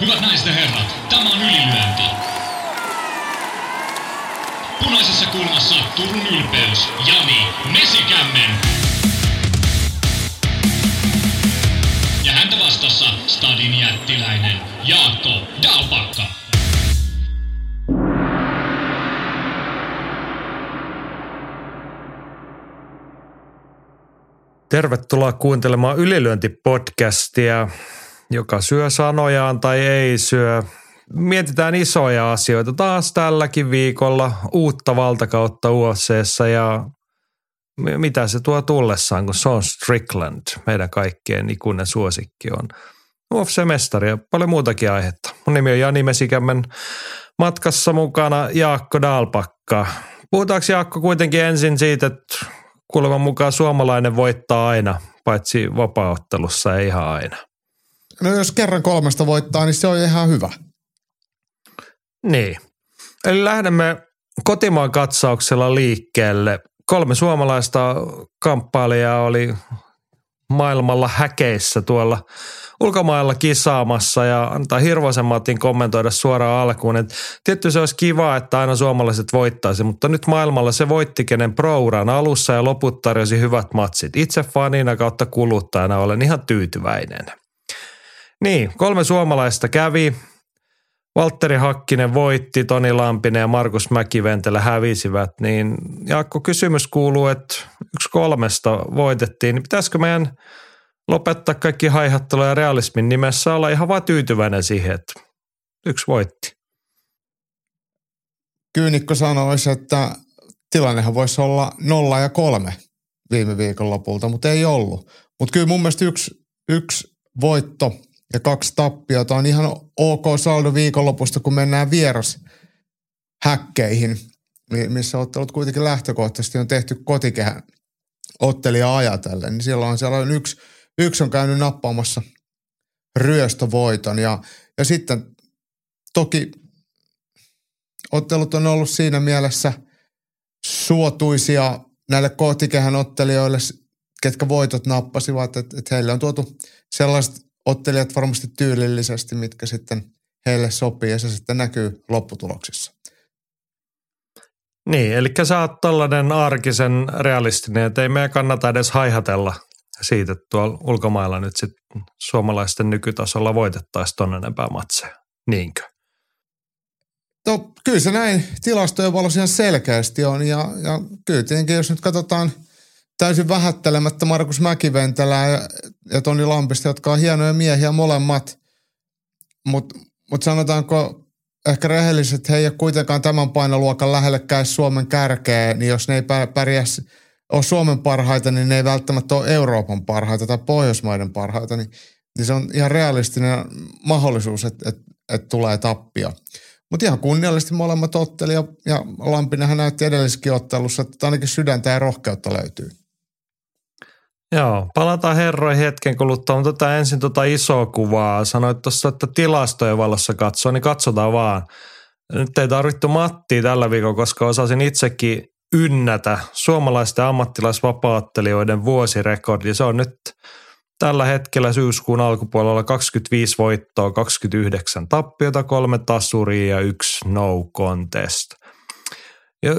Hyvät naiset ja herrat, tämä on ylilyönti. Punaisessa kulmassa Turun ylpeys, Jani Mesikämmen. Ja häntä vastassa Stadin jättiläinen Jaakko Dalpakka. Tervetuloa kuuntelemaan Ylilyöntipodcastia, joka syö sanojaan tai ei syö. Mietitään isoja asioita taas tälläkin viikolla uutta valtakautta UFCssä ja mitä se tuo tullessaan, kun se on Strickland, meidän kaikkien ikuinen suosikki on. UFC-mestari ja paljon muutakin aihetta. Mun nimi on Jani Mesikämmen, matkassa mukana Jaakko Dalpakka. Puhutaanko Jaakko kuitenkin ensin siitä, että kuuleman mukaan suomalainen voittaa aina, paitsi vapaaottelussa ei ihan aina. No jos kerran kolmesta voittaa, niin se on ihan hyvä. Niin. Eli lähdemme kotimaan katsauksella liikkeelle. Kolme suomalaista kamppailijaa oli maailmalla häkeissä tuolla ulkomailla kisaamassa ja antaa Hirvoisen Matin kommentoida suoraan alkuun, että tietty se olisi kiva, että aina suomalaiset voittaisi, mutta nyt maailmalla se voitti kenen prouran alussa ja loput tarjosi hyvät matsit. Itse fanina kautta kuluttajana olen ihan tyytyväinen. Niin, kolme suomalaista kävi. Valtteri Hakkinen voitti, Toni Lampinen ja Markus Mäkiventelä hävisivät, niin Jaakko kysymys kuuluu, että yksi kolmesta voitettiin, niin pitäisikö meidän lopettaa kaikki haihattelu ja realismin nimessä olla ihan vaan tyytyväinen siihen, että yksi voitti. Kyynikko sanoisi, että tilannehan voisi olla nolla ja kolme viime viikon lopulta, mutta ei ollut. Mutta kyllä mun mielestä yksi, yksi voitto ja kaksi tappiota. On ihan ok saldo viikonlopusta, kun mennään vieras häkkeihin, missä ottelut kuitenkin lähtökohtaisesti on tehty kotikehän ottelija ajatellen, niin siellä on sellainen yksi – Yksi on käynyt nappaamassa ryöstövoiton. Ja, ja sitten toki ottelut on ollut siinä mielessä suotuisia näille kotikehän ottelijoille, ketkä voitot nappasivat, että, että heille on tuotu sellaiset ottelijat varmasti tyylillisesti, mitkä sitten heille sopii ja se sitten näkyy lopputuloksissa. Niin, eli sä oot tällainen arkisen realistinen, että ei meidän kannata edes haihatella siitä, että tuolla ulkomailla nyt sitten suomalaisten nykytasolla voitettaisiin tuonne enempää matseja. Niinkö? No, kyllä se näin tilastojen valossa ihan selkeästi on ja, ja kyllä tietenkin jos nyt katsotaan täysin vähättelemättä Markus Mäkiventelää ja, ja Toni Lampista, jotka on hienoja miehiä molemmat, mutta mut sanotaanko ehkä rehelliset, he ei ole kuitenkaan tämän painoluokan lähellekään Suomen kärkeä, niin jos ne ei pärjää ole Suomen parhaita, niin ne ei välttämättä ole Euroopan parhaita tai Pohjoismaiden parhaita, niin, niin se on ihan realistinen mahdollisuus, että, että, että tulee tappia. Mutta ihan kunniallisesti molemmat otteli ja, ja Lampinenhan näytti edellisessäkin ottelussa, että ainakin sydäntä ja rohkeutta löytyy. Joo, palataan herroihin hetken kuluttua, mutta tätä ensin tuota isoa kuvaa. Sanoit tuossa, että tilastojen valossa katsoa, niin katsotaan vaan. Nyt ei tarvittu Mattia tällä viikolla, koska osasin itsekin ynnätä suomalaisten ammattilaisvapaattelijoiden vuosirekordi. Se on nyt tällä hetkellä syyskuun alkupuolella 25 voittoa, 29 tappiota, kolme tasuria ja yksi no contest. Ja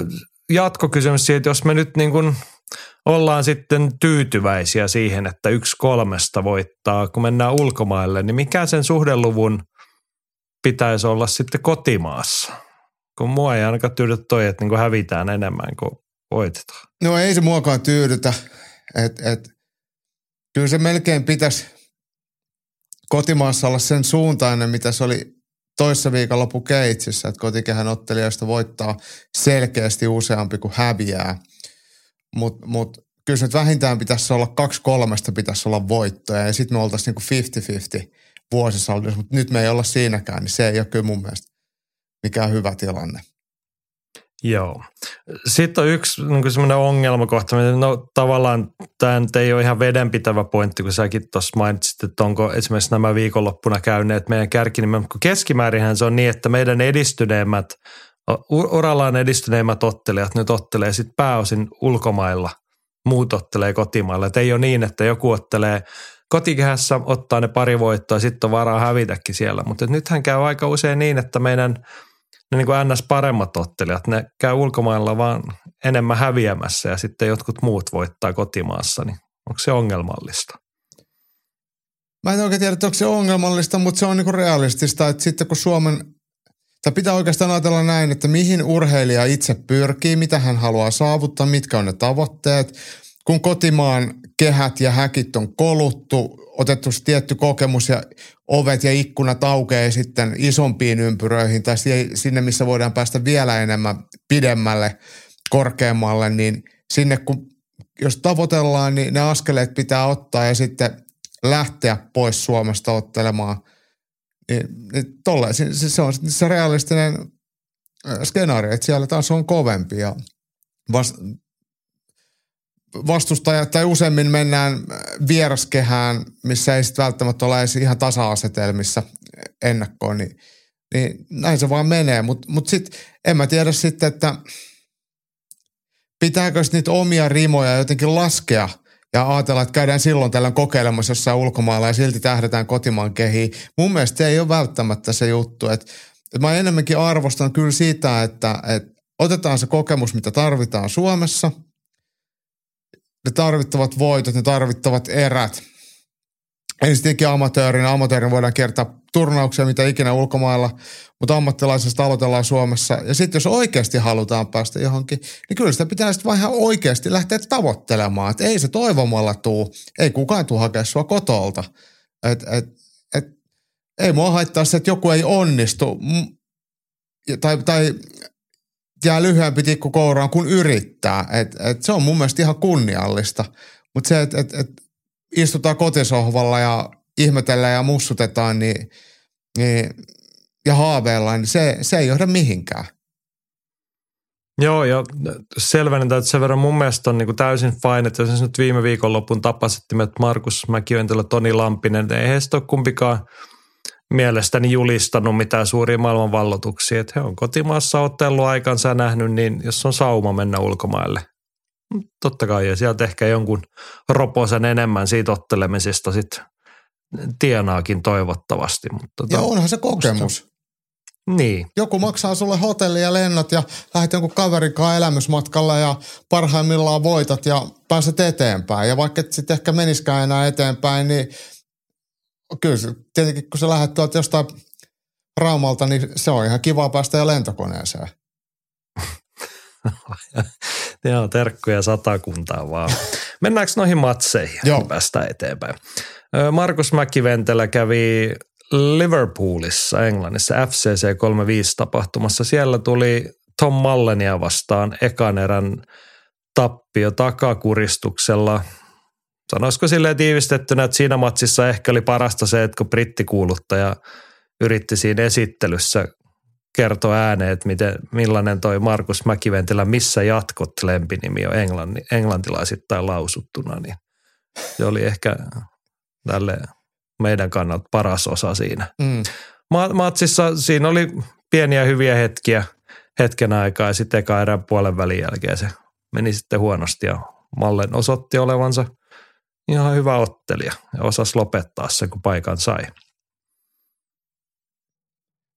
jatkokysymys siitä, että jos me nyt niin kuin ollaan sitten tyytyväisiä siihen, että yksi kolmesta voittaa, kun mennään ulkomaille, niin mikä sen suhdeluvun pitäisi olla sitten kotimaassa? kun mua ei ainakaan tyydytä toi, että niin hävitään enemmän kuin voitetaan. No ei se muakaan tyydytä. Et, et, kyllä se melkein pitäisi kotimaassa olla sen suuntainen, mitä se oli toissa viikonloppu Keitsissä, että kotikehän ottelijoista voittaa selkeästi useampi kuin häviää. Mutta mut, kyllä nyt vähintään pitäisi olla kaksi kolmesta pitäisi olla voittoja ja sitten me oltaisiin niinku 50-50 vuosisaldossa, mutta nyt me ei olla siinäkään, niin se ei ole kyllä mun mielestä mikä on hyvä tilanne. Joo. Sitten on yksi niin semmoinen ongelmakohta. No tavallaan tämä nyt ei ole ihan vedenpitävä pointti, kun säkin tuossa mainitsit, että onko esimerkiksi nämä viikonloppuna käyneet meidän kärkinimen. Keskimäärinhän se on niin, että meidän edistyneimmät, urallaan edistyneimmät ottelijat nyt ottelee sitten pääosin ulkomailla. Muut ottelee kotimailla. Et ei ole niin, että joku ottelee kotikehässä ottaa ne pari voittoa, sitten on varaa hävitäkin siellä. Mutta nythän käy aika usein niin, että meidän ne niin kuin ns. paremmat ottelijat, ne käy ulkomailla vaan enemmän häviämässä ja sitten jotkut muut voittaa kotimaassa, niin onko se ongelmallista? Mä en oikein tiedä, onko se ongelmallista, mutta se on niinku realistista, että sitten kun Suomen, tai pitää oikeastaan ajatella näin, että mihin urheilija itse pyrkii, mitä hän haluaa saavuttaa, mitkä on ne tavoitteet. Kun kotimaan kehät ja häkit on koluttu, otettu tietty kokemus ja ovet ja ikkunat aukeaa sitten isompiin ympyröihin tai sinne, missä voidaan päästä vielä enemmän pidemmälle, korkeammalle, niin sinne kun jos tavoitellaan, niin ne askeleet pitää ottaa ja sitten lähteä pois Suomesta ottelemaan. Niin, niin tolle, se, se, on se realistinen skenaario, että siellä taas on kovempi ja vast, vastustajat tai useimmin mennään vieraskehään, missä ei sitten välttämättä ole edes ihan tasa-asetelmissa ennakkoon, niin, niin näin se vaan menee. Mutta mut sitten en mä tiedä sitten, että pitääkö niitä omia rimoja jotenkin laskea – ja ajatella, että käydään silloin tällöin kokeilemassa jossain ulkomailla ja silti tähdetään kotimaan kehiin. Mun mielestä ei ole välttämättä se juttu. Että, että mä enemmänkin arvostan kyllä sitä, että, että otetaan se kokemus, mitä tarvitaan Suomessa. Ne tarvittavat voitot, ne tarvittavat erät. Ensinnäkin amatöörin. Amatöörin voidaan kiertää turnauksia, mitä ikinä ulkomailla mutta ammattilaisesta aloitellaan Suomessa. Ja sitten jos oikeasti halutaan päästä johonkin, niin kyllä sitä pitää sitten vaan oikeasti lähteä tavoittelemaan. Että ei se toivomalla tuu, ei kukaan tuu hakea sua kotolta. Et, et, et, ei mua haittaa se, että joku ei onnistu tai, tai jää lyhyempi tikku kouraan kuin yrittää. Et, et se on mun mielestä ihan kunniallista. Mutta se, että et, et istutaan kotisohvalla ja ihmetellään ja mussutetaan, niin, niin ja haaveillaan, niin se, se ei johda mihinkään. Joo, ja selvennetään, että sen verran mun mielestä on niin kuin täysin fine, että jos nyt viime viikonlopun tapasittimet Markus Mäkiventelä, Toni Lampinen, ei heistä ole kumpikaan mielestäni julistanut mitään suuria maailmanvallotuksia. Että he on kotimaassa otellut aikansa ja nähnyt, niin jos on sauma mennä ulkomaille, totta kai, ja sieltä ehkä jonkun roposen enemmän siitä ottelemisesta sitten tienaakin toivottavasti. Mutta ja onhan se kokemus. Niin. Joku maksaa sulle hotelli ja lennot ja lähdet jonkun kaverin kanssa elämysmatkalla ja parhaimmillaan voitat ja pääset eteenpäin. Ja vaikka et sitten ehkä meniskään enää eteenpäin, niin kyllä tietenkin kun sä lähdet tuolta jostain Raumalta, niin se on ihan kiva päästä jo lentokoneeseen. Joo, terkkuja satakuntaa vaan. Mennäänkö noihin matseihin, Joo. päästään eteenpäin? Markus Mäkiventelä kävi Liverpoolissa Englannissa FCC 35 tapahtumassa. Siellä tuli Tom Mallenia vastaan ekan erän tappio takakuristuksella. Sanoisiko silleen tiivistettynä, että siinä matsissa ehkä oli parasta se, että kun brittikuuluttaja yritti siinä esittelyssä kertoa ääneen, että miten, millainen toi Markus Mäkiventilä, missä jatkot lempinimi on englanti, englantilaisittain lausuttuna, niin se oli ehkä tälle meidän kannalta paras osa siinä. Mm. Matsissa siinä oli pieniä hyviä hetkiä hetken aikaa ja sitten eka erän puolen välin jälkeen se meni sitten huonosti ja Mallen osoitti olevansa ihan hyvä ottelija ja osasi lopettaa sen, kun paikan sai.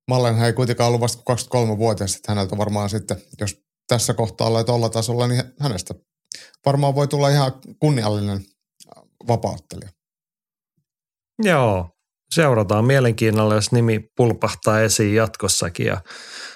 Mallen ei kuitenkaan ollut vasta 23-vuotias, että häneltä varmaan sitten, jos tässä kohtaa ollaan tuolla tasolla, niin hänestä varmaan voi tulla ihan kunniallinen vapauttelija. Joo, seurataan mielenkiinnolla, jos nimi pulpahtaa esiin jatkossakin ja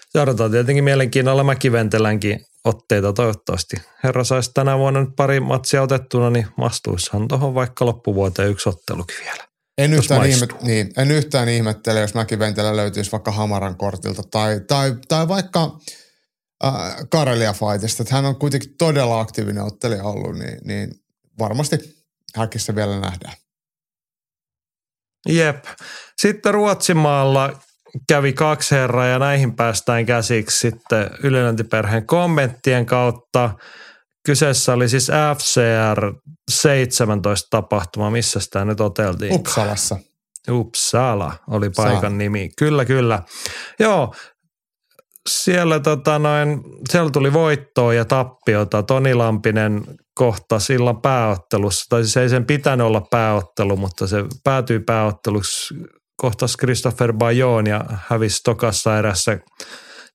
seurataan tietenkin mielenkiinnolla Mäkiventelänkin otteita toivottavasti. Herra saisi tänä vuonna nyt pari matsia otettuna, niin mastuissahan tuohon vaikka loppuvuoteen yksi ottelukin vielä. En yhtään, ihme, niin, en yhtään ihmettele, jos Mäkiventelä löytyisi vaikka Hamaran kortilta tai, tai, tai vaikka äh, Karelia Fightista. Hän on kuitenkin todella aktiivinen ottelija ollut, niin, niin varmasti häkissä vielä nähdään. Jep. Sitten Ruotsimaalla kävi kaksi herraa ja näihin päästään käsiksi sitten ylilöntiperheen kommenttien kautta. Kyseessä oli siis FCR 17 tapahtuma, missä sitä nyt oteltiin? Uppsalassa. Uppsala oli paikan Saa. nimi. Kyllä, kyllä. Joo, siellä, tota noin, siellä tuli voittoa ja tappiota. Toni Lampinen kohta sillan pääottelussa, tai siis ei sen pitänyt olla pääottelu, mutta se päätyi pääotteluksi kohtas Christopher Bajon ja hävisi tokassa erässä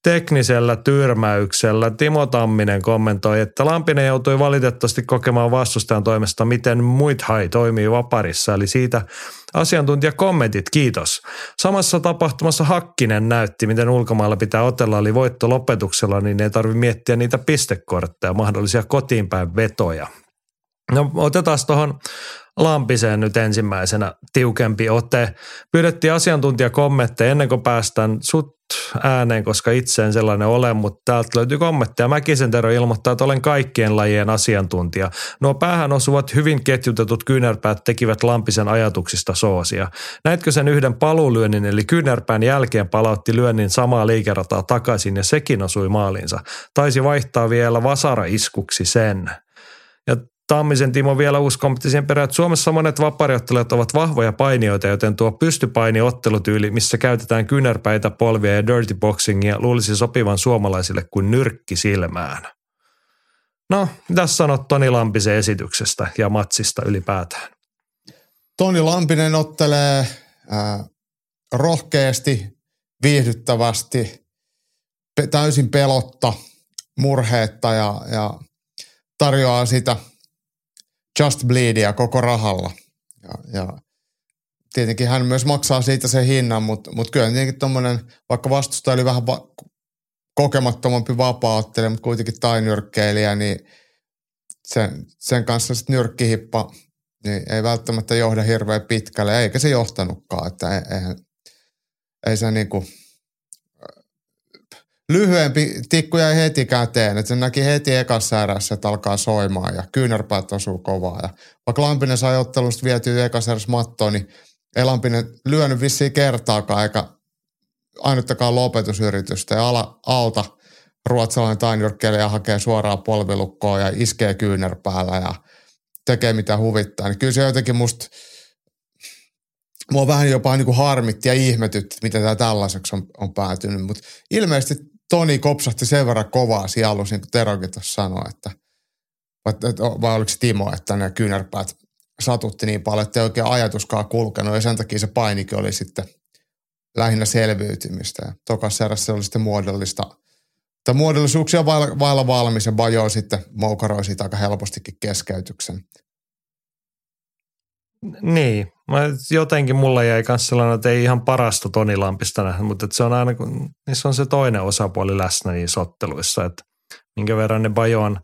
teknisellä tyrmäyksellä. Timo Tamminen kommentoi, että Lampinen joutui valitettavasti kokemaan vastustajan toimesta, miten Muithai toimii vaparissa, eli siitä asiantuntijakommentit, kiitos. Samassa tapahtumassa Hakkinen näytti, miten ulkomailla pitää otella, eli voitto lopetuksella, niin ei tarvitse miettiä niitä pistekortteja, mahdollisia kotiinpäin vetoja. No otetaan tuohon Lampiseen nyt ensimmäisenä tiukempi ote. Pyydettiin asiantuntijakommentteja ennen kuin päästään sut ääneen, koska itse en sellainen ole, mutta täältä löytyy kommentteja. Mäkisen Tero ilmoittaa, että olen kaikkien lajien asiantuntija. Nuo päähän osuvat hyvin ketjutetut kyynärpäät tekivät Lampisen ajatuksista soosia. Näitkö sen yhden paluulyönnin, eli kyynärpään jälkeen palautti lyönnin samaa liikerataa takaisin ja sekin osui maaliinsa. Taisi vaihtaa vielä vasara-iskuksi sen. Tammisen Timo vielä uusi kommentti siihen perään, että Suomessa monet vapariottelijat ovat vahvoja painijoita, joten tuo pystypainiottelutyyli, missä käytetään kynärpäitä, polvia ja dirty boxingia, luulisi sopivan suomalaisille kuin nyrkki silmään. No, mitä sanot Toni Lampisen esityksestä ja matsista ylipäätään? Toni Lampinen ottelee äh, rohkeasti, viihdyttävästi, pe- täysin pelotta, murheetta ja, ja tarjoaa sitä – Just Bleedia koko rahalla. Ja, ja tietenkin hän myös maksaa siitä sen hinnan, mutta, mutta kyllä tietenkin tuommoinen, vaikka vastustaja oli vähän va- kokemattomampi vapaa mutta kuitenkin tainyrkkeilijä, niin sen, sen kanssa sitten nyrkkihippa niin ei välttämättä johda hirveän pitkälle, eikä se johtanutkaan, että ei, ei, ei se niinku – lyhyempi tikku jäi heti käteen, että se näki heti ekassa erässä, että alkaa soimaan ja kyynärpäät osuu kovaa. Ja vaikka Lampinen sai ottelusta vietyä ekassa erässä mattoon, niin ei Lampinen lyönyt vissiin kertaakaan eikä ainuttakaan lopetusyritystä. Ja ala, alta ruotsalainen tainjurkkeilija hakee suoraan polvilukkoon ja iskee kyynärpäällä ja tekee mitä huvittaa. Niin kyllä se jotenkin musta mua vähän jopa niin kuin harmitti ja ihmetytti, että miten tämä tällaiseksi on, on päätynyt. Mutta ilmeisesti Toni kopsahti sen verran kovaa sielussa, niin kuin Terokin tuossa sanoi, että vai oliko se Timo, että ne kyynärpäät satutti niin paljon, että ei oikein ajatuskaan kulkenut ja sen takia se painikin oli sitten lähinnä selviytymistä. Ja tokassa se oli sitten muodollista, tai muodollisuuksia vailla, vailla valmis ja Bajo sitten moukaroi siitä aika helpostikin keskeytyksen. Niin, mä jotenkin mulla jäi myös sellainen, että ei ihan parasta Toni Lampista nähdä, mutta se on aina, kun niissä on se toinen osapuoli läsnä niissä otteluissa, että minkä verran ne Bajon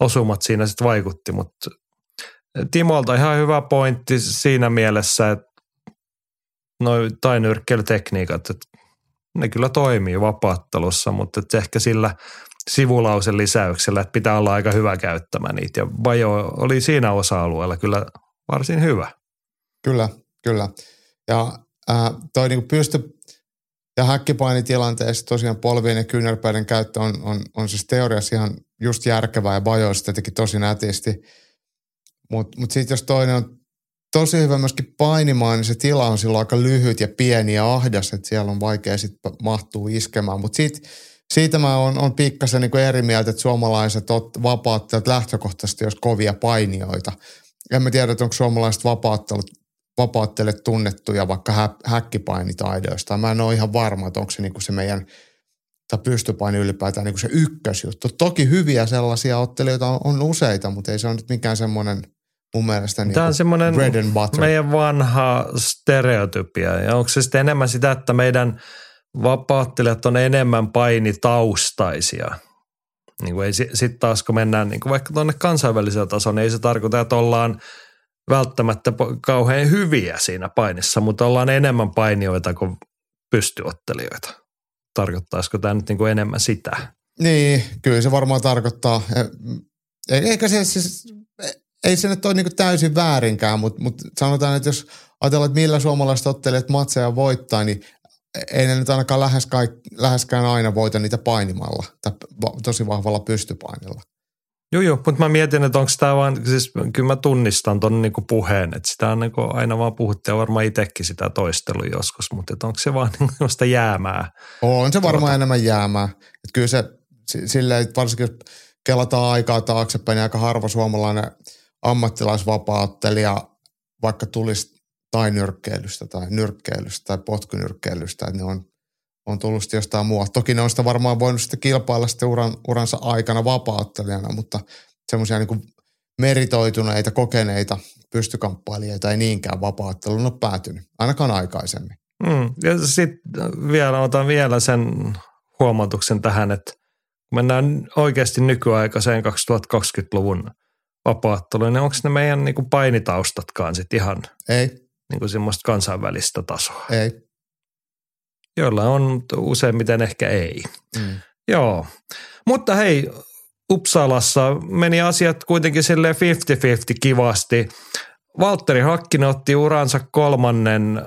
osumat siinä sitten vaikutti, mutta Timolta ihan hyvä pointti siinä mielessä, että noin tainyrkkeilytekniikat, että ne kyllä toimii vapaattelussa, mutta että ehkä sillä sivulausen lisäyksellä, että pitää olla aika hyvä käyttämään niitä. Ja Bajo oli siinä osa-alueella kyllä varsin hyvä. Kyllä, kyllä. Ja äh, toi niin pysty ja häkkipainitilanteessa tosiaan polvien ja kyynärpäiden käyttö on, on, on siis teoriassa ihan just järkevää ja Bajo sitä teki tosi nätisti. Mutta mut sitten jos toinen on tosi hyvä myöskin painimaan, niin se tila on silloin aika lyhyt ja pieni ja ahdas, että siellä on vaikea sitten mahtuu iskemään. Mutta siitä, siitä mä oon, on pikkasen niin eri mieltä, että suomalaiset vapaattajat lähtökohtaisesti olisi kovia painioita – mä tiedä, että onko suomalaiset vapaattelut, vapaattelijat tunnettuja vaikka hä, häkkipainitaidoista. Mä en ole ihan varma, että onko se niinku se meidän tai pystypaini ylipäätään niinku se ykkösjuttu. Toki hyviä sellaisia ottelijoita on, on useita, mutta ei se ole nyt mikään semmoinen mun mielestä Tämä on niinku semmoinen bread and butter. meidän vanha stereotypia. Ja onko se sitten enemmän sitä, että meidän vapaattelijat on enemmän painitaustaisia – niin kuin ei sitten taas kun mennään niin kuin vaikka tuonne kansainvälisellä tasolla, niin ei se tarkoita, että ollaan välttämättä kauhean hyviä siinä painissa, mutta ollaan enemmän painioita kuin pystyottelijoita. Tarkoittaisiko tämä nyt niin kuin enemmän sitä? Niin, kyllä se varmaan tarkoittaa. E, eikä se siis, ei se nyt ole niin täysin väärinkään, mutta, mutta sanotaan, että jos ajatellaan, että millä suomalaiset ottelijat matseja voittaa, niin ei ne nyt ainakaan läheskään, läheskään aina voita niitä painimalla tai tosi vahvalla pystypainilla. Joo, joo, mutta mä mietin, että onko tämä vaan, siis kyllä mä tunnistan ton niinku puheen, että sitä on niinku aina vaan puhuttu ja varmaan itsekin sitä toistelu joskus, mutta onko se vaan niinku sitä jäämää? On se varmaan tuota. enemmän jäämää. Et kyllä se silleen, varsinkin jos kelataan aikaa taaksepäin, niin aika harva suomalainen ammattilaisvapauttelija vaikka tulisi tai nyrkkeilystä tai nyrkkeilystä tai potkunyrkkeilystä, että ne on, on tullut jostain muualta. Toki ne on sitä varmaan voinut sitten kilpailla sitten uran, uransa aikana vapauttelijana, mutta semmoisia niin meritoituneita, kokeneita pystykamppailijoita ei niinkään vapautteluun ole päätynyt, ainakaan aikaisemmin. Mm. Ja sitten vielä otan vielä sen huomautuksen tähän, että mennään oikeasti nykyaikaiseen 2020-luvun vapaatteluun, niin onko ne meidän niin kuin painitaustatkaan sitten ihan ei. Niin kuin semmoista kansainvälistä tasoa? Ei. Joilla on, mutta useimmiten ehkä ei. Mm. Joo, mutta hei, Uppsalassa meni asiat kuitenkin sille 50-50 kivasti. Valtteri Hakkinen otti uransa kolmannen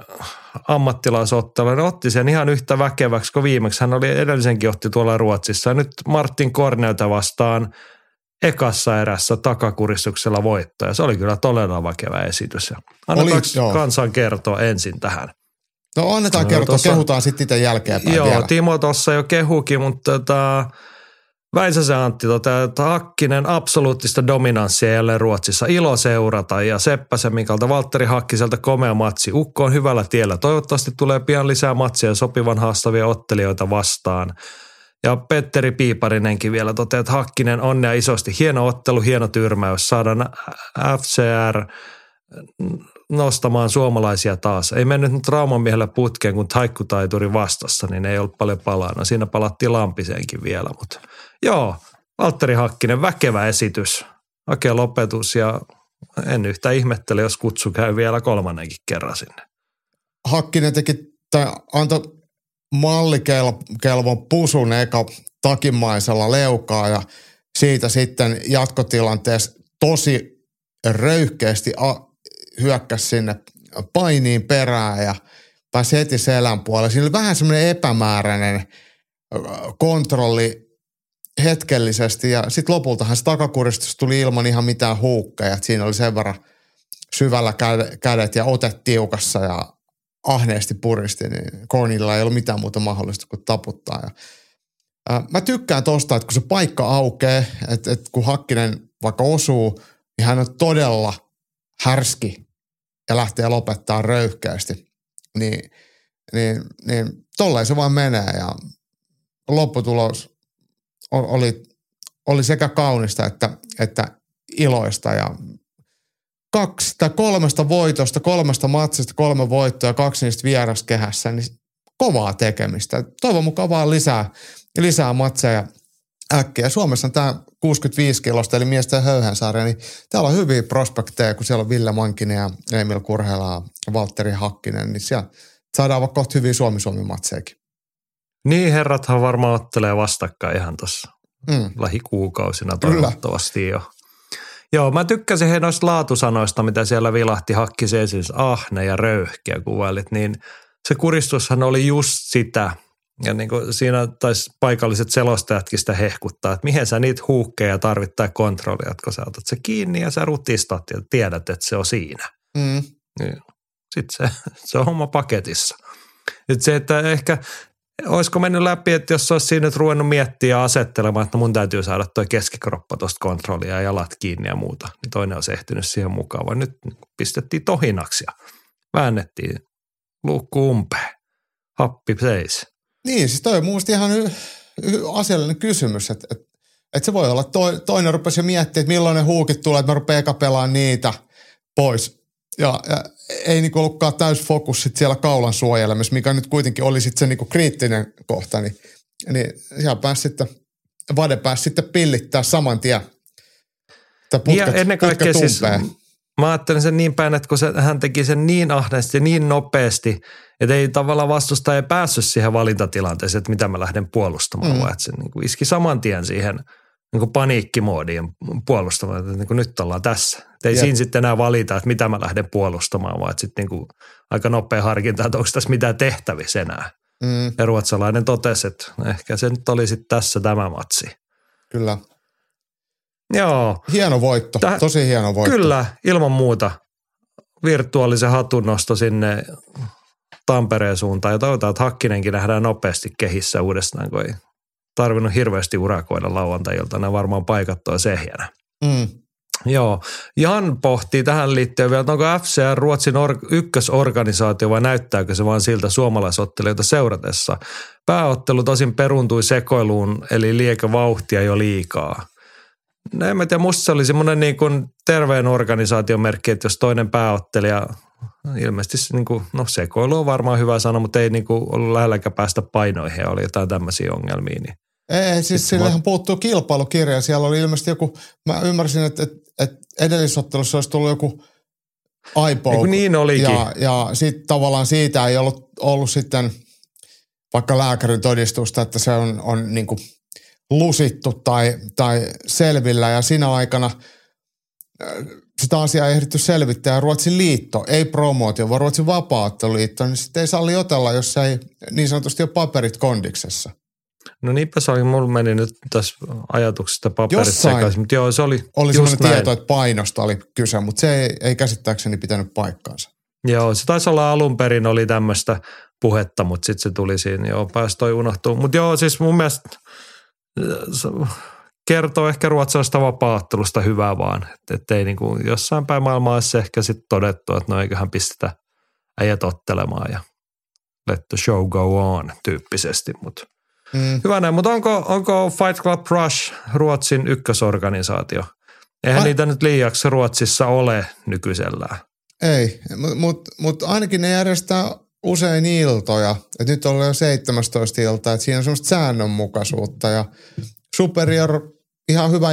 ammattilaisottelun. Otti sen ihan yhtä väkeväksi kuin viimeksi. Hän oli edellisenkin otti tuolla Ruotsissa. Nyt Martin Kornelta vastaan ekassa erässä takakuristuksella voittoja. Se oli kyllä todella väkevä esitys. Annetaanko oli, kansan kertoa ensin tähän? No annetaan no, kertoa, tossa, kehutaan sitten itse jälkeenpäin Joo, vielä. Timo tuossa jo kehukin, mutta tota, Väisäsen Antti tota, että Hakkinen absoluuttista dominanssia jälleen Ruotsissa. Ilo seurata ja Seppäsen Mikalta Valtteri Hakkiselta komea matsi. Ukko on hyvällä tiellä. Toivottavasti tulee pian lisää matseja sopivan haastavia ottelijoita vastaan. Ja Petteri Piiparinenkin vielä toteaa, että Hakkinen onnea isosti. Hieno ottelu, hieno tyrmäys. Saadaan FCR nostamaan suomalaisia taas. Ei mennyt nyt trauman miehellä putkeen, kun taikkutaituri vastassa, niin ei ollut paljon palana. Siinä palattiin Lampiseenkin vielä, mutta joo, Valtteri Hakkinen, väkevä esitys. Hakea lopetus ja en yhtä ihmettele, jos kutsu käy vielä kolmannenkin kerran sinne. Hakkinen teki, tai antoi mallikelvon pusun eka takimaisella leukaa ja siitä sitten jatkotilanteessa tosi röyhkeästi hyökkäsi sinne painiin perään ja pääsi heti selän puolelle. Siinä oli vähän semmoinen epämääräinen kontrolli hetkellisesti ja sitten lopultahan se takakuristus tuli ilman ihan mitään huukkeja. Siinä oli sen verran syvällä kädet ja otet tiukassa ja ahneesti puristi, niin Kornilla ei ollut mitään muuta mahdollista kuin taputtaa. Ja, ää, mä tykkään tosta, että kun se paikka aukeaa, että, että kun Hakkinen vaikka osuu, niin hän on todella härski ja lähtee lopettaa röyhkeästi. Niin, niin, niin tolleen se vaan menee ja lopputulos oli, oli sekä kaunista että, että iloista ja kaksi tai kolmesta voitosta, kolmesta matsista kolme voittoa kaksi niistä vieraskehässä, niin kovaa tekemistä. Toivon mukaan vaan lisää, lisää matseja äkkiä. Suomessa on tämä 65 kilosta, eli miesten höyhensarja, niin täällä on hyviä prospekteja, kun siellä on Ville Mankinen ja Emil Kurhela ja Valtteri Hakkinen, niin siellä saadaan vaikka kohta hyviä Suomi-Suomi-matsejakin. Niin, herrathan varmaan ottelee vastakkain ihan tuossa mm. lähikuukausina toivottavasti jo. Joo, mä tykkäsin he noista laatusanoista, mitä siellä vilahti Hakkisen siis ahne ja röyhkeä kuvailit, niin se kuristushan oli just sitä, ja niin kuin siinä taisi paikalliset selostajatkin sitä hehkuttaa, että mihin sä niitä huukkeja tarvittaa kontrollia, kun sä otat se kiinni ja sä rutistat ja tiedät, että se on siinä. Mm. Niin. Sitten se, se on homma paketissa. Nyt se, että ehkä olisiko mennyt läpi, että jos olisi siinä nyt ruvennut miettiä ja asettelemaan, että mun täytyy saada toi keskikroppa tuosta kontrollia ja jalat kiinni ja muuta, niin toinen olisi ehtinyt siihen mukaan, vaan nyt pistettiin tohinaksi ja väännettiin luukku umpeen, happi seis. Niin, siis toi on mun ihan y- y- asiallinen kysymys, että, että, että se voi olla, toi, toinen rupesi jo miettimään, että milloin ne huukit tulee, että mä rupean eka pelaamaan niitä pois. Ja, ja ei niinku ollutkaan täys fokus sit siellä kaulan suojelemisessa, mikä nyt kuitenkin oli sit se niinku kriittinen kohta, niin, niin siellä pääsi sitten, Vade pääsi sitten pillittää saman tien. Putket, ja ennen kaikkea siis, mä ajattelin sen niin päin, että kun se, hän teki sen niin ahneesti ja niin nopeasti, että ei tavallaan vastusta ei päässyt siihen valintatilanteeseen, että mitä mä lähden puolustamaan, mm. vaan että se niin iski saman tien siihen niin paniikkimoodiin puolustamaan, että niin kuin nyt ollaan tässä. Et ei Jep. siinä sitten enää valita, että mitä mä lähden puolustamaan, vaan sitten niin aika nopea harkinta, että onko tässä mitään tehtävissä enää. Mm. Ja ruotsalainen totesi, että ehkä se nyt oli sitten tässä tämä matsi. Kyllä. Joo. Hieno voitto, Täh, tosi hieno voitto. Kyllä, ilman muuta. Virtuaalisen hatunnosto sinne Tampereen suuntaan ja toivotaan, että Hakkinenkin nähdään nopeasti kehissä uudestaan, kun ei tarvinnut hirveästi urakoida lauantajilta. Nämä varmaan paikattua sehjänä. Mm. Joo. Jan pohtii tähän liittyen vielä, että onko FCR Ruotsin or- ykkösorganisaatio vai näyttääkö se vain siltä suomalaisottelijoita seuratessa? Pääottelu tosin peruuntui sekoiluun, eli liekö vauhtia jo liikaa. No en mä tiedä, musta se oli semmoinen niin kuin terveen organisaation merkki, että jos toinen pääottelija ilmeisesti niin kuin, no sekoilu on varmaan hyvä sana, mutta ei niin kuin ollut lähelläkään päästä painoihin ja oli jotain tämmöisiä ongelmia. Niin ei, siis sillähän mä... puuttuu kilpailukirja. Siellä oli ilmeisesti joku, mä ymmärsin, että, että, että edellisottelussa olisi tullut joku iPod. Niin olikin. Ja, ja sitten tavallaan siitä ei ollut, ollut sitten vaikka lääkärin todistusta, että se on, on niin kuin lusittu tai, tai selvillä. Ja siinä aikana äh, sitä asiaa ei ehditty selvittää. Ruotsin liitto, ei promootio, vaan Ruotsin vapaatteluliitto, niin sitten ei salli otella, jos ei niin sanotusti ole paperit kondiksessa. No niinpä se oli, mulla meni nyt tässä ajatuksesta paperit Jossain sekaisin, mutta joo se oli Oli sellainen näin. tieto, että painosta oli kyse, mutta se ei, ei käsittääkseni pitänyt paikkaansa. Joo, se taisi olla alun perin oli tämmöistä puhetta, mutta sitten se tuli siinä, joo pääsi toi unohtuu. Mutta joo, siis mun mielestä se kertoo ehkä ruotsalaisesta vapaattelusta hyvää vaan, että ei niinku jossain päin maailmaa olisi ehkä sitten todettu, että no eiköhän pistetä äijät ottelemaan ja let the show go on tyyppisesti, mutta – Mm. Hyvä näin, mutta onko, onko Fight Club Rush Ruotsin ykkösorganisaatio? Eihän A- niitä nyt liiaksi Ruotsissa ole nykyisellään. Ei, mutta mut, mut ainakin ne järjestää usein iltoja. Et nyt on jo 17 iltaa, että siinä on semmoista säännönmukaisuutta ja Superior ihan hyvä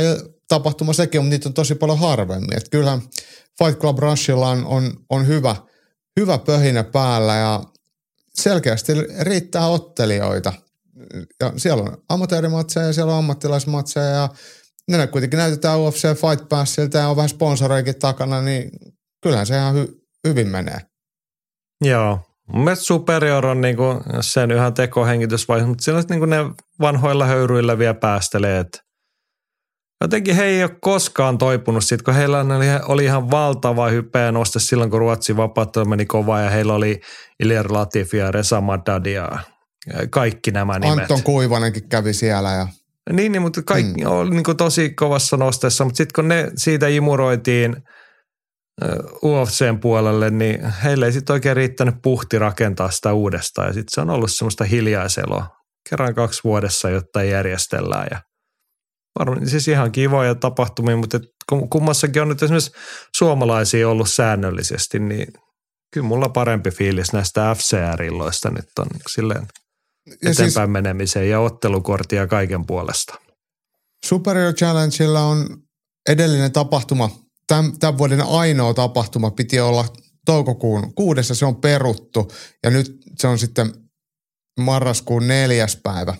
tapahtuma sekin, mutta niitä on tosi paljon harvemmin. Et kyllähän Fight Club Rushilla on, on, on hyvä, hyvä pöhinä päällä ja selkeästi riittää ottelijoita – ja siellä on amatöörimatseja ja siellä on ammattilaismatseja ja ne kuitenkin näytetään UFC Fight Passilta ja on vähän sponsoreikin takana, niin kyllähän se ihan hy- hyvin menee. Joo, Mun mielestä Superior on niinku sen yhä tekohengitysvaihe, mutta siellä niinku ne vanhoilla höyryillä vielä päästelee, että jotenkin he ei ole koskaan toipunut siitä, kun heillä oli, oli ihan valtava hypeä noste silloin, kun Ruotsin vapaattelu meni kovaa ja heillä oli Ilir Latifi ja Reza Maddadia kaikki nämä nimet. Anton Kuivanenkin kävi siellä ja niin, niin mutta kaikki hmm. oli niin kuin tosi kovassa nostessa, mutta sitten kun ne siitä imuroitiin UFCn puolelle, niin heille ei sitten oikein riittänyt puhti rakentaa sitä uudestaan. Ja sitten se on ollut semmoista hiljaiseloa kerran kaksi vuodessa, jotta järjestellään. Ja varmaan siis ihan kivoja tapahtumia, mutta kummassakin on nyt esimerkiksi suomalaisia ollut säännöllisesti, niin kyllä mulla parempi fiilis näistä FCR-illoista nyt on silleen – eteenpäin siis, menemiseen ja ottelukortia kaiken puolesta. Superior Challengella on edellinen tapahtuma, tämän, tämän vuoden ainoa tapahtuma piti olla toukokuun kuudessa, se on peruttu ja nyt se on sitten marraskuun neljäs päivä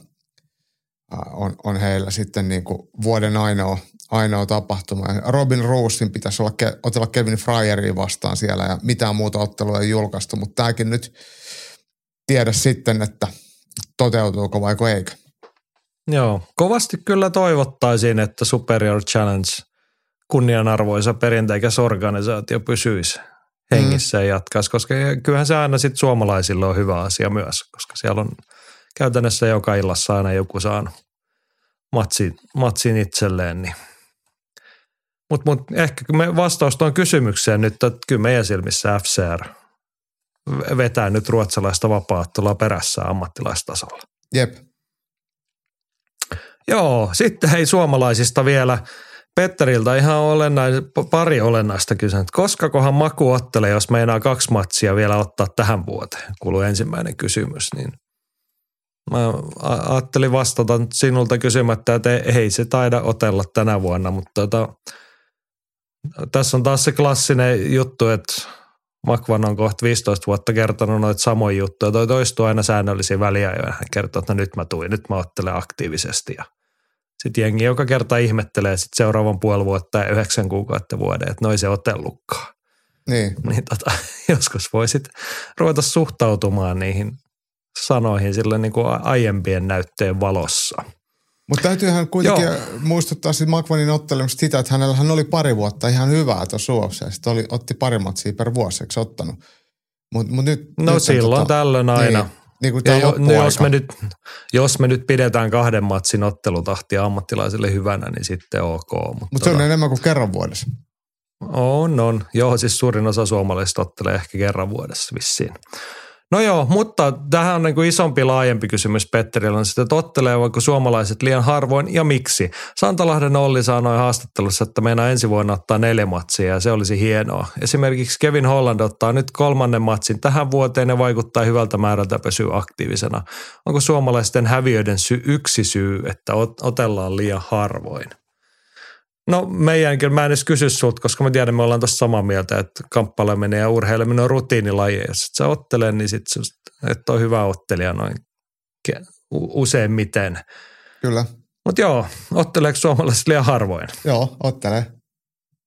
on, on heillä sitten niin kuin vuoden ainoa, ainoa tapahtuma. Robin Roosin pitäisi olla, otella Kevin Fryeria vastaan siellä ja mitään muuta ottelua ei julkaistu, mutta tämäkin nyt tiedä sitten, että – toteutuuko vai eikö. Joo, kovasti kyllä toivottaisiin, että Superior Challenge kunnianarvoisa perinteikäs organisaatio pysyisi hengissä mm. ja jatkaisi, koska kyllähän se aina sitten suomalaisille on hyvä asia myös, koska siellä on käytännössä joka illassa aina joku saanut matsin, matsin itselleen. Niin. Mutta mut ehkä me vastaus tuon kysymykseen nyt, että kyllä meidän silmissä FCR – vetää nyt ruotsalaista vapaattelua perässä ammattilaistasolla. Jep. Joo, sitten hei suomalaisista vielä. Petteriltä ihan olennais, pari olennaista kysynyt. Koska kohan Maku ottelee, jos meinaa kaksi matsia vielä ottaa tähän vuoteen? Kuuluu ensimmäinen kysymys. Niin mä ajattelin vastata sinulta kysymättä, että ei se taida otella tänä vuonna, mutta tota, tässä on taas se klassinen juttu, että Makvan on kohta 15 vuotta kertonut noita samoja juttuja. Toi toistuu aina säännöllisiä väliajoja. Hän kertoo, että no nyt mä tuin, nyt mä ottelen aktiivisesti. Ja sitten jengi joka kerta ihmettelee sit seuraavan puoli vuotta ja yhdeksän kuukautta vuoden, että noin se otellutkaan. Niin. niin tota, joskus voisit ruveta suhtautumaan niihin sanoihin sillä niin kuin aiempien näytteen valossa. Mutta täytyyhän kuitenkin Joo. muistuttaa siitä Makvanin ottelemista sitä, että hänellä hän oli pari vuotta ihan hyvää tuossa UFC. Sitten oli, otti pari matsia per vuosi, eikö ottanut? Mut, mut nyt, no nyt silloin tota, tällöin aina. Niin, niin kuin ja jo, no jos, me nyt, jos me nyt pidetään kahden matsin ottelutahtia ammattilaisille hyvänä, niin sitten ok. Mutta Mut se on tota, enemmän kuin kerran vuodessa. On, on. Joo, siis suurin osa suomalaisista ottelee ehkä kerran vuodessa vissiin. No joo, mutta tähän on niin kuin isompi, laajempi kysymys Petterillä on sitten, että ottelevatko suomalaiset liian harvoin ja miksi? Santalahden Olli sanoi haastattelussa, että meinaa ensi vuonna ottaa neljä matsia ja se olisi hienoa. Esimerkiksi Kevin Holland ottaa nyt kolmannen matsin tähän vuoteen ja vaikuttaa hyvältä määrältä pysyä aktiivisena. Onko suomalaisten häviöiden sy- yksi syy, että otellaan liian harvoin? No meidän kyllä, mä en edes kysy sulta, koska mä tiedän, me ollaan tuossa samaa mieltä, että kamppaileminen ja urheileminen on rutiinilaji. Jos et sä ottele, niin sit et ole hyvä ottelija noin useimmiten. Kyllä. Mutta joo, otteleeko suomalaiset liian harvoin? Joo, ottelee.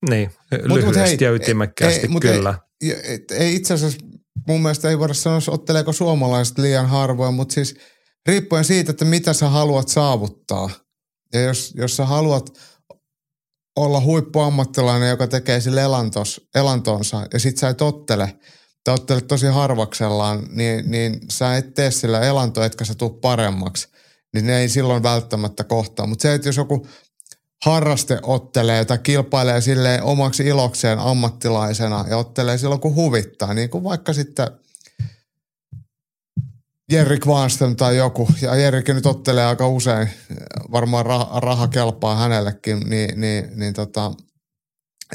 Niin, lyhyesti mut hei, ja ytimekkäästi ei, kyllä. Ei, ei itse asiassa mun mielestä ei voida sanoa, otteleeko suomalaiset liian harvoin, mutta siis riippuen siitä, että mitä sä haluat saavuttaa. Ja jos, jos sä haluat – olla huippuammattilainen, joka tekee sille elantos, elantonsa ja sit sä et ottele, tai ottelet tosi harvaksellaan, niin, niin sä et tee sillä elantoa, etkä sä tuu paremmaksi. Niin ne ei silloin välttämättä kohtaa. Mutta se, että jos joku harraste ottelee tai kilpailee sille omaksi ilokseen ammattilaisena ja ottelee silloin kun huvittaa, niin kuin vaikka sitten – Jerry Kvarnström tai joku, ja Jerrikin nyt ottelee aika usein, varmaan raha, raha kelpaa hänellekin, niin, niin, niin, tota,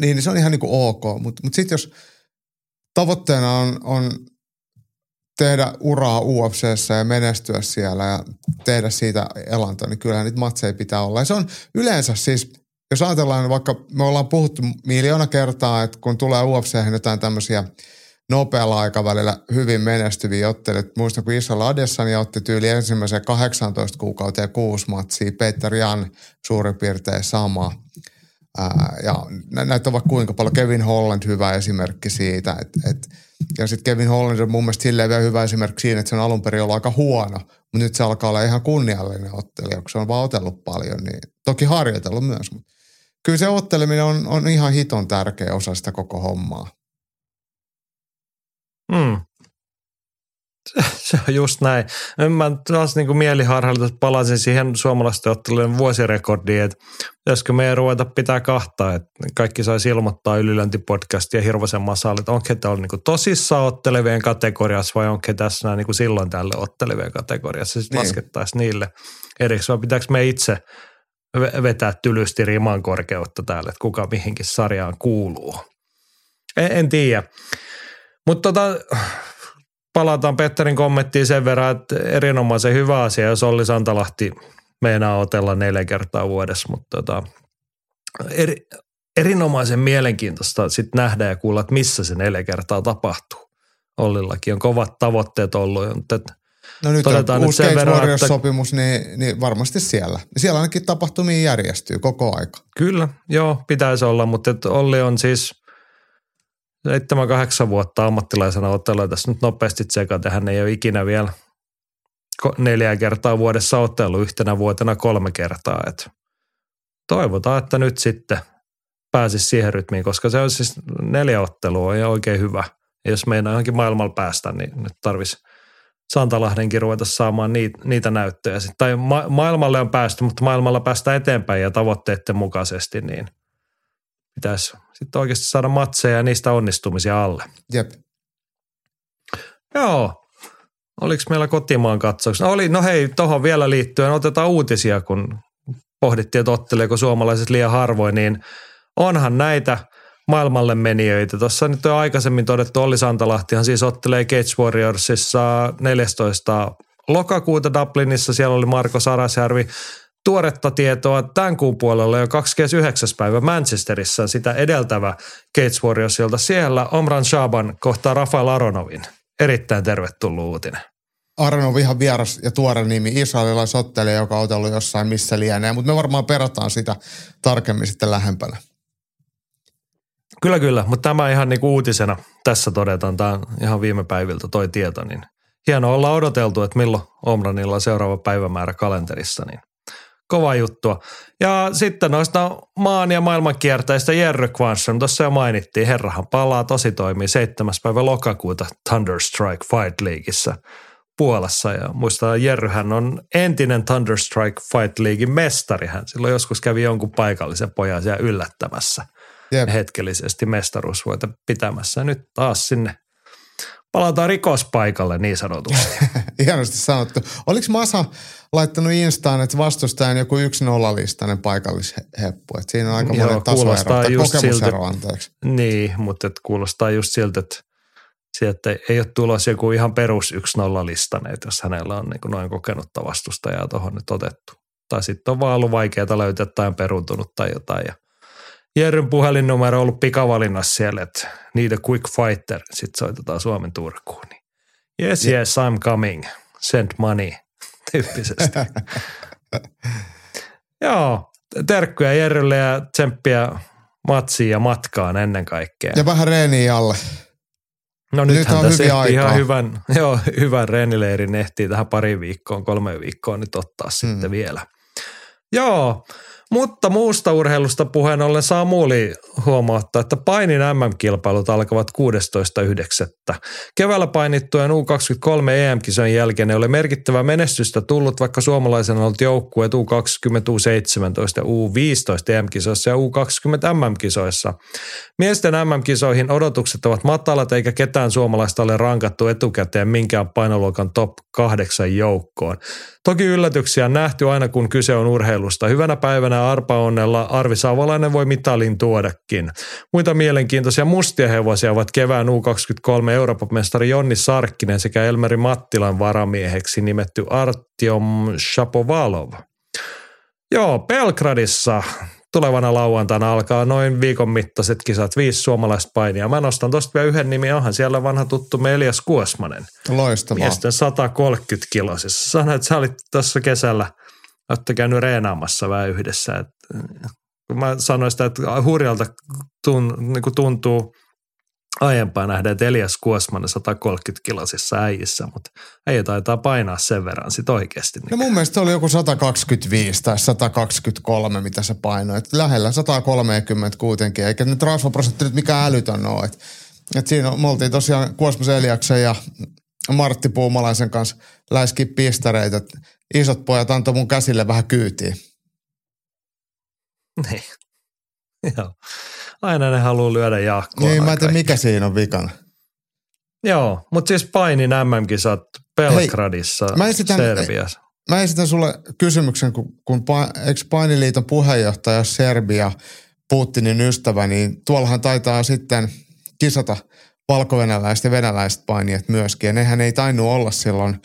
niin, niin se on ihan niin kuin ok. Mutta mut sitten jos tavoitteena on, on tehdä uraa UFCssä ja menestyä siellä ja tehdä siitä elantoa, niin kyllähän niitä matseja pitää olla. Ja se on yleensä siis, jos ajatellaan, vaikka me ollaan puhuttu miljoona kertaa, että kun tulee UFC jotain tämmöisiä – nopealla aikavälillä hyvin menestyviä ottelut. Muistan, kun Isla Adesanya otti tyyli ensimmäisen 18 kuukauteen kuusi matsia, Peter Jan suurin piirtein sama. Ää, ja näitä on vaikka kuinka paljon. Kevin Holland hyvä esimerkki siitä. Et, et, ja sitten Kevin Holland on mun mielestä silleen vielä hyvä esimerkki siinä, että se on alun perin ollut aika huono, mutta nyt se alkaa olla ihan kunniallinen ottelija, kun se on vaan otellut paljon. Niin, toki harjoitellut myös, mutta kyllä se otteleminen on, on ihan hiton tärkeä osa sitä koko hommaa. Mm. Se, se on just näin. Mä taas niin kuin mieliharhailta palasin siihen suomalaisten ottelujen vuosirekordiin, että pitäisikö meidän ruveta pitää kahtaa, että kaikki saisi ilmoittaa ylilöintipodcast ja Hirvosen masalle, että onko täällä niin tosissaan ottelevien kategoriassa vai onko tässä niin kuin silloin tälle ottelevien kategoriassa. Sitten niin. laskettaisiin niille erikseen, vai pitääkö me itse vetää tylysti riman korkeutta täällä, että kuka mihinkin sarjaan kuuluu. En, en tiedä. Mutta tota, palataan Petterin kommenttiin sen verran, että erinomaisen hyvä asia, jos Olli Santalahti meinaa otella neljä kertaa vuodessa, mutta tota, eri, erinomaisen mielenkiintoista sitten nähdä ja kuulla, että missä se neljä kertaa tapahtuu. Ollillakin on kovat tavoitteet ollut, mutta No nyt on uusi Cage Warriors-sopimus, niin, niin varmasti siellä. Siellä ainakin tapahtumia järjestyy koko aika. Kyllä, joo, pitäisi olla, mutta Olli on siis – 7-8 vuotta ammattilaisena ottelua tässä nyt nopeasti tsekata. Hän ei ole ikinä vielä neljä kertaa vuodessa ottelu yhtenä vuotena kolme kertaa. Et toivotaan, että nyt sitten pääsisi siihen rytmiin, koska se on siis neljä ottelua ja oikein hyvä. Ja jos meinaa johonkin maailmalla päästä, niin nyt tarvisi Santalahdenkin ruveta saamaan niitä, niitä näyttöjä. Tai ma- maailmalle on päästy, mutta maailmalla päästä eteenpäin ja tavoitteiden mukaisesti, niin pitäisi sitten oikeasti saada matseja ja niistä onnistumisia alle. Jep. Joo. Oliko meillä kotimaan katsauksia? No, oli, no hei, tuohon vielä liittyen otetaan uutisia, kun pohdittiin, että otteleeko suomalaiset liian harvoin, niin onhan näitä maailmalle menijöitä. Tuossa nyt on aikaisemmin todettu, Olli Santalahtihan siis ottelee Cage Warriorsissa 14. lokakuuta Dublinissa. Siellä oli Marko Sarasjärvi tuoretta tietoa tämän kuun puolella jo 29. päivä Manchesterissa sitä edeltävä Gates Warriorsilta. Siellä Omran Shaban kohtaa Rafael Aronovin. Erittäin tervetullut uutinen. Aronov ihan vieras ja tuore nimi, israelilaisottelija, joka on otellut jossain missä lienee, mutta me varmaan perataan sitä tarkemmin sitten lähempänä. Kyllä, kyllä, mutta tämä ihan niin uutisena tässä todetaan, tämä on ihan viime päiviltä toi tieto, niin hienoa olla odoteltu, että milloin Omranilla on seuraava päivämäärä kalenterissa, niin kova juttua. Ja sitten noista maan ja maailmankiertäjistä Jerry Kvansson, tuossa jo mainittiin, herrahan palaa tosi toimii 7. päivä lokakuuta Thunderstrike Fight Leagueissa Puolassa. Ja muistaa, Jerryhän on entinen Thunderstrike Fight Leaguein mestari. Hän silloin joskus kävi jonkun paikallisen pojan siellä yllättämässä Jep. hetkellisesti mestaruusvoita pitämässä. Nyt taas sinne palataan rikospaikalle niin sanotusti. Hienosti sanottu. Oliko Masa laittanut Instaan, että vastustajan joku yksi nollalistainen paikallisheppu? Että siinä on aika monen tasoero, kokemusero, anteeksi. Niin, mutta et kuulostaa just siltä, että sieltä ei ole tulossa joku ihan perus yksi nollalistainen, jos hänellä on niin noin kokenutta vastustajaa tuohon nyt otettu. Tai sitten on vaan ollut vaikeaa löytää tai peruuntunut tai jotain. Ja Jerryn puhelinnumero on ollut pikavalinnassa siellä, että a quick fighter. Sitten soitetaan Suomen Turkuun. Niin yes, yes, I'm coming. Send money. Tyyppisesti. Joo, terkkuja Jerrylle ja tsemppiä matsiin ja matkaan ennen kaikkea. Ja vähän reeniä alle. No nyt nythän tässä ehtii ihan hyvän, joo, hyvän reenileirin ehtii tähän pari viikkoon, kolme viikkoon nyt ottaa hmm. sitten vielä. Joo, mutta muusta urheilusta puheen ollen Samuli huomauttaa, että painin MM-kilpailut alkavat 16.9. Keväällä painittujen U23 EM-kisojen jälkeen ei ole merkittävää menestystä tullut, vaikka suomalaisen on ollut joukkueet U20, U17 ja U15 EM-kisoissa ja U20 MM-kisoissa. Miesten MM-kisoihin odotukset ovat matalat eikä ketään suomalaista ole rankattu etukäteen minkään painoluokan top 8 joukkoon. Toki yllätyksiä on nähty aina kun kyse on urheilusta. Hyvänä päivänä arpaonnella Arvi Savolainen voi mitalin tuodakin. Muita mielenkiintoisia mustia hevosia ovat kevään U23 Euroopan mestari Jonni Sarkkinen sekä Elmeri Mattilan varamieheksi nimetty Artyom Shapovalov. Joo, Belgradissa tulevana lauantaina alkaa noin viikon mittaiset kisat, viisi suomalaista painia. Mä nostan tosta vielä yhden nimi, onhan siellä vanha tuttu Elias Kuosmanen. Loistavaa. Miesten 130 kilosissa. Sanoit, että sä olit tuossa kesällä, olette käynyt reenaamassa vähän yhdessä. Et, mä sanoin sitä, että hurjalta tun, niin tuntuu – aiempaa nähdä, että Elias Kuosman 130 kilosissa äijissä, mutta ei taitaa painaa sen verran sit oikeasti. No mun mielestä se oli joku 125 tai 123, mitä se painoi. Et lähellä 130 kuitenkin, eikä nyt rasvaprosentti nyt mikään älytön ole. Et, et siinä me oltiin tosiaan Kuosmas Eliaksen ja Martti Puumalaisen kanssa läiski pistareita. Isot pojat antoi mun käsille vähän kyytiä. Niin. Joo aina ne haluaa lyödä jahkoa. Niin, mä en tiedä mikä siinä on vikana. Joo, mutta siis painin MM-kisat Belgradissa, Hei, mä esitän, Serbiassa. Mä esitän sulle kysymyksen, kun, kun eikö painiliiton puheenjohtaja Serbia, Putinin ystävä, niin tuollahan taitaa sitten kisata valkovenäläiset ja venäläiset painijat myöskin. Ja nehän ei tainnut olla silloin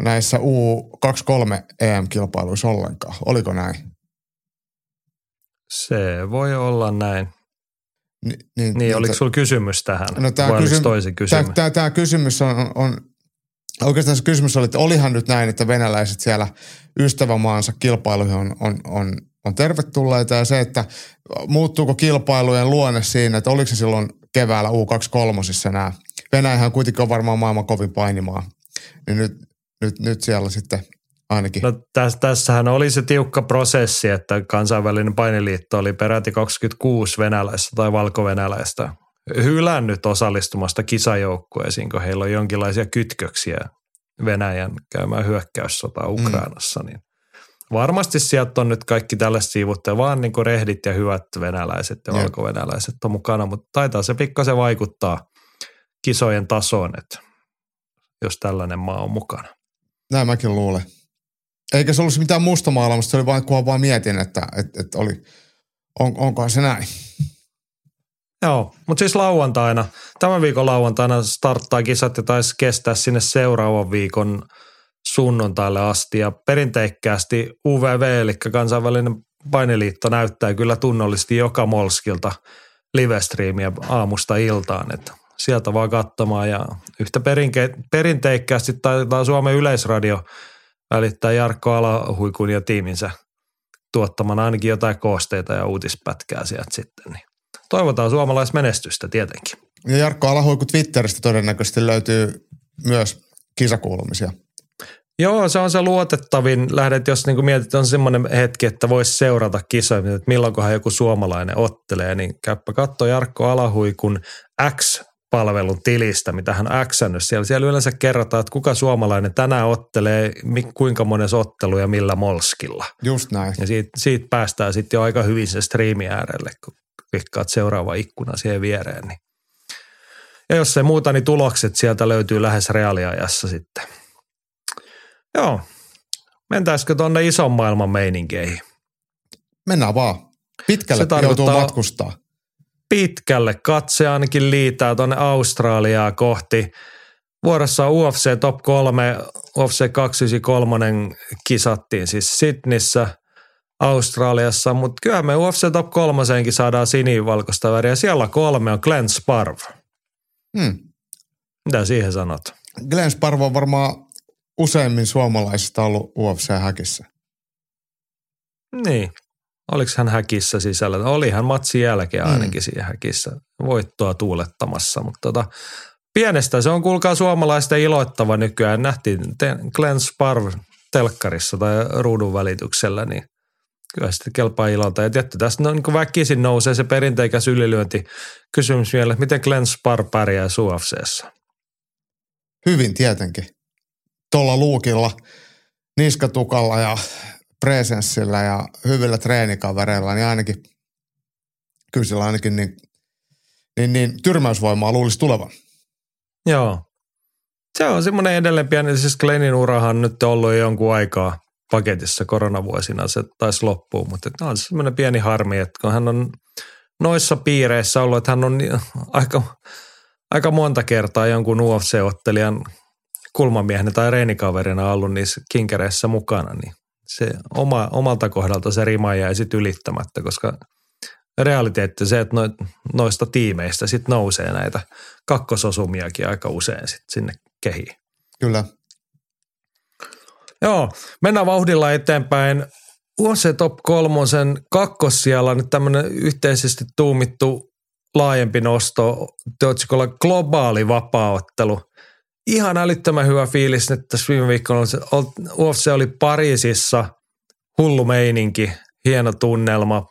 näissä U23 EM-kilpailuissa ollenkaan. Oliko näin? Se voi olla näin. Ni, niin, niin, oliko sulla kysymys tähän? No, tämä Vai toisi kysymys? Tämä, tämä, tämä kysymys on, on, oikeastaan se kysymys oli, että olihan nyt näin, että venäläiset siellä ystävämaansa kilpailuihin on, on, on, on tervetulleita ja se, että muuttuuko kilpailujen luonne siinä, että oliko se silloin keväällä U23 nämä. Venäjähän kuitenkin on varmaan maailman kovin painimaa. Niin nyt, nyt, nyt siellä sitten ainakin. No täs, tässähän oli se tiukka prosessi, että kansainvälinen painiliitto oli peräti 26 venäläistä tai valkovenäläistä hylännyt osallistumasta kisajoukkueisiin, kun heillä on jonkinlaisia kytköksiä Venäjän käymään hyökkäyssotaa mm. Ukrainassa, mm. niin varmasti sieltä on nyt kaikki tällaiset siivut, vaan niin kuin rehdit ja hyvät venäläiset ja valkovenäläiset on mukana, mutta taitaa se pikkasen vaikuttaa kisojen tasoon, että jos tällainen maa on mukana. Näin mäkin luulen. Eikä se ollut mitään mustamaailmasta, se oli vain, kunhan vaan mietin, että, että, että oli, on, onkohan se näin. Joo, mutta siis lauantaina, tämän viikon lauantaina starttaa kisat ja taisi kestää sinne seuraavan viikon sunnuntaille asti. Ja perinteikkäästi UVV, eli kansainvälinen painiliitto, näyttää kyllä tunnollisesti joka molskilta livestriimiä aamusta iltaan. Että sieltä vaan katsomaan ja yhtä perinke- perinteikkäästi taitaa Suomen Yleisradio – välittää Jarkko Alahuikun ja tiiminsä tuottamana ainakin jotain koosteita ja uutispätkää sieltä sitten. Niin toivotaan suomalaismenestystä tietenkin. Ja Jarkko Alahuiku Twitteristä todennäköisesti löytyy myös kisakuulumisia. Joo, se on se luotettavin lähdet, jos niin mietit, on semmoinen hetki, että voisi seurata kisoja, että milloinkohan joku suomalainen ottelee, niin käyppä katso Jarkko Alahuikun X-palvelun tilistä, mitä hän Xännyt siellä. Siellä yleensä kerrotaan, että kuka suomalainen tänään ottelee, kuinka monessa ottelu ja millä molskilla. Just näin. Ja siitä, siitä päästään sitten jo aika hyvin se striimi äärelle, kun klikkaat seuraava ikkuna siihen viereen. Niin. Ja jos se muuta, niin tulokset sieltä löytyy lähes reaaliajassa sitten. Joo. Mentäisikö tuonne ison maailman meininkeihin? Mennään vaan. Pitkälle se joutuu matkustaa. Pitkälle. Katse ainakin liitää tuonne Australiaa kohti. Vuorossa UFC Top 3, UFC 293 kisattiin siis Sydneyssä – Australiassa, mutta kyllä me UFC Top 3 saadaan sinivalkoista väriä. Siellä kolme on Glenn Sparv. Hmm. Mitä siihen sanot? Glenn Sparv on varmaan useimmin suomalaisista ollut UFC-häkissä. Niin. Oliko hän häkissä sisällä? Oli hän matsin jälkeen hmm. ainakin hmm. siinä häkissä voittoa tuulettamassa, mutta tota, pienestä se on kuulkaa suomalaisten iloittava nykyään. Nähtiin Glenn Sparv telkkarissa tai ruudun välityksellä, niin kyllä sitten kelpaa ilolta. Ja tietty, tässä no, niin väkisin nousee se perinteikäs ylilyönti. Kysymys vielä, miten Glenn Spar pärjää UFCssä? Hyvin tietenkin. Tuolla luukilla, niskatukalla ja presenssillä ja hyvillä treenikavereilla, niin ainakin, kyllä sillä ainakin niin, niin, niin tyrmäysvoimaa luulisi tulevan. Joo. Se on semmoinen edelleen pieni, siis Glennin urahan nyt ollut jo jonkun aikaa paketissa koronavuosina se taisi loppua, mutta tämä on semmoinen pieni harmi, että kun hän on noissa piireissä ollut, että hän on aika, aika monta kertaa jonkun UFC-ottelijan kulmamiehenä tai reenikaverina ollut niissä kinkereissä mukana, niin se oma, omalta kohdalta se rima jäi sitten ylittämättä, koska realiteetti se, että noista tiimeistä sitten nousee näitä kakkososumiakin aika usein sitten sinne kehiin. Kyllä. Joo, mennään vauhdilla eteenpäin. UFC Top 3 kakkossijalla on nyt tämmöinen yhteisesti tuumittu laajempi nosto, otsikolla globaali vapaaottelu. Ihan älyttömän hyvä fiilis että tässä viime viikolla. UFC oli Pariisissa, hullu meininki, hieno tunnelma,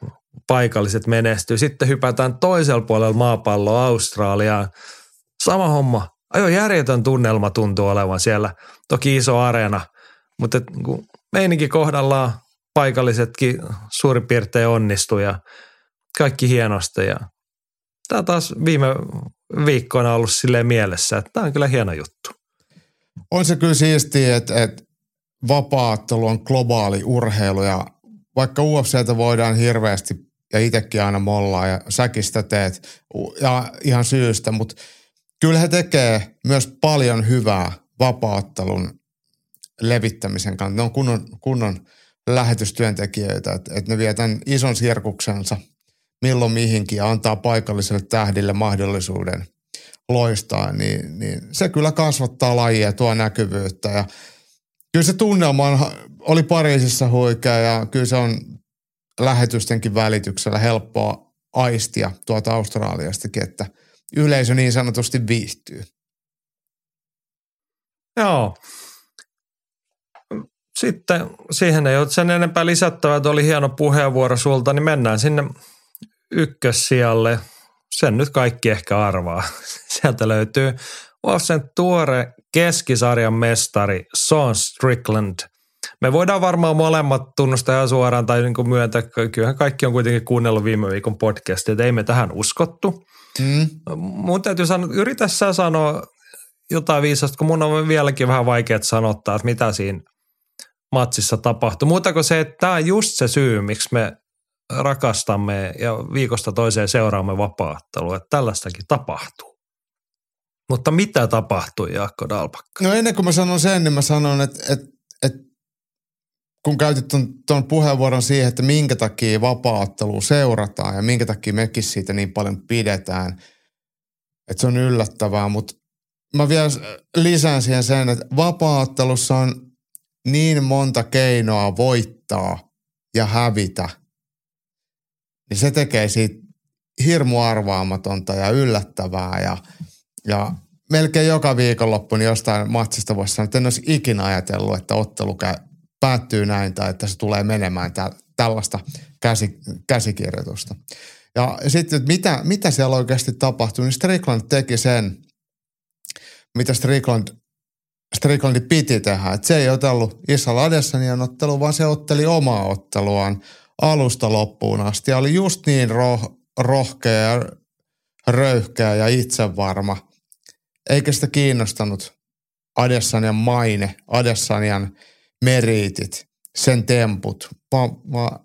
paikalliset menestyy. Sitten hypätään toisella puolella maapalloa Australiaan. Sama homma. Ajo järjetön tunnelma tuntuu olevan siellä. Toki iso areena – mutta kun meininkin kohdallaan paikallisetkin suurin piirtein onnistu ja kaikki hienosti. Ja tämä taas viime viikkoina ollut silleen mielessä, että tämä on kyllä hieno juttu. On se kyllä siistiä, että, että vapaattelu on globaali urheilu ja vaikka UFCtä voidaan hirveästi ja itsekin aina mollaa ja säkin sitä teet ja ihan syystä, mutta kyllä he tekee myös paljon hyvää vapaattelun levittämisen kannalta. Ne on kunnon, kunnon lähetystyöntekijöitä, että, että ne vie tämän ison sirkuksensa milloin mihinkin ja antaa paikalliselle tähdille mahdollisuuden loistaa, niin, niin se kyllä kasvattaa lajia, tuo näkyvyyttä ja kyllä se tunnelma on, oli Pariisissa huikea ja kyllä se on lähetystenkin välityksellä helppoa aistia tuolta Australiastakin, että yleisö niin sanotusti viihtyy. Joo, sitten siihen ei ole sen enempää lisättävää, että oli hieno puheenvuoro sulta, niin mennään sinne ykkössijalle. Sen nyt kaikki ehkä arvaa. Sieltä löytyy sen tuore keskisarjan mestari Sean Strickland. Me voidaan varmaan molemmat tunnustaa ihan suoraan tai niin myöntää, kyllähän kaikki on kuitenkin kuunnellut viime viikon podcastia, että ei me tähän uskottu. Mm. Mun täytyy sanoa, yritä sä sanoa jotain viisasta, kun mun on vieläkin vähän vaikea sanottaa, että mitä siinä matsissa tapahtui. Muuta kuin se, että tämä on just se syy, miksi me rakastamme ja viikosta toiseen seuraamme vapaattelua, että tällaistakin tapahtuu. Mutta mitä tapahtui, Jaakko Dalpakka? No ennen kuin mä sanon sen, niin mä sanon, että, että, että kun käytit tuon puheenvuoron siihen, että minkä takia vapaattelu seurataan ja minkä takia mekin siitä niin paljon pidetään, että se on yllättävää, mutta mä vielä lisään siihen sen, että vapaattelussa on niin monta keinoa voittaa ja hävitä, niin se tekee siitä hirmu arvaamatonta ja yllättävää ja, ja melkein joka viikonloppu niin jostain matsista voisi sanoa, että en olisi ikinä ajatellut, että ottelu päättyy näin tai että se tulee menemään tä, tällaista käsi, käsikirjoitusta. Ja sitten, että mitä, mitä siellä oikeasti tapahtui, niin Strickland teki sen, mitä Strickland, Strickland piti tehdä. Että se ei otellut Isal Adesanian ottelu, vaan se otteli omaa otteluaan alusta loppuun asti. Ja oli just niin roh, rohkea, röyhkeä ja itsevarma. Eikä sitä kiinnostanut Adesanian maine, Adesanian meriitit, sen temput, vaan, vaan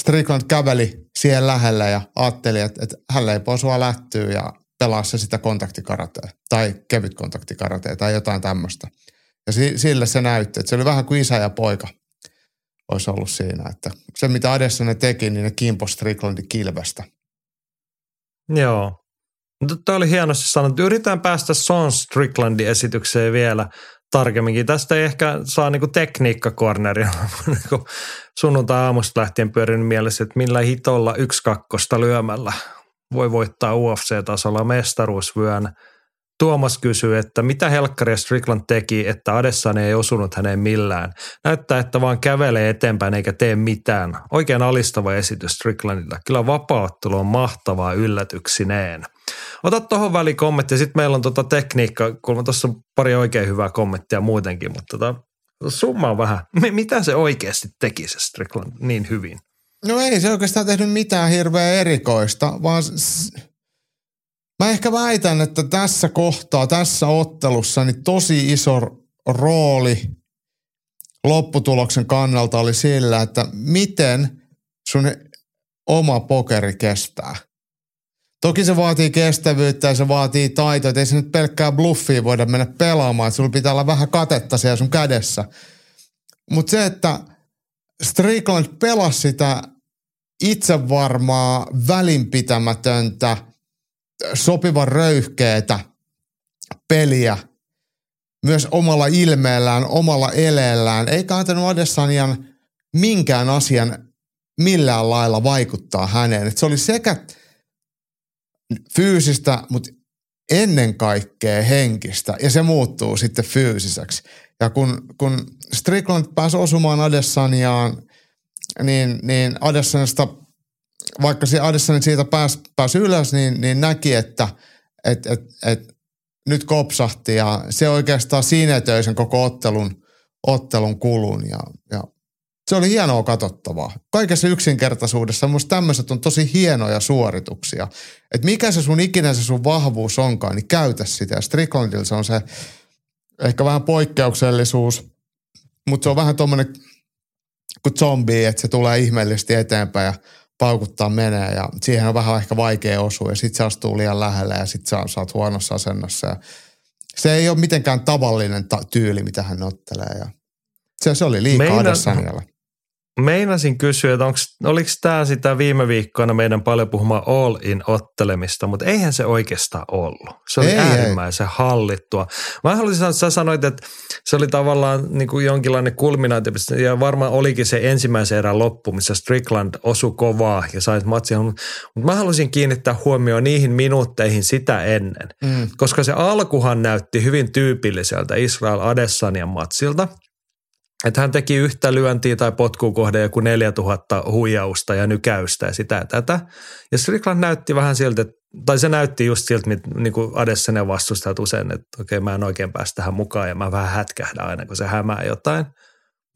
Strickland käveli siihen lähellä ja ajatteli, että, että hän leipoo sua lähtyy ja pelaa se sitä kontaktikaratea tai kevyt kontaktikaratea tai jotain tämmöistä. Ja sille se näytti, että se oli vähän kuin isä ja poika olisi ollut siinä. Että se, mitä Adessa ne teki, niin ne kimpo Stricklandin kilvestä. Joo. Tämä oli hienosti sanottu. Yritetään päästä Son Stricklandin esitykseen vielä tarkemminkin. Tästä ei ehkä saa niinku tekniikkakorneria niinku sunnuntai-aamusta lähtien pyörinyt mielessä, että millä hitolla yksi kakkosta lyömällä voi voittaa UFC-tasolla mestaruusvyön. Tuomas kysyy, että mitä Helkkari Strickland teki, että Adessani ei osunut häneen millään. Näyttää, että vaan kävelee eteenpäin eikä tee mitään. Oikein alistava esitys Stricklandilla. Kyllä vapauttelu on mahtavaa yllätyksineen. Ota tuohon väliin kommentti. Sitten meillä on tota tekniikka, kun tuossa on pari oikein hyvää kommenttia muutenkin, mutta tota, summa vähän. Mitä se oikeasti teki se Strickland niin hyvin? No ei se oikeastaan tehnyt mitään hirveän erikoista, vaan mä ehkä väitän, että tässä kohtaa, tässä ottelussa, niin tosi iso rooli lopputuloksen kannalta oli sillä, että miten sun oma pokeri kestää. Toki se vaatii kestävyyttä ja se vaatii taitoa, että ei se nyt pelkkää bluffia voida mennä pelaamaan, että sulla pitää olla vähän katetta siellä sun kädessä. Mutta se, että Strickland pelasi sitä itsevarmaa, välinpitämätöntä, sopivan röyhkeetä peliä myös omalla ilmeellään, omalla eleellään, eikä antanut Adesanian minkään asian millään lailla vaikuttaa häneen. Et se oli sekä fyysistä, mutta ennen kaikkea henkistä, ja se muuttuu sitten fyysiseksi. Ja kun, kun Strickland pääsi osumaan Adesaniaan, niin, niin Adesanista, vaikka se Adesani siitä pääsi, pääsi ylös, niin, niin näki, että et, et, et, nyt kopsahti ja se oikeastaan sinetöi sen koko ottelun, ottelun kulun ja, ja se oli hienoa katsottavaa. Kaikessa yksinkertaisuudessa minusta tämmöiset on tosi hienoja suorituksia. Että mikä se sun ikinä se sun vahvuus onkaan, niin käytä sitä. Ja Stricklandilla se on se ehkä vähän poikkeuksellisuus, mutta se on vähän tuommoinen kuin zombie, että se tulee ihmeellisesti eteenpäin ja paukuttaa menee ja siihen on vähän ehkä vaikea osua ja sitten se astuu liian lähelle ja sitten sä, sä oot huonossa asennossa ja se ei ole mitenkään tavallinen ta- tyyli, mitä hän ottelee ja se, se oli liikaa Meina. Meinasin kysyä, että onks, oliko tämä sitä viime viikkoina meidän paljon puhumaan all-in ottelemista, mutta eihän se oikeastaan ollut. Se oli ei, äärimmäisen ei. hallittua. Mä haluaisin sanoa, että sä sanoit, että se oli tavallaan niin kuin jonkinlainen kulminaatio, ja varmaan olikin se ensimmäisen erän loppu, missä Strickland osui kovaa ja sai matsia. Mutta mä haluaisin kiinnittää huomioon niihin minuutteihin sitä ennen, mm. koska se alkuhan näytti hyvin tyypilliseltä Israel Adesanian matsilta – että hän teki yhtä lyöntiä tai potkua kohde joku 4000 huijausta ja nykäystä ja sitä ja tätä. Ja Strickland näytti vähän siltä, tai se näytti just siltä, niin kuin Adessanen vastustajat usein, että okei mä en oikein päästä tähän mukaan ja mä vähän hätkähdän aina, kun se hämää jotain.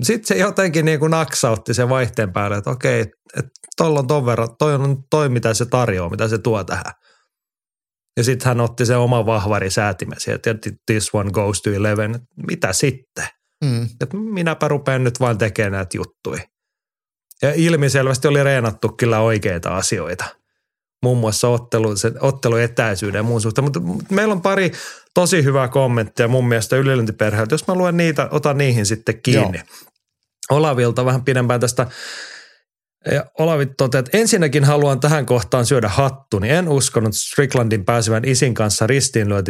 Sitten se jotenkin niin kuin naksautti sen vaihteen päälle, että okei, että tuolla on ton verran, toi on toi mitä se tarjoaa, mitä se tuo tähän. Ja sitten hän otti sen oman vahvari säätimen sieltä, että this one goes to eleven. Mitä sitten? Mm. Että minäpä rupean nyt vain tekemään näitä juttuja. Ja ilmiselvästi oli reenattu kyllä oikeita asioita. Muun muassa ottelu, se, otteluetäisyyden ja muun suhteen. Mutta meillä on pari tosi hyvää kommenttia mun mielestä ylilöntiperheeltä. Jos mä luen niitä, otan niihin sitten kiinni. Joo. Olavilta vähän pidempään tästä ja Olavi toteaa, että ensinnäkin haluan tähän kohtaan syödä hattuni. En uskonut Stricklandin pääsevän isin kanssa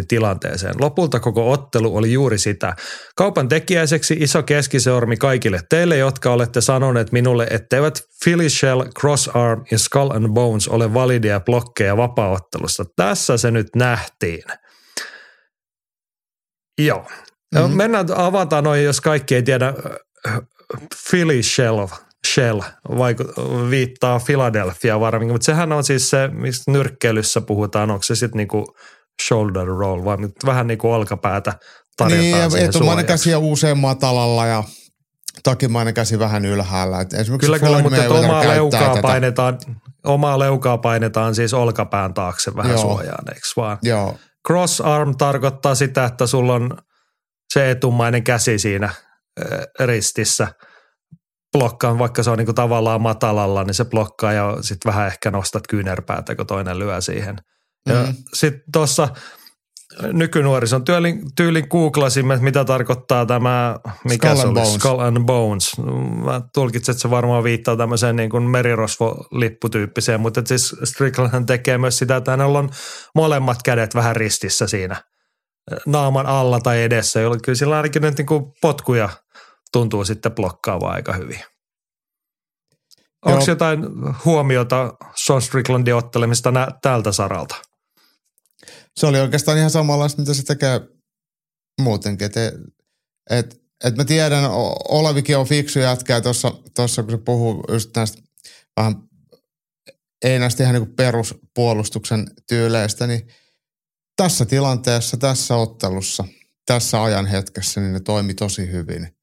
tilanteeseen. Lopulta koko ottelu oli juuri sitä. Kaupan tekijäiseksi iso keskisormi kaikille teille, jotka olette sanoneet minulle, etteivät Philly Shell, Crossarm ja Skull and Bones ole validia blokkeja vapaaottelussa. Tässä se nyt nähtiin. Joo. Mm-hmm. Mennään, avataan noin, jos kaikki ei tiedä. Philly Shell, Shell vaiku, viittaa Philadelphia varminkin, mutta sehän on siis se, mistä nyrkkeilyssä puhutaan, onko se sitten niinku shoulder roll vai vähän niin kuin olkapäätä tarjotaan Niin, ja siihen etumainen käsi on usein matalalla ja takimainen käsi vähän ylhäällä. Et esimerkiksi Kyllä, kyllä, mutta omaa leukaa, tätä. painetaan, omaa leukaa painetaan siis olkapään taakse vähän Joo. suojaan, eikö vaan? Joo, Cross arm tarkoittaa sitä, että sulla on se etumainen käsi siinä ristissä blokkaan, vaikka se on niinku tavallaan matalalla, niin se blokkaa ja sitten vähän ehkä nostat kyynärpäätä, kun toinen lyö siihen. Ja Mhm. sitten tuossa nykynuorison tyylin, tyylin googlasimme, että mitä tarkoittaa tämä, mikä Skull se oli, Bones. Skull and Bones. Mä tulkitsen, että se varmaan viittaa tämmöiseen niin kuin merirosvo-lipputyyppiseen, mutta siis Stricklandhan tekee myös sitä, että hänellä on molemmat kädet vähän ristissä siinä naaman alla tai edessä, jolloin kyllä sillä ainakin nyt niin kuin potkuja tuntuu sitten blokkaavaa aika hyvin. Onko jotain huomiota Sean Stricklandin ottelemista nä- tältä saralta? se oli oikeastaan ihan samanlaista, mitä se tekee muutenkin. Et, et, et mä tiedän, Olavikin on fiksu jätkä tuossa, tossa, kun se puhuu just näistä vähän, ei näistä ihan niin peruspuolustuksen tyyleistä, niin tässä tilanteessa, tässä ottelussa, tässä ajan hetkessä, niin ne toimi tosi hyvin.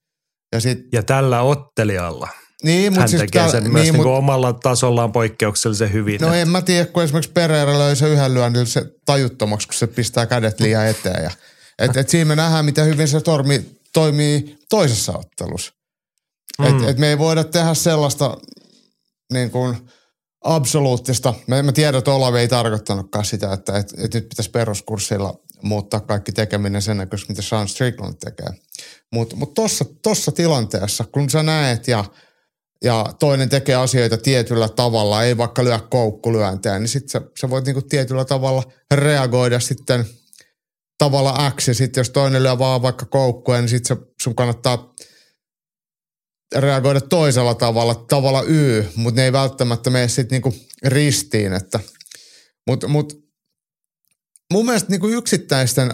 Ja sit, Ja tällä ottelijalla niin, hän mut siis tekee sen myös niin, niin, mut- omalla tasollaan poikkeuksellisen hyvin. No en mä tiedä, kun esimerkiksi Pereira löi se yhden lyönnillä se tajuttomaksi, kun se pistää kädet liian eteen. Ja, et, et siinä me nähdään, miten hyvin se tormi, toimii toisessa ottelussa. Mm. Et, et me ei voida tehdä sellaista niin kuin absoluuttista. Mä, mä tiedän, että Olavi ei tarkoittanutkaan sitä, että et, et nyt pitäisi peruskurssilla muuttaa kaikki tekeminen sen näköisesti, mitä Sean Strickland tekee. Mutta mut tossa, tossa tilanteessa, kun sä näet ja ja toinen tekee asioita tietyllä tavalla, ei vaikka lyö koukkulyöntejä, niin sitten sä, sä voit niinku tietyllä tavalla reagoida sitten tavalla X, ja sitten jos toinen lyö vaan vaikka koukkuja, niin sitten sun kannattaa reagoida toisella tavalla, tavalla Y, mutta ne ei välttämättä mene sitten niinku ristiin, että mutta mut, mun mielestä niinku yksittäisten,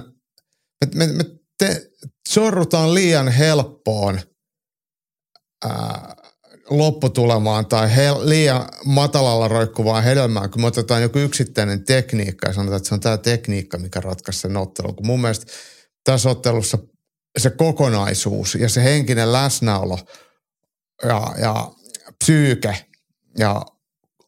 me, me, me te, sorrutaan liian helppoon ää, lopputulemaan tai hel, liian matalalla roikkuvaan hedelmään, kun me otetaan joku yksittäinen tekniikka ja sanotaan, että se on tämä tekniikka, mikä ratkaisi sen ottelun. Kun mun mielestä tässä ottelussa se kokonaisuus ja se henkinen läsnäolo ja, ja psyyke ja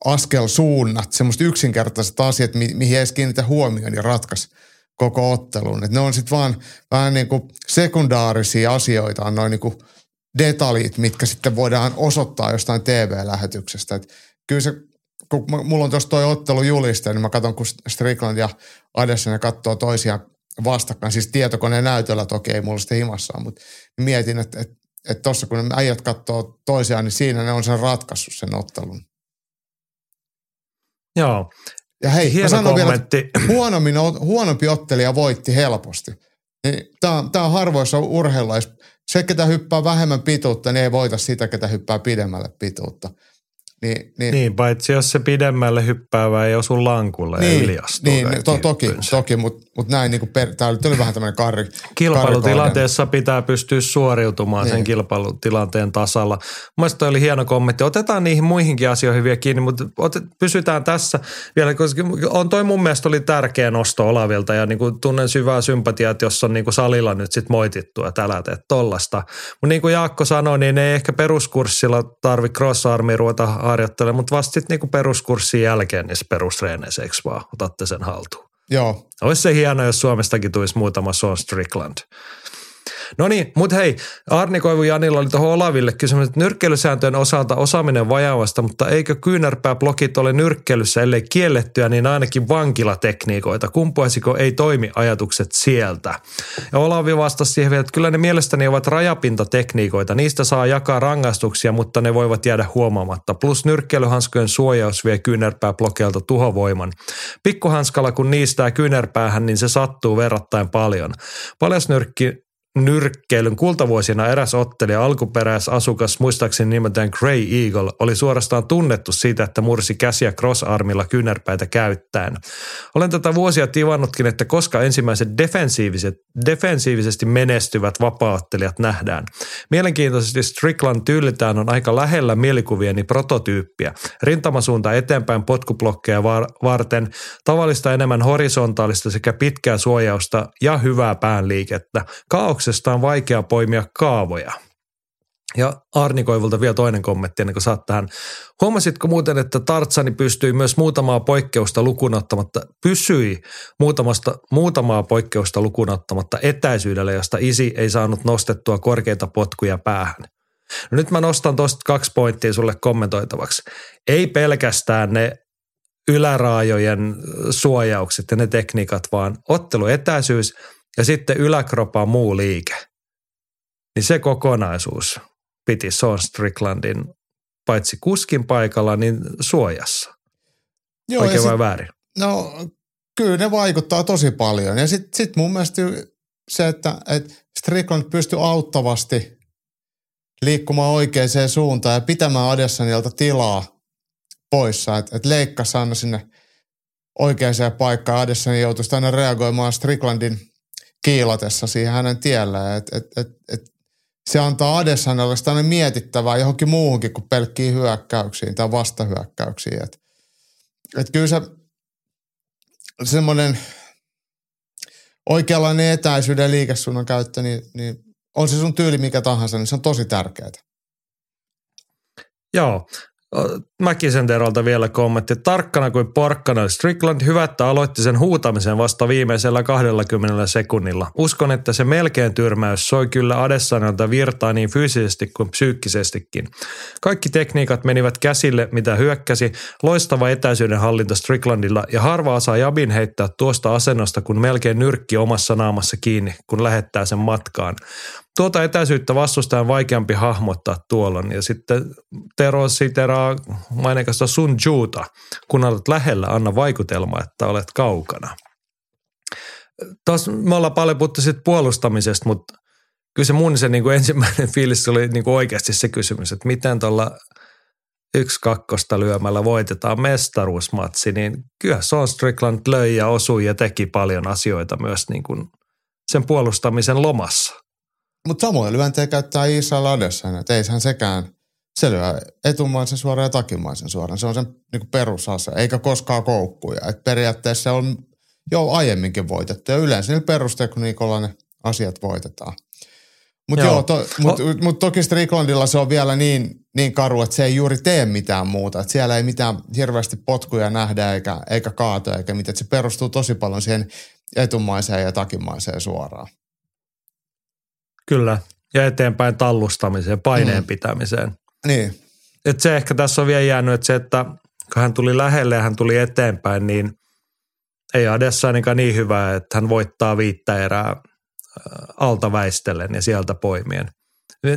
askelsuunnat, semmoista yksinkertaiset asiat, mi- mihin edes kiinnitä huomioon ja ratkaisi koko ottelun. Et ne on sitten vaan vähän niin kuin sekundaarisia asioita, on noin niin kuin detaljit, mitkä sitten voidaan osoittaa jostain TV-lähetyksestä. Et kyllä se, kun mulla on tuossa toi ottelu juliste, niin mä katson, kun Strickland ja Adesanya katsoo toisiaan vastakkain, siis tietokoneen näytöllä toki ei mulla sitä himassaan, mutta mietin, että että että tuossa kun äijät katsoo toisiaan, niin siinä ne on sen ratkaissut sen ottelun. Joo, Ja hei, mä hieno sanon vielä, että kommentti. huonommin, huonompi ottelija voitti helposti. Niin Tämä on, tää on harvoissa urheilulla. Jos Se, ketä hyppää vähemmän pituutta, niin ei voita sitä, ketä hyppää pidemmälle pituutta. Niin, niin, Niin, paitsi jos se pidemmälle hyppäävä ei osu lankulle ja yliastuu niin kaikki to, toki, toki mutta mut näin niin per, tää oli, vähän tämmöinen karri. Kilpailutilanteessa pitää pystyä suoriutumaan Niin. sen kilpailutilanteen tasalla. Mielestäni toi oli hieno kommentti. Otetaan niihin muihinkin asioihin vielä kiinni, mutta otet, pysytään tässä vielä, koska on toi mun mielestä oli tärkeä nosto Olavilta ja niin kuin tunnen syvää sympatiaa, että jos on niin kuin salilla nyt sit moitittu, että älä tee tollasta. Mutta niin kuin Jaakko sanoi, niin ei ehkä peruskurssilla tarvi cross-armia ruveta harjoittelemaan, mutta vasta sitten niin peruskurssin jälkeen niissä perusreeneissä, vaan, otatte sen haltuun. Joo, Olisi se hieno, jos Suomestakin tulisi muutama Sean Strickland. No niin, mutta hei, Arni Koivu Janilla oli tuohon Olaville kysymys, että nyrkkeilysääntöjen osalta osaaminen vajaavasta, mutta eikö kyynärpääblokit ole nyrkkeilyssä, ellei kiellettyä, niin ainakin vankilatekniikoita. Kumpuaisiko ei toimi ajatukset sieltä? Ja Olavi vastasi siihen että kyllä ne mielestäni ovat rajapintatekniikoita. Niistä saa jakaa rangaistuksia, mutta ne voivat jäädä huomaamatta. Plus nyrkkeilyhanskojen suojaus vie kyynärpääblokeilta tuhovoiman. Pikkuhanskalla kun niistää kyynärpäähän, niin se sattuu verrattain paljon. Paljasnyrkki nyrkkeilyn kultavuosina eräs ottelija alkuperäisasukas, muistaakseni nimeltään Grey Eagle, oli suorastaan tunnettu siitä, että mursi käsiä crossarmilla kyynärpäitä käyttäen. Olen tätä vuosia tivannutkin, että koska ensimmäiset defensiiviset, defensiivisesti menestyvät vapaattelijat nähdään. Mielenkiintoisesti Strickland tyylitään on aika lähellä mielikuvieni prototyyppiä. Rintamasuunta eteenpäin potkublokkeja var- varten, tavallista enemmän horisontaalista sekä pitkää suojausta ja hyvää päänliikettä. Kaauksesta on vaikea poimia kaavoja. Ja Arni Koivulta vielä toinen kommentti ennen kuin saat tähän. Huomasitko muuten, että Tartsani pystyi myös muutamaa poikkeusta lukunottamatta, pysyi muutamasta, muutamaa poikkeusta lukunottamatta etäisyydellä, josta isi ei saanut nostettua korkeita potkuja päähän. No nyt mä nostan tuosta kaksi pointtia sulle kommentoitavaksi. Ei pelkästään ne yläraajojen suojaukset ja ne tekniikat, vaan otteluetäisyys ja sitten yläkropa muu liike. Niin se kokonaisuus piti Sean Stricklandin paitsi kuskin paikalla, niin suojassa. Joo, Oikein vai sit, väärin? No kyllä ne vaikuttaa tosi paljon. Ja sitten sit mun mielestä se, että, että Strickland pystyy auttavasti liikkumaan oikeaan suuntaan ja pitämään Adessanilta tilaa poissa. Että et leikkasi aina sinne oikeaan paikkaan. Adessani joutuisi aina reagoimaan Stricklandin kiilatessa siihen hänen tiellään. Et, et, et, et se antaa Adessanille sitä mietittävää johonkin muuhunkin kuin pelkkiin hyökkäyksiin tai vastahyökkäyksiin. Et, et kyllä se semmoinen oikeanlainen etäisyyden liikesuunnan käyttö, niin, niin on se sun tyyli mikä tahansa, niin se on tosi tärkeää. Joo, Mäkisen Terolta vielä kommentti. Tarkkana kuin porkkana. Strickland hyvä, että aloitti sen huutamisen vasta viimeisellä 20 sekunnilla. Uskon, että se melkein tyrmäys soi kyllä Adessanilta virtaa niin fyysisesti kuin psyykkisestikin. Kaikki tekniikat menivät käsille, mitä hyökkäsi. Loistava etäisyyden hallinta Stricklandilla ja harva saa Jabin heittää tuosta asennosta, kun melkein nyrkki omassa naamassa kiinni, kun lähettää sen matkaan. Tuota etäisyyttä vastustajan vaikeampi hahmottaa tuolloin. Ja sitten Tero siteraa mainekasta Sun Juuta. Kun olet lähellä, anna vaikutelma, että olet kaukana. Taas me ollaan paljon puhuttu puolustamisesta, mutta kyllä se mun se niin kuin ensimmäinen fiilis oli niin kuin oikeasti se kysymys, että miten tuolla yksi kakkosta lyömällä voitetaan mestaruusmatsi, niin kyllä Son Strickland löi ja osui ja teki paljon asioita myös niin kuin sen puolustamisen lomassa. Mutta samoin lyöntejä käyttää Isa Ladessa, että eihän sekään, se lyö etumaisen suoraan ja takimaisen suoraan. Se on sen niin perusase, eikä koskaan koukkuja. Et periaatteessa on jo aiemminkin voitettu ja yleensä niillä perustekniikolla ne asiat voitetaan. Mutta joo, joo to, mut, oh. mut toki Stricklandilla se on vielä niin, niin karu, että se ei juuri tee mitään muuta. Et siellä ei mitään hirveästi potkuja nähdä eikä, eikä kaatoja eikä mitään. Et se perustuu tosi paljon siihen etumaiseen ja takimaiseen suoraan. Kyllä, ja eteenpäin tallustamiseen, paineen mm. pitämiseen. Niin. Et se ehkä tässä on vielä jäänyt, että se, että kun hän tuli lähelle ja hän tuli eteenpäin, niin ei Adessa ainakaan niin hyvä, että hän voittaa viittä erää alta väistellen ja sieltä poimien –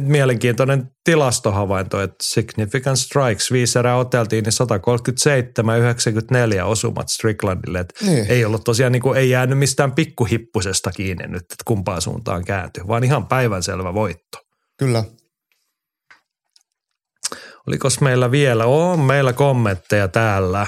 mielenkiintoinen tilastohavainto, että significant strikes, viisi erää oteltiin, niin 137 94 osumat Stricklandille. Että niin. Ei ollut tosiaan, niin kuin, ei jäänyt mistään pikkuhippusesta kiinni nyt, että kumpaan suuntaan kääntyy, vaan ihan päivänselvä voitto. Kyllä. Oliko meillä vielä? On meillä kommentteja täällä.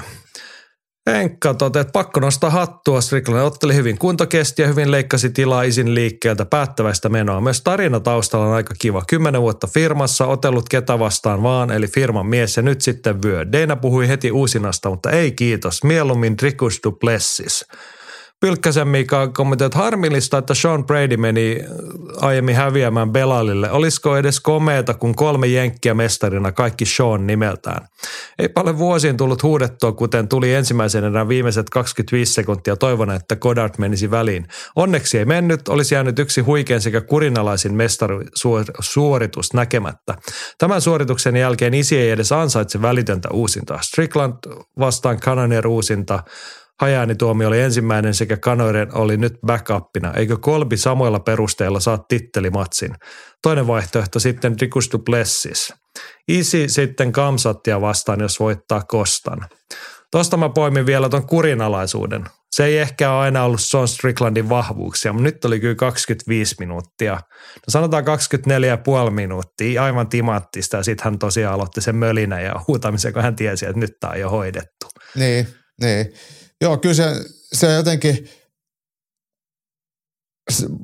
Henkka toteaa, että pakko nostaa hattua. Strickland otteli hyvin kuntokesti ja hyvin leikkasi tilaa isin liikkeeltä päättäväistä menoa. Myös tarina taustalla on aika kiva. Kymmenen vuotta firmassa, otellut ketä vastaan vaan, eli firman mies ja nyt sitten vyö. Deina puhui heti uusinasta, mutta ei kiitos. Mieluummin Dricus Duplessis. Pylkkäsen Mika kommentoi, että harmillista, että Sean Brady meni äh, aiemmin häviämään Belalille. Olisiko edes komeeta, kun kolme jenkkiä mestarina kaikki Sean nimeltään? Ei paljon vuosiin tullut huudettua, kuten tuli ensimmäisenä enää viimeiset 25 sekuntia toivon, että Goddard menisi väliin. Onneksi ei mennyt, olisi jäänyt yksi huikein sekä kurinalaisin mestarisuoritus näkemättä. Tämän suorituksen jälkeen isi ei edes ansaitse välitöntä uusintaa. Strickland vastaan Cannonier uusinta, Hajani-tuomio oli ensimmäinen sekä Kanoiren oli nyt backupina. Eikö Kolbi samoilla perusteilla saa tittelimatsin? Toinen vaihtoehto sitten Rikus Duplessis. Isi sitten Kamsattia vastaan, jos voittaa Kostan. Tosta mä poimin vielä ton kurinalaisuuden. Se ei ehkä ole aina ollut Sean Stricklandin vahvuuksia, mutta nyt oli kyllä 25 minuuttia. No sanotaan 24,5 minuuttia, aivan timanttista ja sitten hän tosiaan aloitti sen mölinä ja huutamisen, kun hän tiesi, että nyt tämä on jo hoidettu. Niin, niin. Joo, kyllä se, se jotenkin,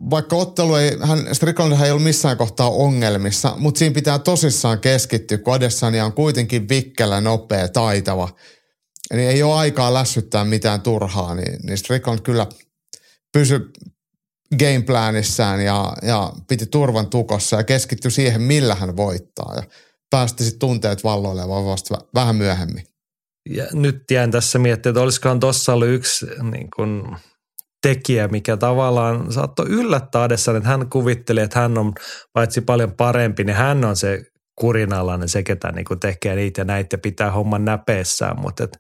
vaikka ottelu ei, hän, Strickland ei ollut missään kohtaa ongelmissa, mutta siinä pitää tosissaan keskittyä, kun Adesanya on kuitenkin vikkelä, nopea, taitava – niin ei ole aikaa lässyttää mitään turhaa, niin, niin Strickland kyllä pysy gameplanissään ja, ja piti turvan tukossa ja keskittyi siihen, millä hän voittaa ja päästi sitten tunteet valloilemaan vasta vähän myöhemmin. Ja nyt jään tässä miettimään, että olisikohan tuossa ollut yksi niin kun, tekijä, mikä tavallaan saattoi yllättää Adessan, että hän kuvitteli, että hän on paitsi paljon parempi, niin hän on se kurinalainen se, ketä niin tekee niitä ja näitä ja pitää homman näpeessään, mutta et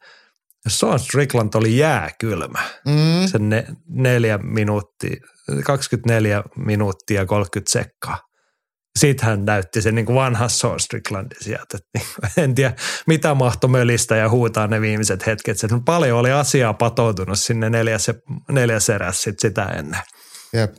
Sean Strickland oli jääkylmä. Mm. Sen ne, neljä minuuttia, 24 minuuttia 30 sekkaa. Sitten hän näytti sen niin kuin vanha Sean Stricklandin sieltä. Niin en tiedä, mitä mahto mölistä ja huutaa ne viimeiset hetket. Se paljon oli asiaa patoutunut sinne neljäs, neljäs eräs sit sitä ennen. Jep.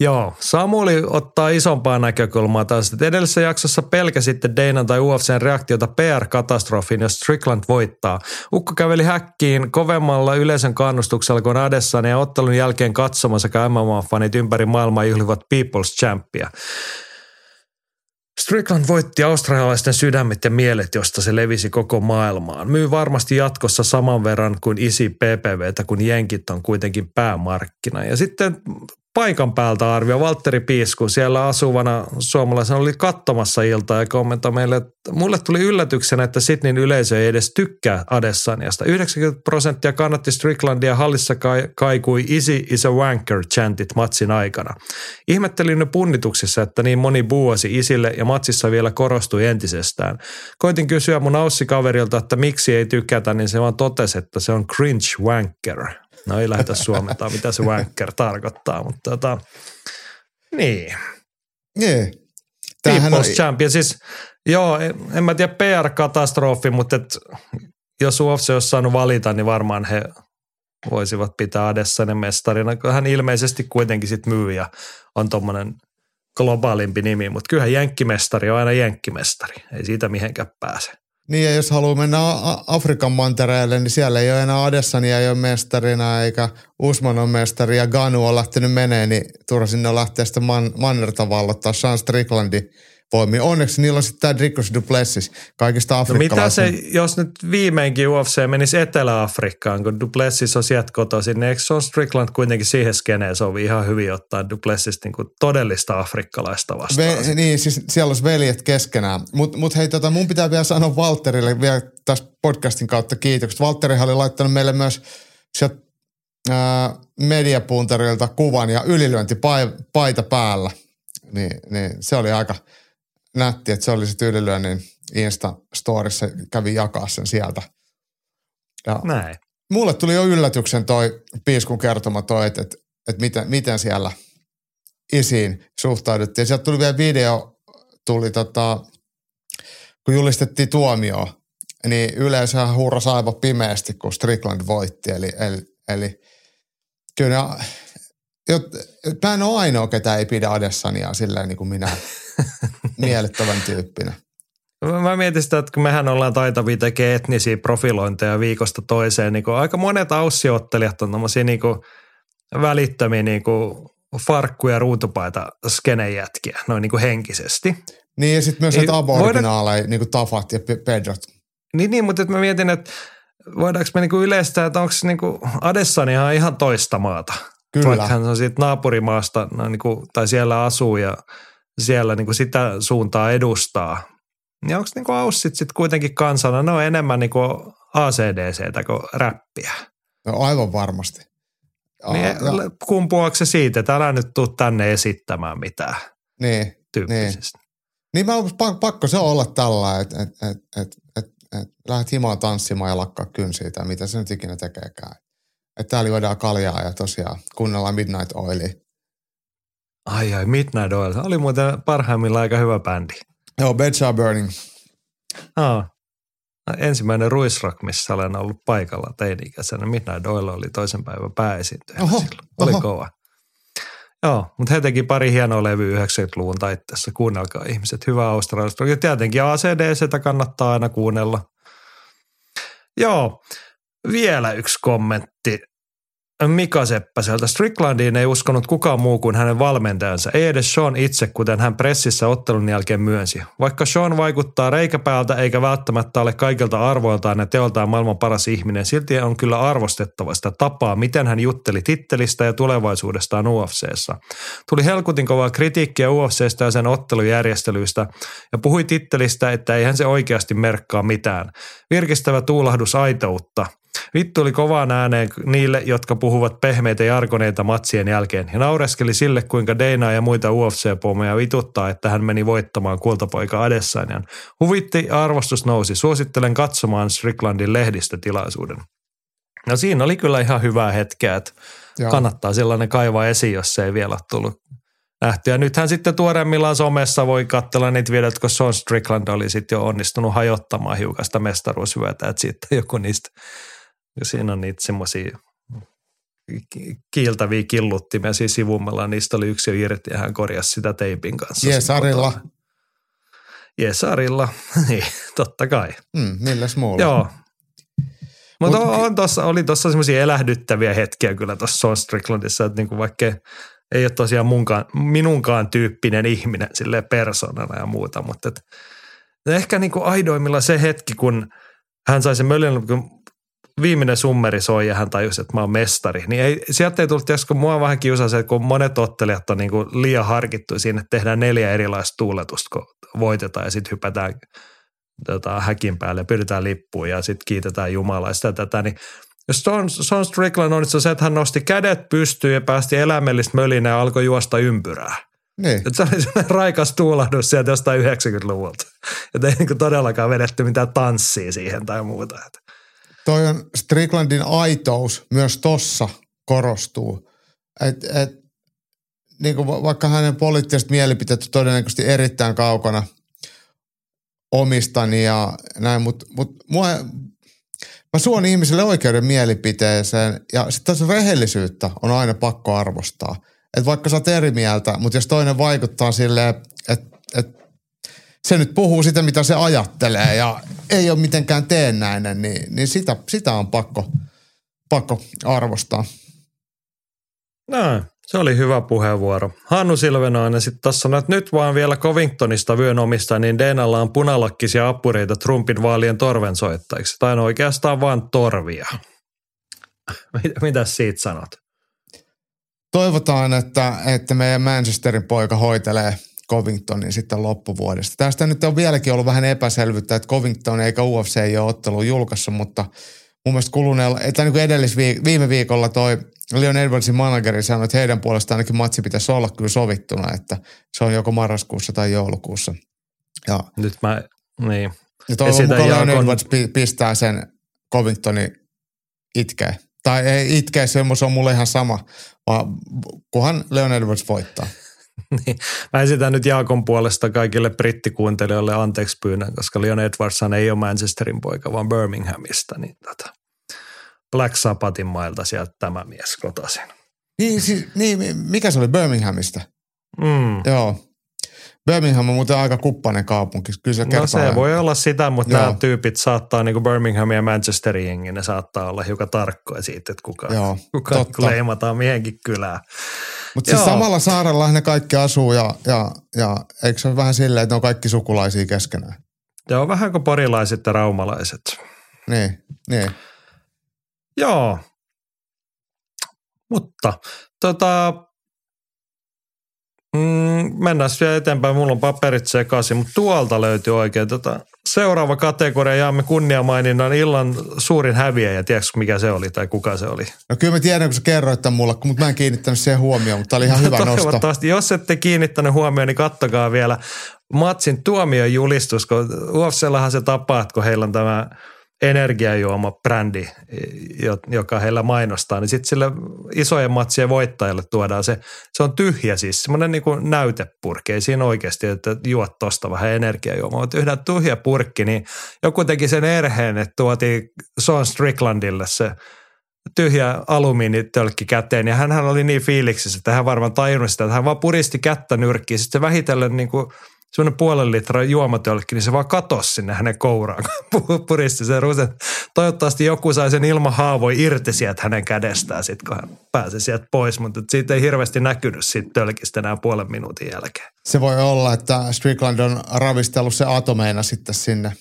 Joo, Samuli ottaa isompaa näkökulmaa taas. Että edellisessä jaksossa pelkäsitte Deinan tai UFCn reaktiota PR-katastrofiin, jos Strickland voittaa. Ukko käveli häkkiin kovemmalla yleisön kannustuksella kuin Adessan ja ottelun jälkeen katsomaan sekä MMA-fanit ympäri maailmaa juhlivat People's Champia. Strickland voitti australialaisten sydämet ja mielet, josta se levisi koko maailmaan. Myy varmasti jatkossa saman verran kuin isi PPVtä, kun jenkit on kuitenkin päämarkkina. Ja sitten paikan päältä arvio. Valtteri Piisku siellä asuvana suomalaisena oli katsomassa iltaa ja kommentoi meille, että mulle tuli yllätyksenä, että Sydneyn yleisö ei edes tykkää Adessaniasta. 90 prosenttia kannatti Stricklandia, hallissa kaikui Easy is a wanker chantit matsin aikana. Ihmettelin ne punnituksissa, että niin moni buuasi isille ja matsissa vielä korostui entisestään. Koitin kysyä mun aussikaverilta, että miksi ei tykätä, niin se vaan totesi, että se on cringe wanker. No ei lähdetä suomentaa, mitä se wanker tarkoittaa, mutta tota, niin. Niin. People's on... Champion, siis joo, en mä tiedä PR-katastrofi, mutta et, jos UFC olisi saanut valita, niin varmaan he voisivat pitää Adessanen mestarina. Hän ilmeisesti kuitenkin sit myy ja on tuommoinen globaalimpi nimi, mutta kyllähän jenkkimestari on aina jenkkimestari. Ei siitä mihinkään pääse. Niin ja jos haluaa mennä Afrikan mantereelle, niin siellä ei ole enää Adessania ei ole mestarina eikä Usman on mestari ja Ganu on lähtenyt menee, niin turha sinne lähteä sitten man, mannerta vallottaa Sean Stricklandin voimi. Onneksi niillä on sitten tämä Dricus Duplessis kaikista afrikkalaisista. No mitä se, jos nyt viimeinkin UFC menisi Etelä-Afrikkaan, kun Duplessis on sieltä kotoisin, niin eikö Sean Strickland kuitenkin siihen skeneen sovi ihan hyvin ottaa Duplessis niin kuin todellista afrikkalaista vastaan? Ve, niin, siis siellä olisi veljet keskenään. Mutta mut hei, tota, mun pitää vielä sanoa Walterille vielä tästä podcastin kautta kiitokset. Walterihan oli laittanut meille myös sieltä mediapuntarilta kuvan ja ylilyöntipaita päällä. Niin, niin se oli aika – nätti, että se oli se ylilyönnin Insta-storissa, kävi jakaa sen sieltä. Ja Näin. Mulle tuli jo yllätyksen toi Piiskun kertoma toi, että, että, että miten, miten siellä isiin suhtauduttiin. Sieltä tuli vielä video, tuli tota, kun julistettiin tuomio, niin yleensä hurrasi aivan pimeästi, kun Strickland voitti. Eli, eli, eli kyllä jot, mä en ole ainoa, ketä ei pidä Adessania silleen niin kuin minä miellyttävän tyyppinä. Mä mietin sitä, että kun mehän ollaan taitavia tekemään etnisiä profilointeja viikosta toiseen, niin kuin aika monet aussiottelijat on tämmöisiä niin kuin välittömiä niin kuin farkku- ja ruutupaita skenejätkiä, noin niin kuin henkisesti. Niin ja sitten myös näitä aboriginaaleja, voida... niin kuin Tafat ja Pedrot. Niin, niin mutta mä mietin, että voidaanko me niinku yleistää, että onko niinku Adessania ihan toista maata? Kyllä. Vaikka hän on siitä naapurimaasta no, niinku, tai siellä asuu ja siellä niin kuin sitä suuntaa edustaa. Niin onko niin Aussit sitten kuitenkin kansana, ne on enemmän niin kuin ACDCtä kuin räppiä? No aivan varmasti. Niin, ja... kumpuaako se siitä, että älä nyt tuu tänne esittämään mitään niin, tyyppisesti. Niin. Niin mä pakko se olla tällä, että et, et, et, et, et lähdet himaan tanssimaan ja lakkaa kynsiä tai mitä se nyt ikinä tekeekään. Että täällä juodaan kaljaa ja tosiaan kuunnellaan Midnight Oilia. Ai ai, Midnight Oil. Oli muuten parhaimmillaan aika hyvä bändi. Joo, Beds Are Burning. Oh. ensimmäinen ruisrock, missä olen ollut paikalla teini-ikäisenä. Midnight Oil oli toisen päivän pääesiintyjä. Oho, silloin. Oli oho. kova. Joo, mutta he teki pari hienoa levyä 90-luvun taitteessa. Kuunnelkaa ihmiset. Hyvä australialaista. Ja tietenkin ACDCtä kannattaa aina kuunnella. Joo, vielä yksi kommentti. Mika Seppäseltä. Stricklandiin ei uskonut kukaan muu kuin hänen valmentajansa. Ei edes Sean itse, kuten hän pressissä ottelun jälkeen myönsi. Vaikka Sean vaikuttaa reikäpäältä eikä välttämättä ole kaikilta arvoiltaan ja teoltaan maailman paras ihminen, silti on kyllä arvostettava sitä tapaa, miten hän jutteli tittelistä ja tulevaisuudestaan UFCssä. Tuli helkutin kovaa kritiikkiä UFCstä ja sen ottelujärjestelyistä ja puhui tittelistä, että eihän se oikeasti merkkaa mitään. Virkistävä tuulahdus aitoutta. Vittu oli kovaan ääneen niille, jotka puhuvat pehmeitä jargoneita matsien jälkeen ja naureskeli sille, kuinka Dana ja muita UFC-pomoja vituttaa, että hän meni voittamaan kultapoika Adesanjan. Huvitti ja arvostus nousi. Suosittelen katsomaan Stricklandin lehdistötilaisuuden. No siinä oli kyllä ihan hyvää hetkeä, että Joo. kannattaa sellainen kaivaa esiin, jos se ei vielä ole tullut nähty. Ja nythän sitten tuoreemmillaan somessa voi katsella niitä videoita, kun Sean Strickland oli sitten jo onnistunut hajottamaan hiukasta mestaruusvyötä, että sitten joku niistä, ja siinä on niitä semmoisia kiiltäviä killuttimia siinä sivummalla, niistä oli yksi jo irti ja hän korjasi sitä teipin kanssa. Jesarilla. Jesarilla, niin totta kai. Mm, milläs muulla? Joo. Mutta Mut- on tossa, oli tuossa semmoisia elähdyttäviä hetkiä kyllä tuossa Sean Stricklandissa, että niinku vaikka ei ole tosiaan munkaan, minunkaan tyyppinen ihminen sille persoonana ja muuta, mutta et, ehkä niinku aidoimmilla se hetki, kun hän sai sen möljän, kun viimeinen summeri soi ja hän tajusi, että mä oon mestari, niin ei, sieltä ei tullut, jos kun mua vähän kiusaa se, että kun monet ottelijat on niinku liian harkittu siinä, että tehdään neljä erilaista tuuletusta, kun voitetaan ja sitten hypätään tota, häkin päälle ja pyydetään lippuun ja sitten kiitetään Jumalaa ja sitä tätä, niin jos Sean, Sean Strickland on se, että hän nosti kädet pystyyn ja päästi eläimellistä mölinä ja alkoi juosta ympyrää. Niin. Et se oli sellainen raikas tuulahdus sieltä jostain 90-luvulta. Että ei niinku todellakaan vedetty mitään tanssia siihen tai muuta. Et Toi on Stricklandin aitous myös tossa korostuu. Et, et, niin kuin va- vaikka hänen poliittiset mielipiteet on todennäköisesti erittäin kaukana omistani ja näin, mutta mut mua, mä suon ihmiselle oikeuden mielipiteeseen ja sitten tässä rehellisyyttä on aina pakko arvostaa. Että vaikka sä oot eri mieltä, mutta jos toinen vaikuttaa silleen, että et, se nyt puhuu sitä, mitä se ajattelee ja ei ole mitenkään teennäinen, niin, niin sitä, sitä on pakko, pakko arvostaa. No, se oli hyvä puheenvuoro. Hannu Silvenoinen sitten tässä sanoi, että nyt vaan vielä Covingtonista vyön omista, niin Denalla on punalakkisia appureita Trumpin vaalien torvensoittajiksi. Tai no oikeastaan vaan torvia. Mit- Mitäs siitä sanot? Toivotaan, että, että meidän Manchesterin poika hoitelee Covingtonin sitten loppuvuodesta. Tästä nyt on vieläkin ollut vähän epäselvyyttä, että Covington eikä UFC ei ole ottelu julkaissut, mutta mun mielestä kuluneella, että niin kuin edellis viime viikolla toi Leon Edwardsin manageri sanoi, että heidän puolestaan ainakin matsi pitäisi olla kyllä sovittuna, että se on joko marraskuussa tai joulukuussa. Ja, Nyt mä, niin. ja toivon mukaan Leon Jaakon- Edwards pi- pistää sen Covingtonin itkee. Tai ei itkeä, se on mulle ihan sama, vaan kunhan Leon Edwards voittaa. niin. Mä esitän nyt Jaakon puolesta kaikille brittikuuntelijoille anteeksi pyynnön, koska Leon Edwardshan ei ole Manchesterin poika, vaan Birminghamista. Niin tota, Black Sabbathin mailta sieltä tämä mies kotoisin. Niin, siis, niin, mi- mikä se oli Birminghamista? Mm. Joo. Birmingham on muuten aika kuppainen kaupunki. Kyllä se No se voi olla sitä, mutta Joo. nämä tyypit saattaa, niin kuin Birmingham ja Manchesterin jengi, ne saattaa olla hiukan tarkkoja siitä, että kuka, Joo, kuka leimataan mihinkin kylään. Mutta siis samalla saarella ne kaikki asuu ja, ja, ja eikö se ole vähän silleen, että ne on kaikki sukulaisia keskenään? Se on vähän kuin porilaiset ja raumalaiset. Niin, niin. Joo. Mutta tota, mm, mennään vielä eteenpäin. Mulla on paperit sekaisin, mutta tuolta löytyy oikein. Tota, seuraava kategoria jaamme kunniamaininnan illan suurin häviäjä. Tiedätkö mikä se oli tai kuka se oli? No kyllä mä tiedän, kun sä kerroit tämän mulle, mutta mä en kiinnittänyt siihen huomioon, mutta oli ihan hyvä nosto. Toivottavasti, jos ette kiinnittänyt huomioon, niin kattokaa vielä matsin tuomiojulistus, kun UFCllähän se tapaa, että kun heillä on tämä energiajuoma-brändi, joka heillä mainostaa, niin sitten sille isojen matsien voittajalle tuodaan se, se on tyhjä siis, semmoinen niin kuin näytepurkki, ei siinä oikeasti, että juot tosta vähän energiajuomaa, mutta yhden tyhjä purkki, niin joku teki sen erheen, että tuotiin Sean Stricklandille se tyhjä alumiinitölkki käteen ja hän oli niin fiiliksissä, että hän varmaan tajunnut sitä, että hän vaan puristi kättä nyrkkiin, sitten vähitellen niin kuin – semmoinen puolen litran juomatölkki, niin se vaan katosi sinne hänen kouraan, kun puristi sen rusen. Toivottavasti joku sai sen ilman haavoi irti sieltä hänen kädestään, sit, kun hän pääsi sieltä pois, mutta siitä ei hirveästi näkynyt siitä tölkistä enää puolen minuutin jälkeen. Se voi olla, että Strickland on ravistellut se atomeina sitten sinne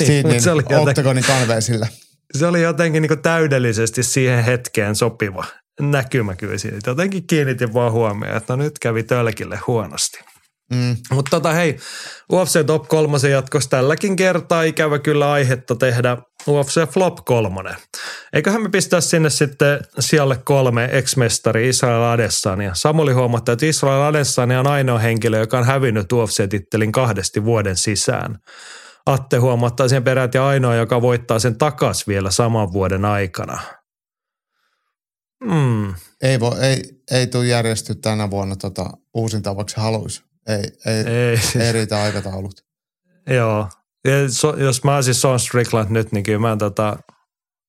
niin, Sydneyn se oli Octagonin kanveesille. Se oli jotenkin niin täydellisesti siihen hetkeen sopiva näkymä kyllä siitä. Jotenkin kiinnitin vaan huomioon, että no nyt kävi tölkille huonosti. Mm. Mutta tota hei, UFC Top 3 jatkos tälläkin kertaa ikävä kyllä aihetta tehdä UFC Flop 3. Eiköhän me pistää sinne sitten sijalle kolme ex-mestari Israel Adesanya. Samuli huomattaa, että Israel Adesanya on ainoa henkilö, joka on hävinnyt UFC-tittelin kahdesti vuoden sisään. Atte huomattaa sen peräti ainoa, joka voittaa sen takas vielä saman vuoden aikana. Mm. Ei, voi, ei, ei tule järjestyä tänä vuonna tota, uusinta, vaikka se haluaisi. Ei, ei, ei, siis. ei riitä aikataulut. Joo. Ja so, jos mä olisin Sean Strickland nyt, niin kyllä mä, tota,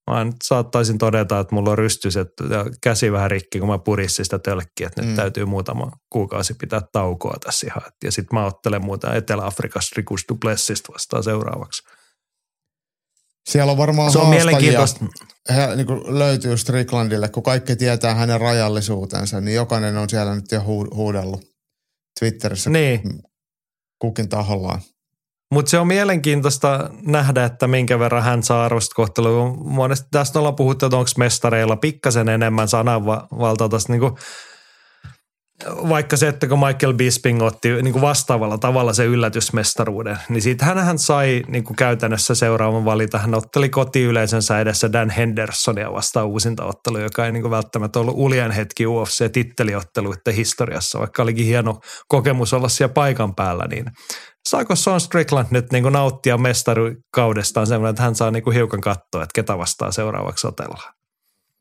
mä saattaisin todeta, että mulla on rystyset ja käsi vähän rikki, kun mä purissin sitä tölkkiä, että nyt mm. täytyy muutama kuukausi pitää taukoa tässä ihan. Ja sitten mä ottelen muuta Etelä-Afrikasta Rikus Duplessista vastaan seuraavaksi. Siellä on varmaan Se on mielenkiintoista. He, niin kuin löytyy Stricklandille, kun kaikki tietää hänen rajallisuutensa, niin jokainen on siellä nyt jo huudellut. Twitterissä niin. kukin tahollaan. Mutta se on mielenkiintoista nähdä, että minkä verran hän saa arvostuskohtelua. Monesti tästä ollaan puhuttu, että onko mestareilla pikkasen enemmän sananvaltaa tästä niin vaikka se, että kun Michael Bisping otti niin kuin vastaavalla tavalla se yllätysmestaruuden, niin siitä hän sai niin kuin käytännössä seuraavan valita. Hän otteli kotiyleisönsä edessä Dan Hendersonia vastaan uusinta ottelu, joka ei niin kuin välttämättä ollut uljan hetki UFC-titteliotteluiden historiassa, vaikka olikin hieno kokemus olla siellä paikan päällä, niin saako Sean Strickland nyt niin kuin nauttia mestarukaudestaan semmoinen, että hän saa niin kuin hiukan katsoa, että ketä vastaa seuraavaksi otellaan?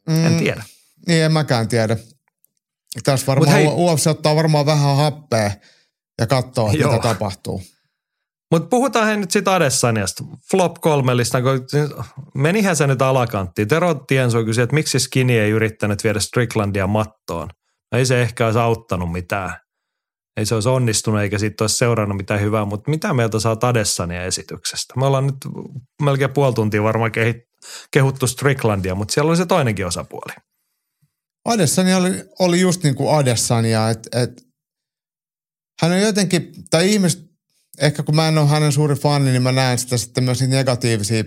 Mm, en tiedä. Niin, en mäkään tiedä. Tässä varmaan hei, UFC ottaa varmaan vähän happea ja katsoo, joo. mitä tapahtuu. Mutta puhutaan he nyt siitä Adesaniasta. Flop kolme listan, kun menihän se nyt alakanttiin. Tero Tiensoi kysyi, että miksi Skinny ei yrittänyt viedä Stricklandia mattoon. No ei se ehkä olisi auttanut mitään. Ei se olisi onnistunut eikä siitä olisi seurannut mitään hyvää, mutta mitä mieltä saa Adesania esityksestä? Me ollaan nyt melkein puoli tuntia varmaan kehuttu Stricklandia, mutta siellä oli se toinenkin osapuoli. Adesanya oli, oli just niin kuin Adesanya, että et, hän on jotenkin, tai ihmiset, ehkä kun mä en ole hänen suuri fani, niin mä näen sitä sitten myös niitä negatiivisia,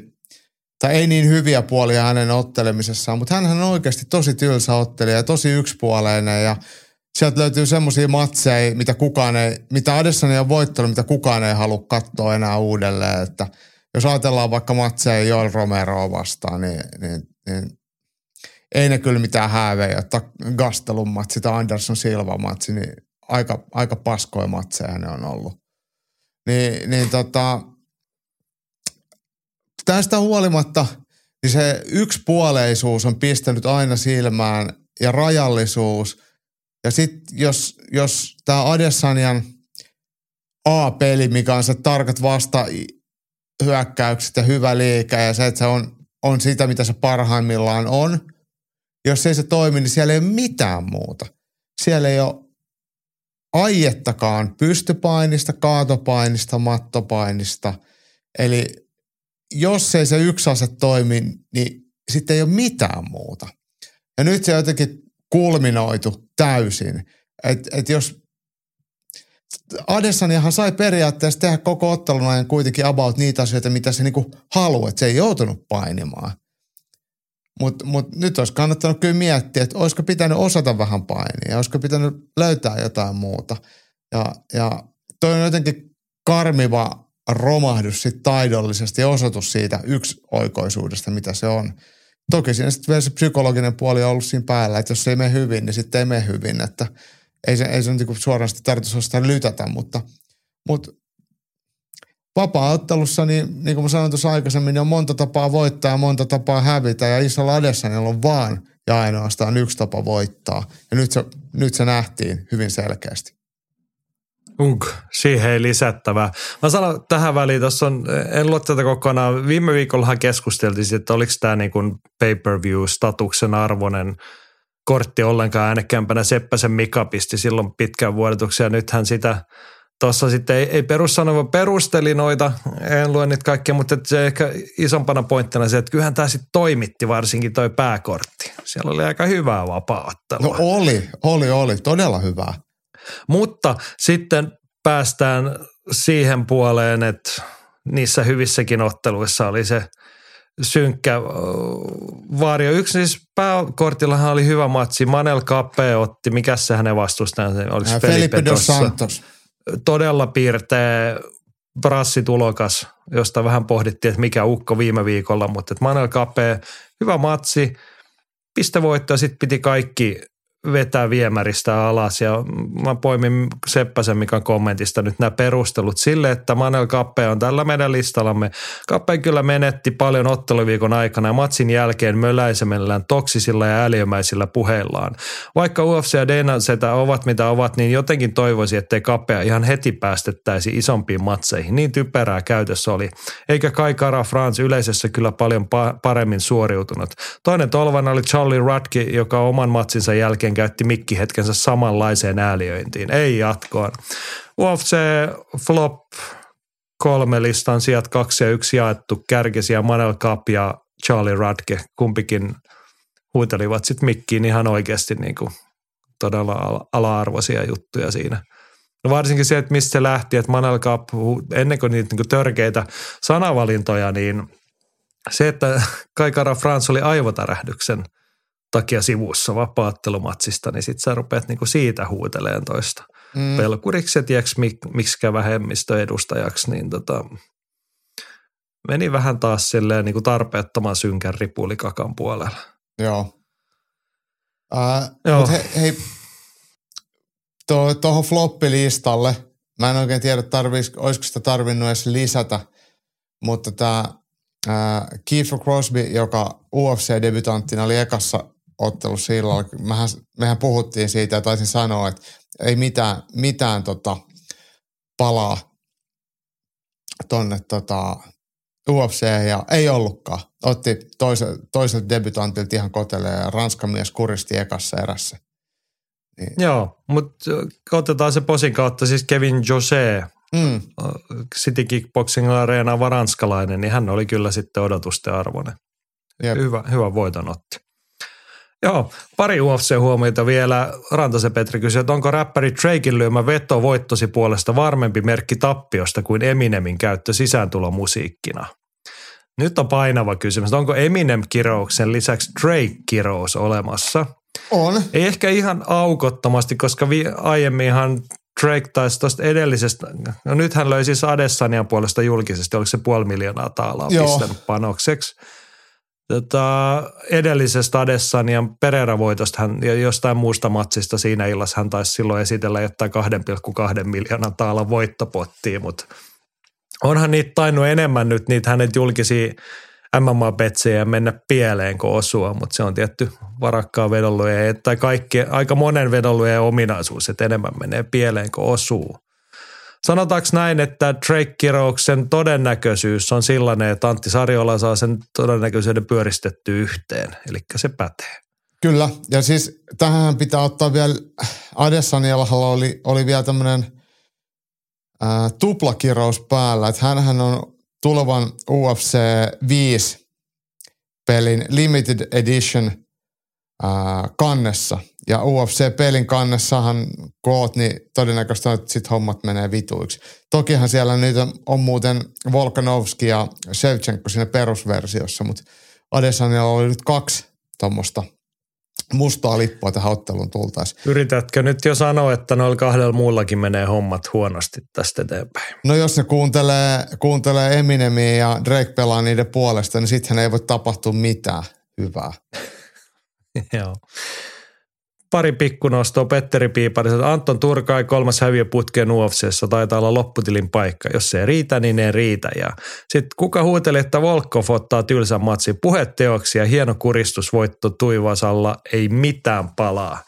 tai ei niin hyviä puolia hänen ottelemisessaan, mutta hän on oikeasti tosi tylsä ottelija ja tosi yksipuoleinen ja sieltä löytyy semmoisia matseja, mitä kukaan ei, mitä Adesanya on voittanut, mitä kukaan ei halua katsoa enää uudelleen, että jos ajatellaan vaikka matseja Joel Romeroa vastaan, niin, niin, niin ei ne kyllä mitään häävejä, että Gastelun matsi tai Anderson Silva matsi, niin aika, aika paskoja matseja ne on ollut. Niin, niin tota, tästä huolimatta, niin se yksipuoleisuus on pistänyt aina silmään ja rajallisuus. Ja sitten jos, jos tämä Adesanian A-peli, mikä on se tarkat vasta hyökkäykset ja hyvä liike ja se, että se on, on sitä, mitä se parhaimmillaan on – jos ei se toimi, niin siellä ei ole mitään muuta. Siellä ei ole aiettakaan pystypainista, kaatopainista, mattopainista. Eli jos ei se yksi ase toimi, niin sitten ei ole mitään muuta. Ja nyt se jotenkin kulminoitu täysin. Että et jos Adesaniahan sai periaatteessa tehdä koko ottelun ajan kuitenkin about niitä asioita, mitä se niinku haluaa, että se ei joutunut painimaan. Mutta mut nyt olisi kannattanut kyllä miettiä, että olisiko pitänyt osata vähän painia, olisiko pitänyt löytää jotain muuta. Ja, ja toi on jotenkin karmiva romahdus sit taidollisesti ja osoitus siitä yksioikoisuudesta, mitä se on. Toki siinä sitten vielä se psykologinen puoli on ollut siinä päällä, että jos se ei mene hyvin, niin sitten ei mene hyvin. Että ei se, ei se niin suoraan sitä lytätä, mutta, mutta vapaa-ottelussa, niin, niin kuin mä sanoin tuossa aikaisemmin, niin on monta tapaa voittaa ja monta tapaa hävitä. Ja isolla Adessanilla on vaan ja ainoastaan yksi tapa voittaa. Ja nyt se, nyt se nähtiin hyvin selkeästi. Unk, siihen ei lisättävää. Mä sanon tähän väliin, tuossa on, en luo tätä kokonaan, viime viikollahan keskusteltiin, että oliko tämä niin kuin pay-per-view-statuksen arvoinen kortti ollenkaan äänekkäämpänä. Seppäsen Mika pisti silloin pitkään vuodetuksia, nythän sitä tuossa sitten ei, ei perussanova perusteli noita, en lue niitä kaikkia, mutta se ehkä isompana pointtina se, että kyllähän tämä sitten toimitti varsinkin toi pääkortti. Siellä oli aika hyvää vapaattelua. No oli, oli, oli, todella hyvää. Mutta sitten päästään siihen puoleen, että niissä hyvissäkin otteluissa oli se synkkä vaario. Yksi siis pääkortillahan oli hyvä matsi. Manel Kappe otti, mikä se hänen vastustajansa? Oliko Felipe, Felipe dos Santos todella piirteä brassitulokas, josta vähän pohdittiin, että mikä ukko viime viikolla, mutta että Manuel Kape, hyvä matsi, pistevoitto ja sitten piti kaikki vetää viemäristä alas ja mä poimin Seppäsen Mikan kommentista nyt nämä perustelut sille, että Manel Kappe on tällä meidän listallamme. Kappe kyllä menetti paljon otteluviikon aikana ja matsin jälkeen möläisemellään toksisilla ja äliömäisillä puheillaan. Vaikka UFC ja Dana Zeta ovat mitä ovat, niin jotenkin toivoisi, ettei Kappea ihan heti päästettäisi isompiin matseihin. Niin typerää käytössä oli. Eikä Kai Kara France yleisessä kyllä paljon paremmin suoriutunut. Toinen tolvana oli Charlie Rutke, joka oman matsinsa jälkeen jälkeen käytti mikkihetkensä samanlaiseen ääliöintiin. Ei jatkoon. UFC Flop kolme listan sijat kaksi ja yksi jaettu kärkesiä Manel Kapp ja Charlie Radke. Kumpikin huutelivat sitten mikkiin ihan oikeasti niin kuin todella ala-arvoisia juttuja siinä. No varsinkin se, että mistä se lähti, että Manel Kapp, ennen kuin niitä niin törkeitä sanavalintoja, niin se, että Kaikara France oli aivotärähdyksen – takia sivussa vapaattelumatsista, niin sitten sä rupeat niinku siitä huuteleen toista mm. pelkuriksi ja tiedätkö mik, miksikä vähemmistöedustajaksi, niin tota, meni vähän taas silleen niinku tarpeettoman synkän ripulikakan puolella. Joo. Äh, Joo. he, hei, tuohon to, floppilistalle, mä en oikein tiedä, tarvis, olisiko sitä tarvinnut edes lisätä, mutta tämä äh, Keith Crosby, joka UFC-debutanttina oli ekassa ottelussa silloin. Mehän, mehän puhuttiin siitä ja taisin sanoa, että ei mitään, mitään tota palaa tonne tota UFC ja ei ollutkaan. Otti toise, toiselta debutantilta ihan kotelle ja Ranskan mies kuristi ekassa erässä. Niin. Joo, mutta otetaan se posin kautta siis Kevin Jose, mm. City Kickboxing Arena varanskalainen, niin hän oli kyllä sitten odotusten arvoinen. Hyvä, hyvä voiton otti. Joo, pari UFC-huomiota vielä. Rantasen Petri kysyi, että onko räppäri Drakein lyömä veto voittosi puolesta varmempi merkki tappiosta kuin Eminemin käyttö sisääntulomusiikkina? Nyt on painava kysymys. Onko Eminem-kirouksen lisäksi Drake-kirous olemassa? On. Ei ehkä ihan aukottomasti, koska vi- aiemminhan Drake taisi tuosta edellisestä, no nyt hän löi siis Adesanian puolesta julkisesti, oliko se puoli miljoonaa taalaa pistänyt panokseksi tota, edellisestä Adessanian Pereira-voitosta hän, ja jostain muusta matsista siinä illassa hän taisi silloin esitellä jotain 2,2 miljoonan taalan voittopottia, mutta onhan niitä tainnut enemmän nyt niitä hänet julkisia MMA-betsejä mennä pieleen kuin osua, mutta se on tietty varakkaan vedonlujen tai kaikki, aika monen vedonlujen ominaisuus, että enemmän menee pieleen kuin osuu. Sanotaanko näin, että Drake-kirouksen todennäköisyys on sellainen, että Antti Sarjola saa sen todennäköisyyden pyöristetty yhteen, eli se pätee. Kyllä, ja siis tähän pitää ottaa vielä, Adesanialahalla oli, oli vielä tämmöinen tuplakirous päällä, että hänhän on tulevan UFC 5 pelin limited edition ää, kannessa. Ja UFC-pelin kannessahan koot, niin todennäköisesti on, että sit hommat menee vituiksi. Tokihan siellä nyt on, on muuten Volkanovski ja Shevchenko siinä perusversiossa, mutta Adesanilla oli nyt kaksi tuommoista mustaa lippua tähän otteluun tultaisiin. Yritätkö nyt jo sanoa, että noilla kahdella muullakin menee hommat huonosti tästä eteenpäin? No jos ne kuuntelee, kuuntelee Eminemiä ja Drake pelaa niiden puolesta, niin sittenhän ei voi tapahtua mitään hyvää. Joo. Pari pikkunostoa Petteri Piipari, että Anton Turkai kolmas häviö putkeen UFCssä taitaa olla lopputilin paikka. Jos se ei riitä, niin ei riitä. Ja sitten kuka huuteli, että Volkov ottaa tylsän matsin puheteoksia, hieno kuristusvoitto Tuivasalla, ei mitään palaa.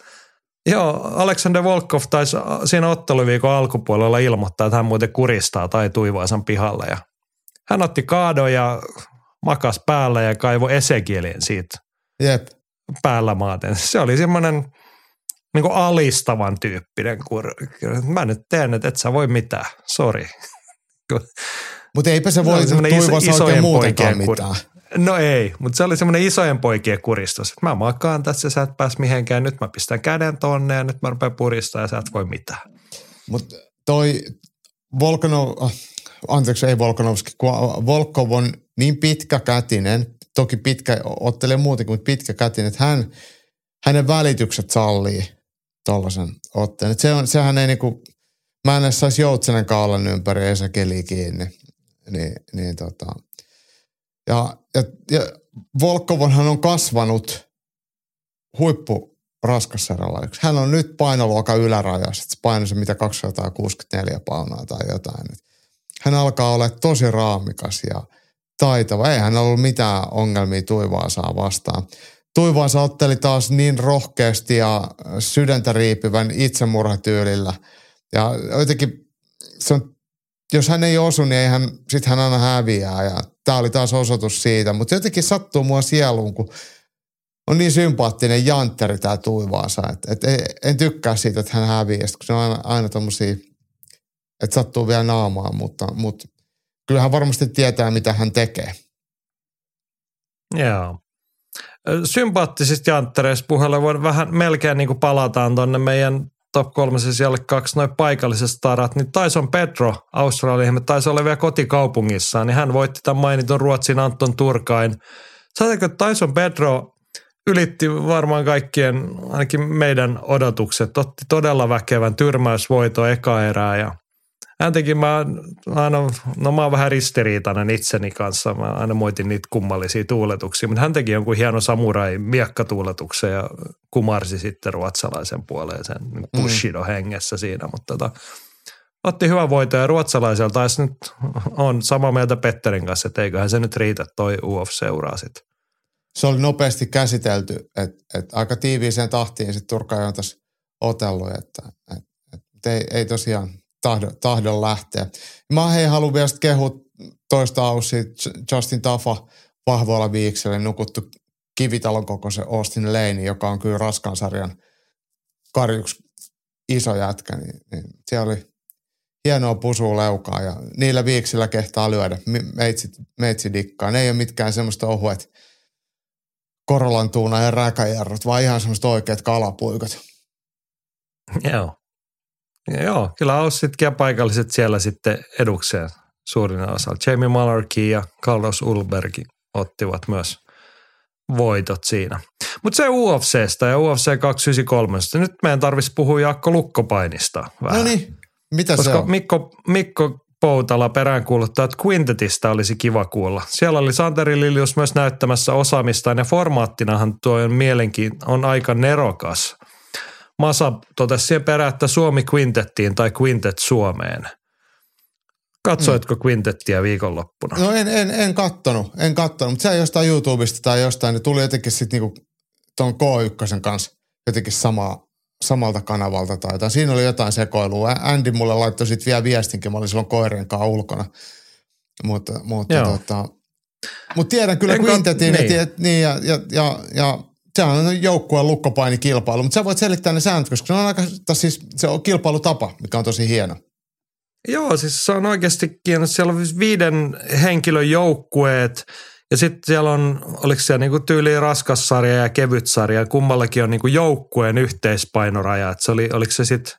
Joo, Alexander Volkov taisi siinä otteluviikon alkupuolella ilmoittaa, että hän muuten kuristaa tai Tuivaasan pihalle. Ja hän otti kaadon ja makas päällä ja kaivo Esekielin siitä Jep. päällä maaten. Se oli semmoinen niin alistavan tyyppinen kur. Mä nyt teen, että et sä voi mitään. Sori. Mutta eipä se voi Tuivasa iso, oikein isojen muutenkaan poikien kur- mitään. No ei, mutta se oli semmoinen isojen poikien kuristus. Että mä makaan tässä, sä et pääs mihinkään. Nyt mä pistän käden tonne ja nyt mä rupean puristaa ja sä et voi mitään. Mutta toi Volkanov, ah, anteeksi ei Volkanovski, kun Volkov on niin pitkäkätinen, toki pitkä, ottelee muutenkin, mutta pitkäkätinen, että hän, hänen välitykset sallii tuollaisen otteen. Se on, sehän ei niinku, mä en edes saisi joutsenen kaulan ympäri Esa Keli kiinni. Niin, niin tota. ja, ja, ja Volkovonhan on kasvanut huippu raskassarjalaiksi. Hän on nyt painoluokan ylärajassa, että se se mitä 264 paunaa tai jotain. Hän alkaa olla tosi raamikas ja taitava. Ei hän ollut mitään ongelmia Tuivaasaa vastaan. Tuivaansa otteli taas niin rohkeasti ja sydäntä riipivän itsemurhatyylillä. Ja jotenkin se on, jos hän ei osu, niin hän, sit hän aina häviää. Ja tämä oli taas osoitus siitä. Mutta jotenkin sattuu mua sieluun, kun on niin sympaattinen jantteri tämä Tuivaansa. Et, et, en tykkää siitä, että hän häviää, kun se on aina, aina tommosia, että sattuu vielä naamaan, mutta, mutta kyllä hän varmasti tietää, mitä hän tekee. Joo. Sympaattisista janttereista puheella voi vähän melkein niin kuin palataan tuonne meidän top kolmasen siellä kaksi noin paikalliset starat, niin Tyson Pedro, Australian, taisi olla vielä kotikaupungissaan, niin hän voitti tämän mainitun Ruotsin Anton Turkain. Saateko Tyson Pedro ylitti varmaan kaikkien, ainakin meidän odotukset, otti todella väkevän tyrmäysvoito eka erää ja hän teki, mä aina, no mä oon vähän ristiriitainen itseni kanssa, mä aina moitin niitä kummallisia tuuletuksia, mutta hän teki jonkun hieno samurai miekkatuuletuksen ja kumarsi sitten ruotsalaisen puoleen sen Bushido hengessä siinä, mutta tota, otti hyvän voito ja ruotsalaisella taisi nyt on sama mieltä Petterin kanssa, että eiköhän se nyt riitä toi UFC-seuraa sitten. Se oli nopeasti käsitelty, että et aika tiiviiseen tahtiin sitten Turka on tässä otellut, että et, et ei, ei tosiaan tahdo, tahdon lähteä. Mä hei haluan vielä kehua toista aussia Justin Tafa vahvoilla viikselle nukuttu kivitalon kokoisen Austin Lane, joka on kyllä raskan sarjan karjuksi iso jätkä, niin, niin siellä oli hienoa pusua leukaa ja niillä viiksillä kehtaa lyödä. Meitsi, meitsi dikkaa. Ne ei ole mitkään semmoista ohuet korolan tuuna ja räkäjarrut, vaan ihan semmoista oikeat kalapuikat. Joo. Ja joo, kyllä Aussitkin ja paikalliset siellä sitten edukseen suurin osa. Jamie Malarkey ja Carlos Ulbergi ottivat myös voitot siinä. Mutta se UFCstä ja UFC 293. Nyt meidän tarvitsisi puhua Jaakko Lukkopainista vähän. No niin, mitä Koska se on? Mikko, Mikko Poutala peräänkuuluttaa, että Quintetistä olisi kiva kuulla. Siellä oli Santeri Lilius myös näyttämässä osaamistaan ja formaattinahan tuo on mielenkiin on aika nerokas. Masa totesi siihen perään, että Suomi Quintettiin tai Quintet Suomeen. Katsoitko mm. Quintettiä viikonloppuna? No en, en, en kattonut, en kattonut, mutta se jostain YouTubesta tai jostain, niin tuli jotenkin sitten niinku ton K1 kanssa jotenkin samaa, samalta kanavalta tai jotain. Siinä oli jotain sekoilua. Andy mulle laittoi sitten vielä viestinkin, mä olin silloin koirien kanssa ulkona. Mutta, mutta, Joo. tota, mutta tiedän kyllä kat- Quintetin, niin. niin. niin ja, ja, ja, ja sehän on joukkueen lukkopainikilpailu, mutta sä voit selittää ne säännöt, koska se on aika, siis se on kilpailutapa, mikä on tosi hieno. Joo, siis se on oikeasti kiinni. Siellä on siis viiden henkilön joukkueet ja sitten siellä on, oliko siellä niinku tyyli raskassarja ja kevytsarja. Kummallakin on niinku joukkueen yhteispainoraja. Et se oli, oliko se sitten,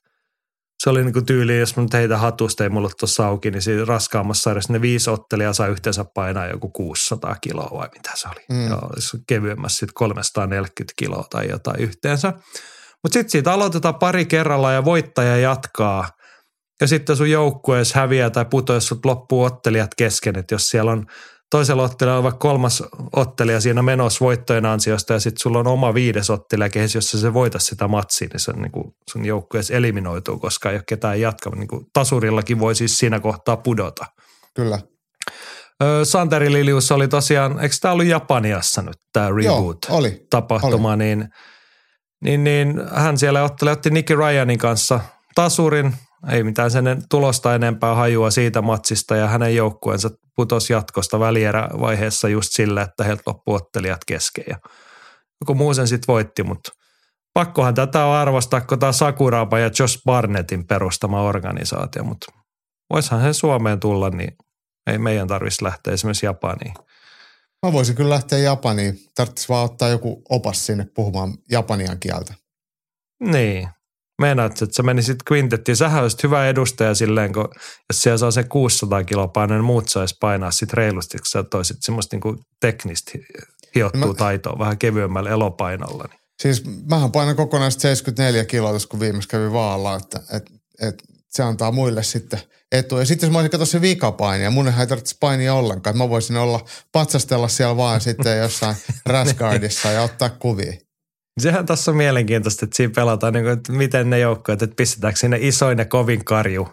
se oli niinku tyyli, jos mä nyt heitä hatusta, ei mulla tuossa auki, niin siinä raskaammassa sarjassa ne viisi ottelijaa saa yhteensä painaa joku 600 kiloa vai mitä se oli. Mm. Joo, se kevyemmässä sitten 340 kiloa tai jotain yhteensä. Mutta sitten siitä aloitetaan pari kerralla ja voittaja jatkaa. Ja sitten sun joukkueessa häviää tai putoaa, jos sut loppuu ottelijat kesken. Että jos siellä on toisella otteella on vaikka kolmas ottelija siinä menossa voittojen ansiosta ja sitten sulla on oma viides ottelija kehys, jossa se voita sitä matsia, niin se on niin kuin sun joukkueessa eliminoituu, koska ei ole ketään jatkaa. Niin kuin tasurillakin voi siis siinä kohtaa pudota. Kyllä. Santeri Lilius oli tosiaan, eikö tämä ollut Japaniassa nyt tämä reboot-tapahtuma, oli. niin, niin, niin hän siellä otteli, otti Nicky Ryanin kanssa tasurin, ei mitään sen tulosta enempää hajua siitä matsista ja hänen joukkueensa putosi jatkosta välierävaiheessa just sillä, että heiltä loppu ottelijat kesken ja joku muu sen sitten voitti, mutta pakkohan tätä on arvostaa, kun tämä Sakuraba ja Josh Barnettin perustama organisaatio, mutta voisihan he Suomeen tulla, niin ei meidän tarvitsisi lähteä esimerkiksi Japaniin. Mä voisin kyllä lähteä Japaniin. Tarvitsisi vaan ottaa joku opas sinne puhumaan japanian kieltä. Niin. Meinaat, että sä menisit quintettiin. Sähän olisit hyvä edustaja silleen, kun jos siellä saa se 600 kiloa painoa, niin muut saisi painaa sit reilusti, kun sä toisit semmoista niinku teknistä hiottua mä... taitoa vähän kevyemmällä elopainolla. Niin. Siis mähän painan kokonaisesti 74 kiloa, kun viimeksi kävi vaalla, että et, et, se antaa muille sitten – etu. Ja sitten jos mä olisin katsoa se vikapaini, ja mun ei tarvitsisi painia ollenkaan. Mä voisin olla, patsastella siellä vaan sitten jossain Rasgardissa ja ottaa kuvia. Sehän tässä on mielenkiintoista, että siinä pelataan, niin kuin, että miten ne joukkueet, että pistetäänkö sinne isoin ja kovin karju,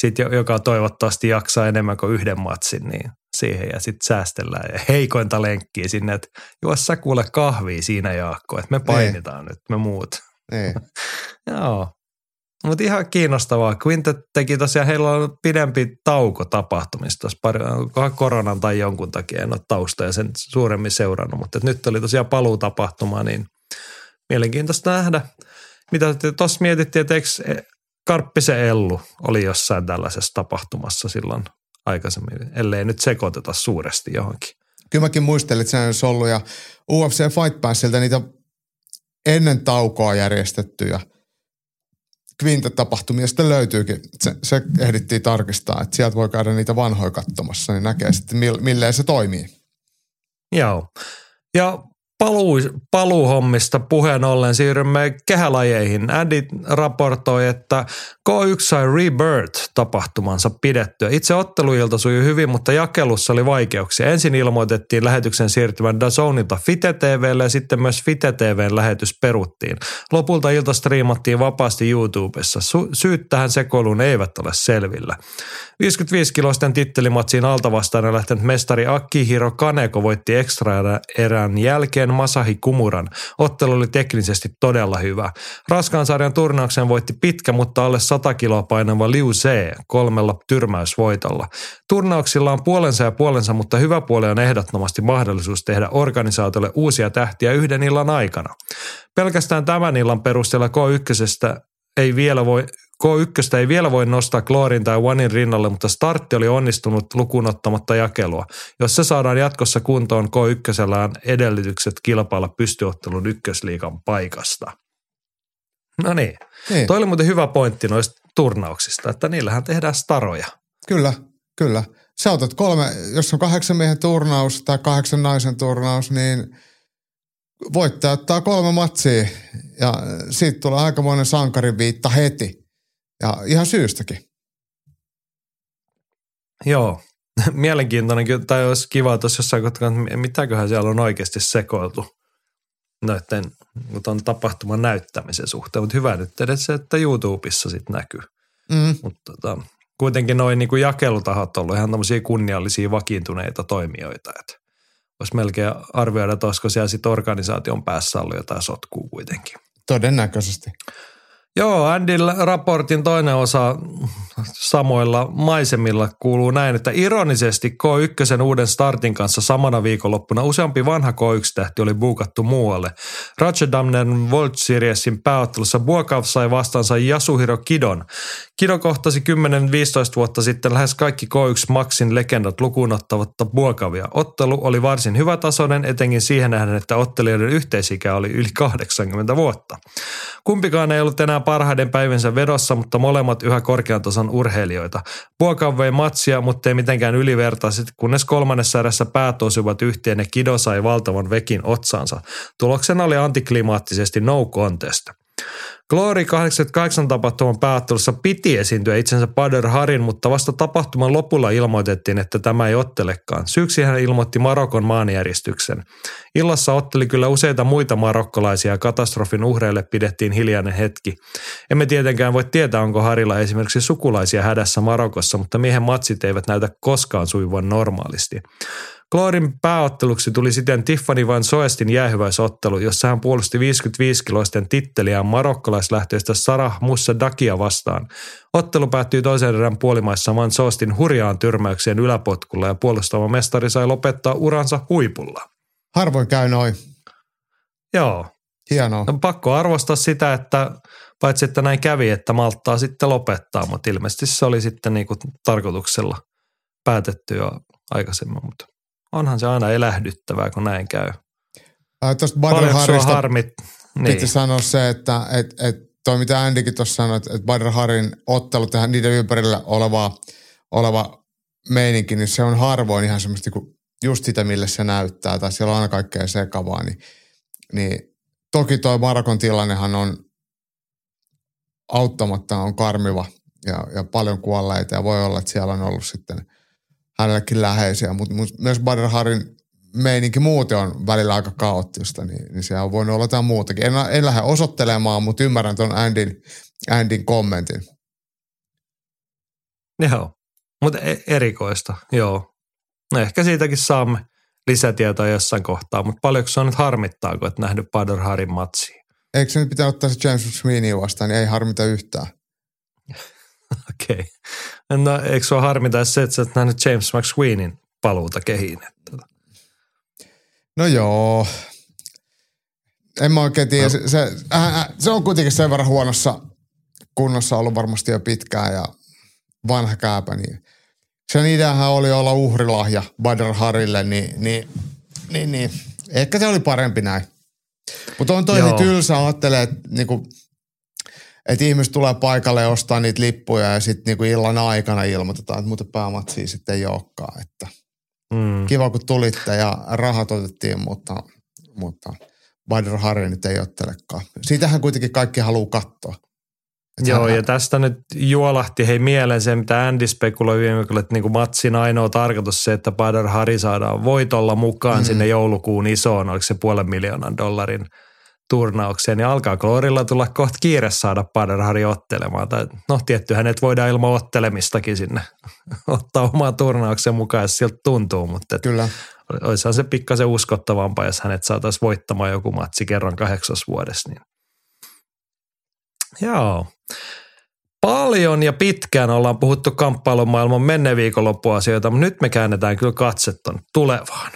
sit, joka toivottavasti jaksaa enemmän kuin yhden matsin, niin siihen ja sitten säästellään ja heikointa lenkkiä sinne, että juos sä kuule kahvia siinä Jaakko, että me niin. painitaan niin. nyt, me muut. Niin. Joo, mutta ihan kiinnostavaa. Quintet teki tosiaan, heillä on pidempi tauko tapahtumista tuossa pari, koronan tai jonkun takia. En ole taustoja sen suuremmin seurannut, mutta nyt oli tosiaan paluutapahtuma, niin mielenkiintoista nähdä. Mitä te tuossa mietittiin, että eikö Karppisen Ellu oli jossain tällaisessa tapahtumassa silloin aikaisemmin, ellei nyt sekoiteta suuresti johonkin. Kyllä mäkin muistelin, että se olisi ollut ja UFC Fight Passilta niitä ennen taukoa järjestettyjä – Quintet-tapahtumia sitten löytyykin. Se, se ehdittiin tarkistaa, että sieltä voi käydä niitä vanhoja katsomassa, niin näkee sitten milleen se toimii. Joo. Ja paluu, paluuhommista puheen ollen siirrymme kehälajeihin. Andy raportoi, että K1 sai Rebirth-tapahtumansa pidettyä. Itse otteluilta sujui hyvin, mutta jakelussa oli vaikeuksia. Ensin ilmoitettiin lähetyksen siirtyvän DAZNilta Fite TVlle ja sitten myös Fite TVn lähetys peruttiin. Lopulta ilta striimattiin vapaasti YouTubessa. Su- syyt tähän sekoiluun eivät ole selvillä. 55-kilosten tittelimatsiin altavastainen lähtenyt mestari Akihiro Kaneko voitti ekstra erän jälkeen Masahi Kumuran. Ottelu oli teknisesti todella hyvä. Raskaan sarjan turnauksen voitti pitkä, mutta alle 100 kiloa painava Liu Se kolmella tyrmäysvoitolla. Turnauksilla on puolensa ja puolensa, mutta hyvä puoli on ehdottomasti mahdollisuus tehdä organisaatiolle uusia tähtiä yhden illan aikana. Pelkästään tämän illan perusteella K1 ei vielä voi K1 ei vielä voi nostaa Kloorin tai Onein rinnalle, mutta startti oli onnistunut lukuun ottamatta jakelua. Jos se saadaan jatkossa kuntoon, K1 on edellytykset kilpailla pystyottelun ykkösliikan paikasta. No niin. niin. Toi oli muuten hyvä pointti noista turnauksista, että niillähän tehdään staroja. Kyllä, kyllä. Sä otat kolme, jos on kahdeksan miehen turnaus tai kahdeksan naisen turnaus, niin voittaja ottaa kolme matsia ja siitä tulee aikamoinen sankariviitta heti. Ja ihan syystäkin. Joo, mielenkiintoinen, tai olisi kiva tuossa jossain kohtaa, että mitäköhän siellä on oikeasti sekoiltu noiden on tapahtuman näyttämisen suhteen. Mutta hyvä nyt edes se, että YouTubessa sitten näkyy. Mm. Mutta tota, kuitenkin noin niin jakelutahot on ollut ihan tämmöisiä kunniallisia vakiintuneita toimijoita. Että voisi melkein arvioida, että olisiko siellä sitten organisaation päässä ollut jotain sotkua kuitenkin. Todennäköisesti. Joo, Andin raportin toinen osa samoilla maisemilla kuuluu näin, että ironisesti K1 uuden startin kanssa samana viikonloppuna useampi vanha K1-tähti oli buukattu muualle. Rotterdamnen World Seriesin pääottelussa Buakav sai vastaansa Yasuhiro Kidon. Kido kohtasi 10-15 vuotta sitten lähes kaikki K1 Maxin legendat lukuun ottavatta Buokavia. Ottelu oli varsin hyvätasoinen, etenkin siihen nähden, että ottelijoiden yhteisikä oli yli 80 vuotta. Kumpikaan ei ollut enää parhaiden päivänsä vedossa, mutta molemmat yhä korkean tason urheilijoita. Buokav vei matsia, mutta ei mitenkään ylivertaiset, kunnes kolmannessa erässä päät osuivat yhteen ja Kido sai valtavan vekin otsansa. Tuloksena oli antiklimaattisesti no contest. Glory 88 tapahtuman pääottelussa piti esiintyä itsensä Bader Harin, mutta vasta tapahtuman lopulla ilmoitettiin, että tämä ei ottelekaan. Syyksi hän ilmoitti Marokon maanjäristyksen. Illassa otteli kyllä useita muita marokkolaisia ja katastrofin uhreille pidettiin hiljainen hetki. Emme tietenkään voi tietää, onko Harilla esimerkiksi sukulaisia hädässä Marokossa, mutta miehen matsit eivät näytä koskaan suivan normaalisti. Kloorin pääotteluksi tuli siten Tiffany Van Soestin jäähyväisottelu, jossa hän puolusti 55-kiloisten titteliään marokkolaislähtöistä Sarah Mussa Dakia vastaan. Ottelu päättyi toisen erän puolimaissa Van Soestin hurjaan tyrmäykseen yläpotkulla ja puolustava mestari sai lopettaa uransa huipulla. Harvoin käy noin. Joo. Hienoa. No, pakko arvostaa sitä, että paitsi että näin kävi, että malttaa sitten lopettaa, mutta ilmeisesti se oli sitten niin kuin tarkoituksella päätetty jo aikaisemmin, mutta onhan se aina elähdyttävää, kun näin käy. Tuosta Badr Harista harmit. niin. Piti sanoa se, että et, et, toi mitä Andykin tuossa sanoi, että, Badr Harin ottelu tähän niiden ympärillä oleva, oleva meininki, niin se on harvoin ihan semmoista niinku just sitä, mille se näyttää, tai siellä on aina kaikkea sekavaa, niin, niin toki toi Marokon tilannehan on auttamatta on karmiva ja, ja paljon kuolleita ja voi olla, että siellä on ollut sitten hänellekin läheisiä, mutta mut myös Badr Harin meininki muuten on välillä aika kaoottista, niin, niin siellä on voinut olla jotain muutakin. En, en lähde osoittelemaan, mutta ymmärrän tuon Andin, Andin kommentin. Joo, mutta e- erikoista, joo. No ehkä siitäkin saamme lisätietoa jossain kohtaa, mutta paljonko se on nyt harmittaako, että nähnyt Badr Harin matsia? Eikö se nyt pitää ottaa se James Sweeney vastaan, niin ei harmita yhtään. Okei. Okay. No eikö sua harmita se, että sä oot nähnyt James McSweenin paluuta kehiin? Että... No joo. En mä oikein tiedä. Se, se, äh, äh, se on kuitenkin sen verran huonossa kunnossa ollut varmasti jo pitkään ja vanha kääpä. Niin sen ideahan oli olla uhrilahja Badr Harille, niin, niin, niin, niin. ehkä se oli parempi näin. Mutta on Joo. niin tylsä ajattelee, että niinku, et ihmiset tulee paikalle ostaa niitä lippuja ja sitten niinku illan aikana ilmoitetaan, että muuten päämatsia sitten ei olekaan. Että Mm. kiva kun tulitte ja rahat otettiin, mutta, mutta Badr Hari nyt ei ottelekaan. Siitähän kuitenkin kaikki haluaa katsoa. Et Joo, hän- ja tästä nyt juolahti hei mieleen se, mitä Andy spekuloi viime viikolla, että niinku matsin ainoa tarkoitus se, että Badr Hari saadaan voitolla mukaan mm. sinne joulukuun isoon, oliko se puolen miljoonan dollarin turnaukseen, niin alkaa Glorilla tulla kohta kiire saada Badr Hari ottelemaan. Tai, no tietty hänet voidaan ilman ottelemistakin sinne ottaa omaan turnauksen mukaan, jos siltä tuntuu, mutta et Kyllä. olisihan se pikkasen uskottavampaa, jos hänet saataisiin voittamaan joku matsi kerran kahdeksas vuodessa. Niin. Joo. Paljon ja pitkään ollaan puhuttu kamppailumaailman menneen viikonloppuasioita, mutta nyt me käännetään kyllä katse tulevaan.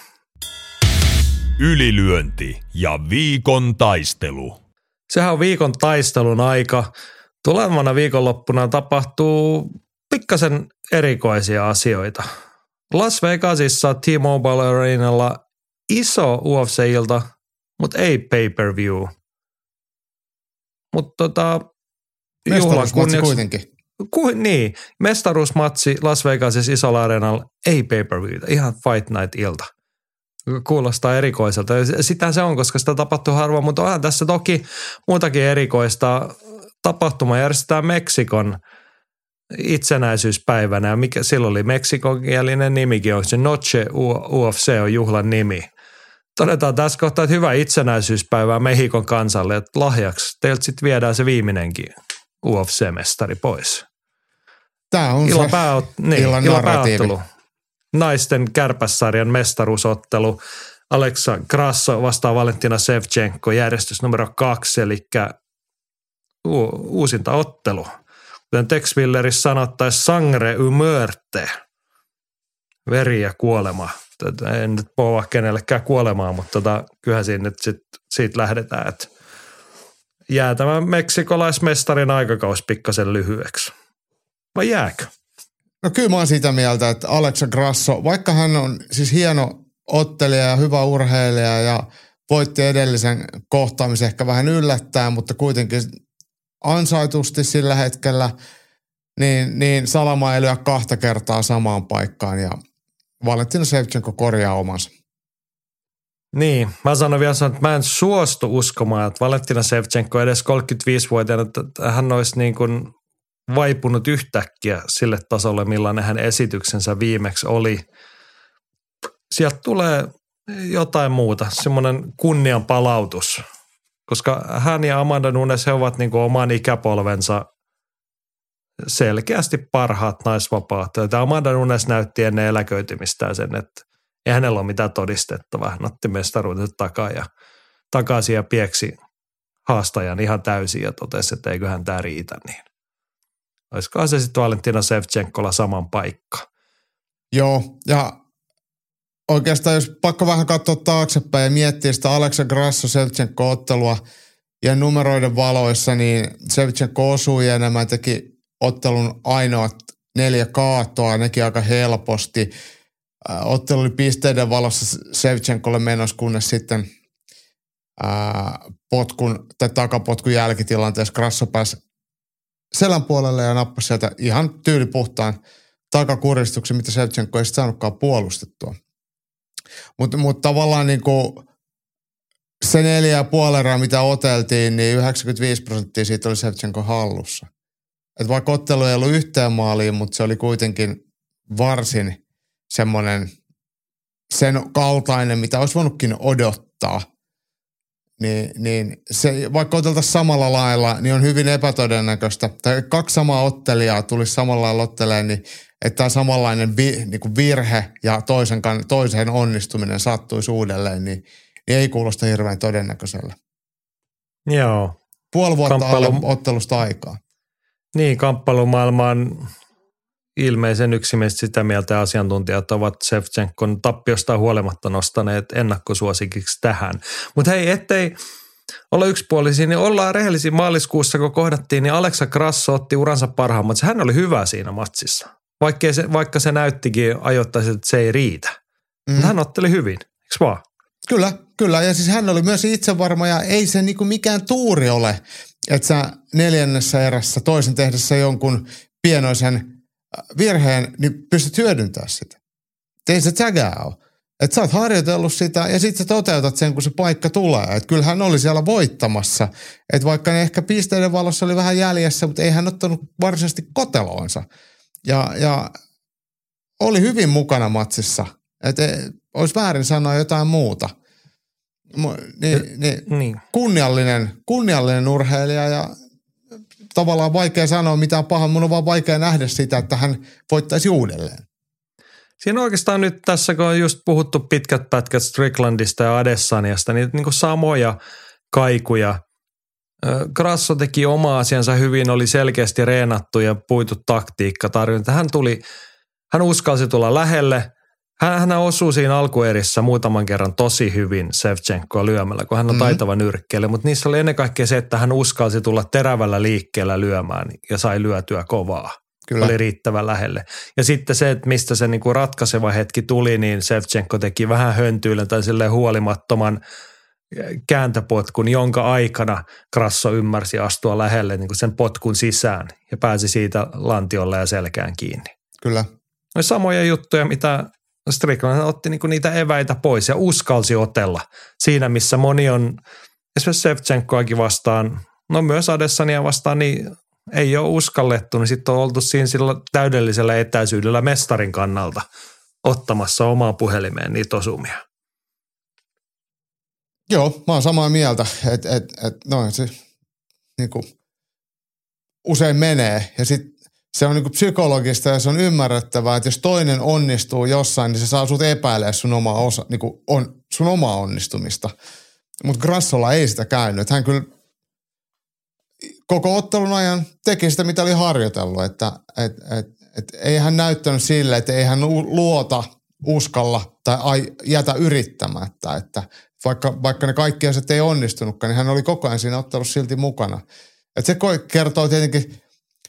Ylilyönti ja viikon taistelu. Sehän on viikon taistelun aika. Tulevana viikonloppuna tapahtuu pikkasen erikoisia asioita. Las Vegasissa T-Mobile Arenalla iso UFC-ilta, mutta ei pay-per-view. Mutta tota, juhlan Mestaruusmatsi kunniaksi, kuitenkin. ku, niin, mestaruusmatsi Las Vegasissa isolla areenalla, ei pay-per-viewta, ihan Fight Night-ilta. Kuulostaa erikoiselta. Sitä se on, koska sitä tapahtuu harvoin, mutta onhan tässä toki muutakin erikoista. Tapahtuma järjestetään Meksikon itsenäisyyspäivänä. Ja mikä, silloin oli meksikonkielinen nimikin, onko se Noche UFC on juhlan nimi. Todetaan tässä kohtaa, että hyvää itsenäisyyspäivää Mehikon kansalle, että lahjaksi teiltä sitten viedään se viimeinenkin UFC-mestari pois. Tämä on Illan, se pääot, niin, illan illan narratiivi. pääottelu. Naisten kärpässarjan mestaruusottelu. Alexa Grasso vastaa Valentina Sevchenko järjestys numero kaksi, eli u- uusinta ottelu. Kuten Tex Willerissa sanottaisiin sangre y muerte. Veri ja kuolema. Tätä En nyt puhua kenellekään kuolemaa, mutta tota, kyllähän siinä nyt sit, siitä lähdetään, että jää tämä meksikolaismestarin aikakausi pikkasen lyhyeksi. Vai jääkö? No kyllä mä oon sitä mieltä, että Alexa Grasso, vaikka hän on siis hieno ottelija ja hyvä urheilija ja voitti edellisen kohtaamisen ehkä vähän yllättäen, mutta kuitenkin ansaitusti sillä hetkellä, niin, niin Salama ei lyö kahta kertaa samaan paikkaan ja Valentina Shevchenko korjaa omansa. Niin, mä sanon vielä että mä en suostu uskomaan, että Valentina Sevchenko edes 35-vuotiaana, että hän olisi niin kuin vaipunut yhtäkkiä sille tasolle, millainen hän esityksensä viimeksi oli. Sieltä tulee jotain muuta, semmoinen kunnian palautus, koska hän ja Amanda Nunes, he ovat niin oman ikäpolvensa selkeästi parhaat naisvapaattajat. Amanda Nunes näytti ennen eläköitymistään sen, että ei hänellä ole mitään todistettavaa. Hän otti mestaruuden takaa ja takaisin ja pieksi haastajan ihan täysin ja totesi, että eiköhän tämä riitä. Niin. Olisikohan se sitten Valentina Sevchenkolla saman paikka? Joo, ja oikeastaan jos pakko vähän katsoa taaksepäin ja miettiä sitä Aleksa Grasso Sevchenko ottelua ja numeroiden valoissa, niin Sevchenko osui enemmän, teki ottelun ainoat neljä kaatoa, nekin aika helposti. Ottelu oli pisteiden valossa Sevchenkolle menossa, kunnes sitten ää, potkun tai takapotkun jälkitilanteessa Grasso pääsi selän puolelle ja nappasi sieltä ihan tyylipuhtaan takakuristuksen, mitä Sevchenko ei saanutkaan puolustettua. Mutta mut tavallaan niin kuin se neljä ja puoli mitä oteltiin, niin 95 prosenttia siitä oli Sevchenko hallussa. Et vaikka ottelu ei ollut yhteen maaliin, mutta se oli kuitenkin varsin semmoinen sen kaltainen, mitä olisi voinutkin odottaa. Niin, niin se, vaikka oteltaisiin samalla lailla, niin on hyvin epätodennäköistä. Tai kaksi samaa ottelijaa tulisi samalla lailla otteleen, niin että tämä samanlainen vi, niin kuin virhe ja toisen, toisen onnistuminen sattuisi uudelleen, niin, niin ei kuulosta hirveän todennäköisellä. Joo. Puoli vuotta Kamppailu... ottelusta aikaa. Niin, kamppailumaailma on ilmeisen yksimielisesti sitä mieltä ja asiantuntijat ovat Shevchenkon tappiosta huolimatta nostaneet ennakkosuosikiksi tähän. Mutta hei, ettei olla yksipuolisia, niin ollaan rehellisiä maaliskuussa, kun kohdattiin, niin Alexa Grasso otti uransa parhaan, mutta hän oli hyvä siinä matsissa. Vaikka se, vaikka se näyttikin ajoittaisi, että se ei riitä. Mm. hän otteli hyvin, eikö vaan? Kyllä, kyllä. Ja siis hän oli myös itsevarma ja ei se niinku mikään tuuri ole, että sä neljännessä erässä toisen tehdessä jonkun pienoisen virheen, niin pystyt hyödyntämään sitä. Ei se tsägää ole. Että sä oot harjoitellut sitä ja sitten sä toteutat sen, kun se paikka tulee. Että kyllä hän oli siellä voittamassa. Että vaikka ne ehkä pisteiden valossa oli vähän jäljessä, mutta ei hän ottanut varsinaisesti koteloonsa. Ja, ja oli hyvin mukana matsissa. Että olisi väärin sanoa jotain muuta. Niin, niin, niin. Kunniallinen, kunniallinen urheilija ja tavallaan vaikea sanoa mitään pahaa. Mun on vaan vaikea nähdä sitä, että hän voittaisi uudelleen. Siinä oikeastaan nyt tässä, kun on just puhuttu pitkät pätkät Stricklandista ja Adessaniasta, niin, niin kuin samoja kaikuja. Grasso teki oma asiansa hyvin, oli selkeästi reenattu ja puitu taktiikka tarjonta. Hän tuli, hän uskalsi tulla lähelle – hän, hän osuu siinä alkuerissä muutaman kerran tosi hyvin Sevchenkoa lyömällä, kun hän on mm-hmm. taitava nyrkkeelle, mutta niissä oli ennen kaikkea se, että hän uskalsi tulla terävällä liikkeellä lyömään ja sai lyötyä kovaa. Kyllä. Oli riittävän lähelle. Ja sitten se, että mistä se niinku ratkaiseva hetki tuli, niin Sevchenko teki vähän höntyylen tai sille huolimattoman kääntöpotkun, jonka aikana Krasso ymmärsi astua lähelle niin sen potkun sisään ja pääsi siitä lantiolle ja selkään kiinni. Kyllä. No samoja juttuja, mitä Strickland otti niinku niitä eväitä pois ja uskalsi otella siinä, missä moni on esimerkiksi Sevchenkoakin vastaan, no myös Adessania vastaan, niin ei ole uskallettu, niin sitten on oltu siinä sillä täydellisellä etäisyydellä mestarin kannalta ottamassa omaan puhelimeen niitä osumia. Joo, mä oon samaa mieltä, että et, et, no, se niin kuin, usein menee ja sitten se on niinku psykologista ja se on ymmärrettävää, että jos toinen onnistuu jossain, niin se saa sut epäilemään sun omaa, osa, niinku on, sun omaa onnistumista. Mutta Grassolla ei sitä käynyt. Hän kyllä koko ottelun ajan teki sitä, mitä oli harjoitellut. Että et, et, et ei hän näyttänyt sille, että ei hän luota, uskalla tai ai, jätä yrittämättä. Että vaikka, vaikka ne kaikki asiat ei onnistunutkaan, niin hän oli koko ajan siinä ottelussa silti mukana. Et se kertoo tietenkin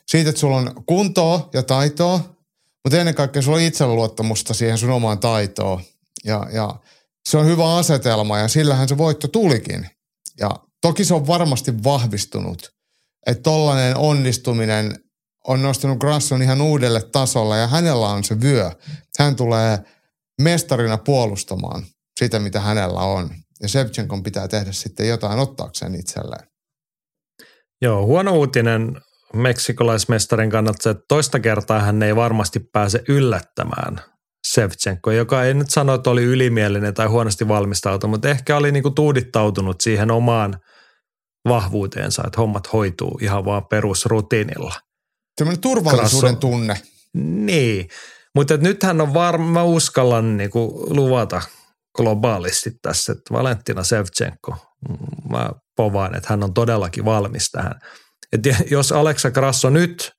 siitä, että sulla on kuntoa ja taitoa, mutta ennen kaikkea sulla on itseluottamusta siihen sun omaan taitoon. Ja, ja se on hyvä asetelma ja sillähän se voitto tulikin. Ja toki se on varmasti vahvistunut, että tollainen onnistuminen on nostanut Grasson ihan uudelle tasolle ja hänellä on se vyö. Hän tulee mestarina puolustamaan sitä, mitä hänellä on. Ja Shevchenkon pitää tehdä sitten jotain ottaakseen itselleen. Joo, huono uutinen meksikolaismestarin kannalta, että toista kertaa hän ei varmasti pääse yllättämään Sevchenko, joka ei nyt sano, että oli ylimielinen tai huonosti valmistautunut, mutta ehkä oli niinku tuudittautunut siihen omaan vahvuuteensa, että hommat hoituu ihan vaan perusrutiinilla. Semmoinen turvallisuuden Krasso- tunne. Niin, mutta nythän on varma, mä uskallan niinku luvata globaalisti tässä, että Valentina Sevchenko, mm, mä povaan, että hän on todellakin valmis tähän. Et jos Alexa Grasso nyt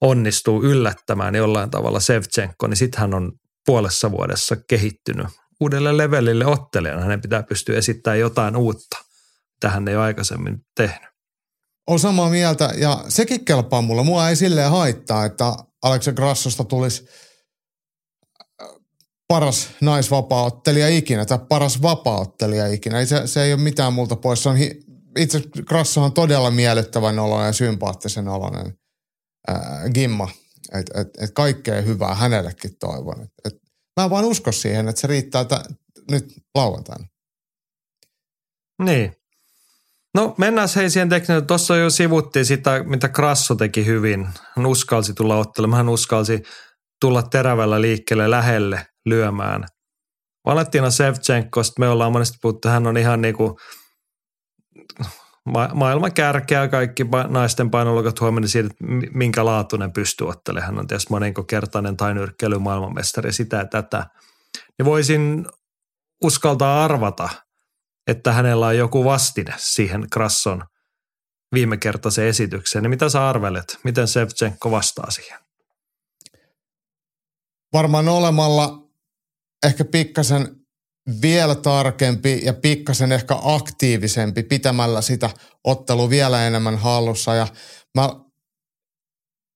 onnistuu yllättämään jollain tavalla Sevchenko, niin sitten hän on puolessa vuodessa kehittynyt uudelle levelille ottelijana. Hänen pitää pystyä esittämään jotain uutta, mitä hän ei ole aikaisemmin tehnyt. On samaa mieltä ja sekin kelpaa mulle. Mua ei silleen haittaa, että Alexa Grassosta tulisi äh, paras naisvapaaottelija ikinä tai paras vapaaottelija ikinä. Ei Se, se ei ole mitään multa pois. Se on hi- itse Grasso on todella miellyttävän oloinen ja sympaattisen oloinen ää, gimma. Et, et, et kaikkea hyvää hänellekin toivon. Et, et, mä vaan usko siihen, että se riittää t- nyt lauantaina. Niin. No mennään hei siihen tekniseen. Tuossa jo sivuttiin sitä, mitä Krasso teki hyvin. Hän uskalsi tulla ottelemaan, hän uskalsi tulla terävällä liikkeelle lähelle lyömään. Valentina Sevchenkosta me ollaan monesti puhuttu, hän on ihan niinku ma- maailman kärkeä kaikki pa- naisten painoluokat huomenna siitä, että mi- minkä laatuinen pystyy ottelemaan. Hän on tietysti monenkokertainen tai nyrkkeily maailmanmestari, sitä ja tätä. Niin voisin uskaltaa arvata, että hänellä on joku vastine siihen Krasson viime kertaisen esitykseen. Niin mitä sä arvelet? Miten Sevchenko vastaa siihen? varmaan olemalla ehkä pikkasen vielä tarkempi ja pikkasen ehkä aktiivisempi pitämällä sitä ottelua vielä enemmän hallussa. Ja mä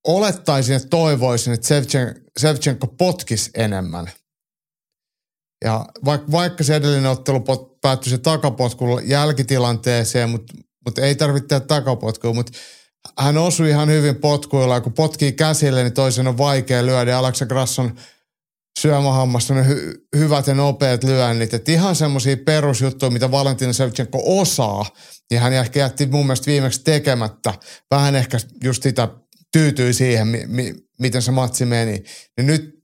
olettaisin, että toivoisin, että Sevchen- Sevchenko potkisi enemmän. Ja vaikka, vaikka se edellinen ottelu pot, päättyi se takapotkulla jälkitilanteeseen, mutta mut ei tarvitse tehdä takapotkua, mutta hän osui ihan hyvin potkuilla ja kun potkii käsille, niin toisen on vaikea lyödä. Ja Alexa Grasson syömähammassa ne hy- hyvät ja nopeat lyönnit. Et ihan semmoisia perusjuttuja, mitä Valentina Sevchenko osaa, niin hän ehkä jätti mun mielestä viimeksi tekemättä. Vähän ehkä just sitä tyytyi siihen, mi- mi- miten se matsi meni. Niin nyt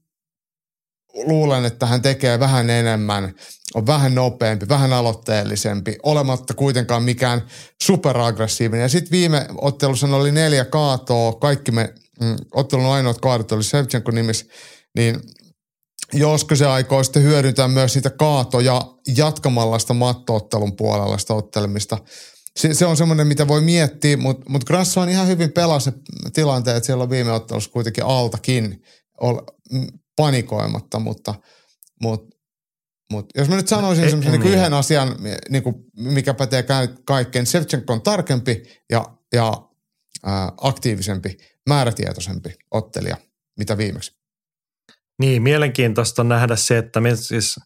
luulen, että hän tekee vähän enemmän, on vähän nopeampi, vähän aloitteellisempi, olematta kuitenkaan mikään superaggressiivinen. Ja sitten viime ottelussa oli neljä kaatoa, kaikki me, mm, ottelun ainoat kaadot oli Sevchenko nimissä, niin josko se aikoo sitten hyödyntää myös sitä kaatoja jatkamalla sitä mattoottelun puolella sitä ottelemista. Se, se on semmoinen, mitä voi miettiä, mutta mut Grasso on ihan hyvin pelasi tilanteet, että siellä on viime ottelussa kuitenkin altakin ol, panikoimatta, mutta, mutta mut jos mä nyt sanoisin Ei, semmoisen niin. yhden asian, niin kuin, mikä pätee ka- kaikkeen, Sevchenko on tarkempi ja, ja ää, aktiivisempi, määrätietoisempi ottelija, mitä viimeksi. Niin, mielenkiintoista nähdä se, että me siis,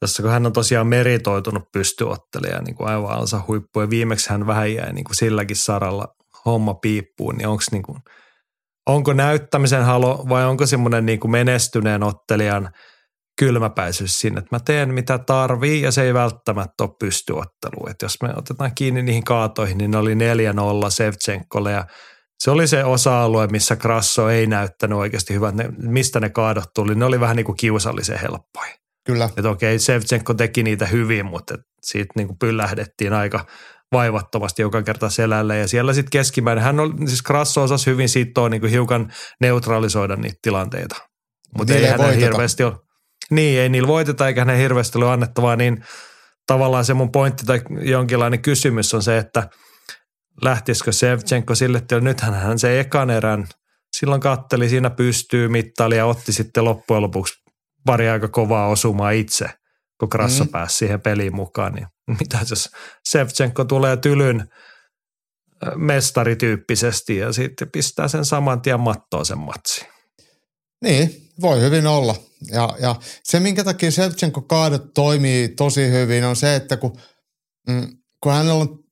tässä kun hän on tosiaan meritoitunut pystyottelija niin kuin aivan alsa huippu ja viimeksi hän vähän jäi niin kuin silläkin saralla homma piippuun, niin, onks niin kuin, onko näyttämisen halo vai onko semmoinen niin kuin menestyneen ottelijan kylmäpäisyys siinä, että mä teen mitä tarvii ja se ei välttämättä ole pystyottelu. Että jos me otetaan kiinni niihin kaatoihin, niin ne oli 4-0 Sevchenkolle ja se oli se osa-alue, missä Krasso ei näyttänyt oikeasti hyvät. Ne, mistä ne kaadot tuli, ne oli vähän niin kuin kiusallisen helppoja. Kyllä. Että okei, Sevchenko teki niitä hyvin, mutta siitä niin kuin pyllähdettiin aika vaivattomasti joka kerta selälle. Ja siellä sitten keskimmäinen, hän oli, siis Krasso osasi hyvin sitoa niin kuin hiukan neutralisoida niitä tilanteita. Mutta ei voiteta. hirveästi ole, niin ei niillä voiteta eikä hänen hirveästi ole annettavaa, niin tavallaan se mun pointti tai jonkinlainen kysymys on se, että lähtisikö Sevchenko sille, että nythän hän se ekan erän silloin katteli, siinä pystyy mittaili ja otti sitten loppujen lopuksi pari aika kovaa osumaa itse, kun Krasso mm. pääsi siihen peliin mukaan. Niin mitä jos Sevchenko tulee tylyn mestarityyppisesti ja sitten pistää sen saman tien mattoon sen matsi. Niin, voi hyvin olla. Ja, ja se, minkä takia Shevchenko kaadot toimii tosi hyvin, on se, että kun, mm, kun hänellä on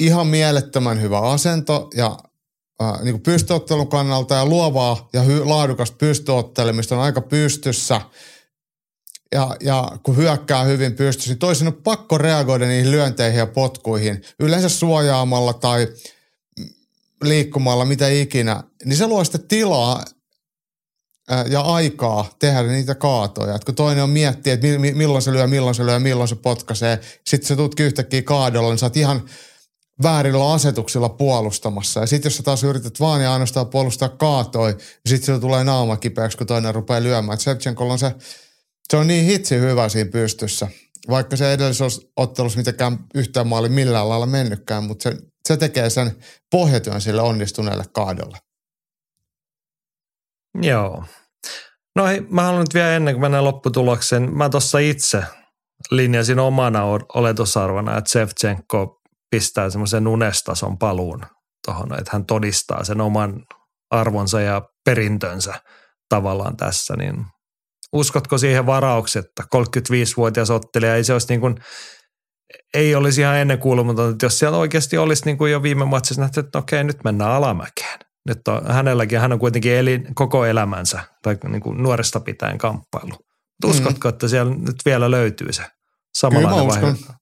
ihan mielettömän hyvä asento ja äh, niin kuin pystyottelun kannalta ja luovaa ja hy, laadukasta pystyottelemista on aika pystyssä, ja, ja kun hyökkää hyvin pystyssä, niin toisin on pakko reagoida niihin lyönteihin ja potkuihin. Yleensä suojaamalla tai liikkumalla, mitä ikinä. Niin se luo sitä tilaa ja aikaa tehdä niitä kaatoja. Et kun toinen on miettiä, että milloin se lyö, milloin se lyö, milloin se potkaisee. Sitten se tuut yhtäkkiä kaadolla, niin sä oot ihan väärillä asetuksilla puolustamassa. Ja sitten jos sä taas yrität vaan ja ainoastaan puolustaa kaatoi, niin sitten se tulee naama kipeäksi, kun toinen rupeaa lyömään. Shevchenkolla on se, se on niin hitsi hyvä siinä pystyssä. Vaikka se edellisessä ottelussa mitenkään yhtään maali millään lailla mennytkään, mutta se, se tekee sen pohjatyön sille onnistuneelle kaadolle. Joo. No hei, mä haluan nyt vielä ennen kuin mennään lopputulokseen. Mä tuossa itse linjasin omana oletusarvona, että Sevchenko pistää semmoisen unestason paluun tuohon, että hän todistaa sen oman arvonsa ja perintönsä tavallaan tässä, niin uskotko siihen varauksetta? 35-vuotias ottelija, ei se olisi niin kuin, ei olisi ihan ennen kuulumaton, että jos siellä oikeasti olisi niin kuin jo viime matsissa nähty, että okei, nyt mennään alamäkeen. Nyt on, hänelläkin, hän on kuitenkin eli, koko elämänsä tai niin kuin nuoresta pitäen kamppailu. Mutta uskotko, mm. että siellä nyt vielä löytyy se samanlainen Kyllä mä uskon.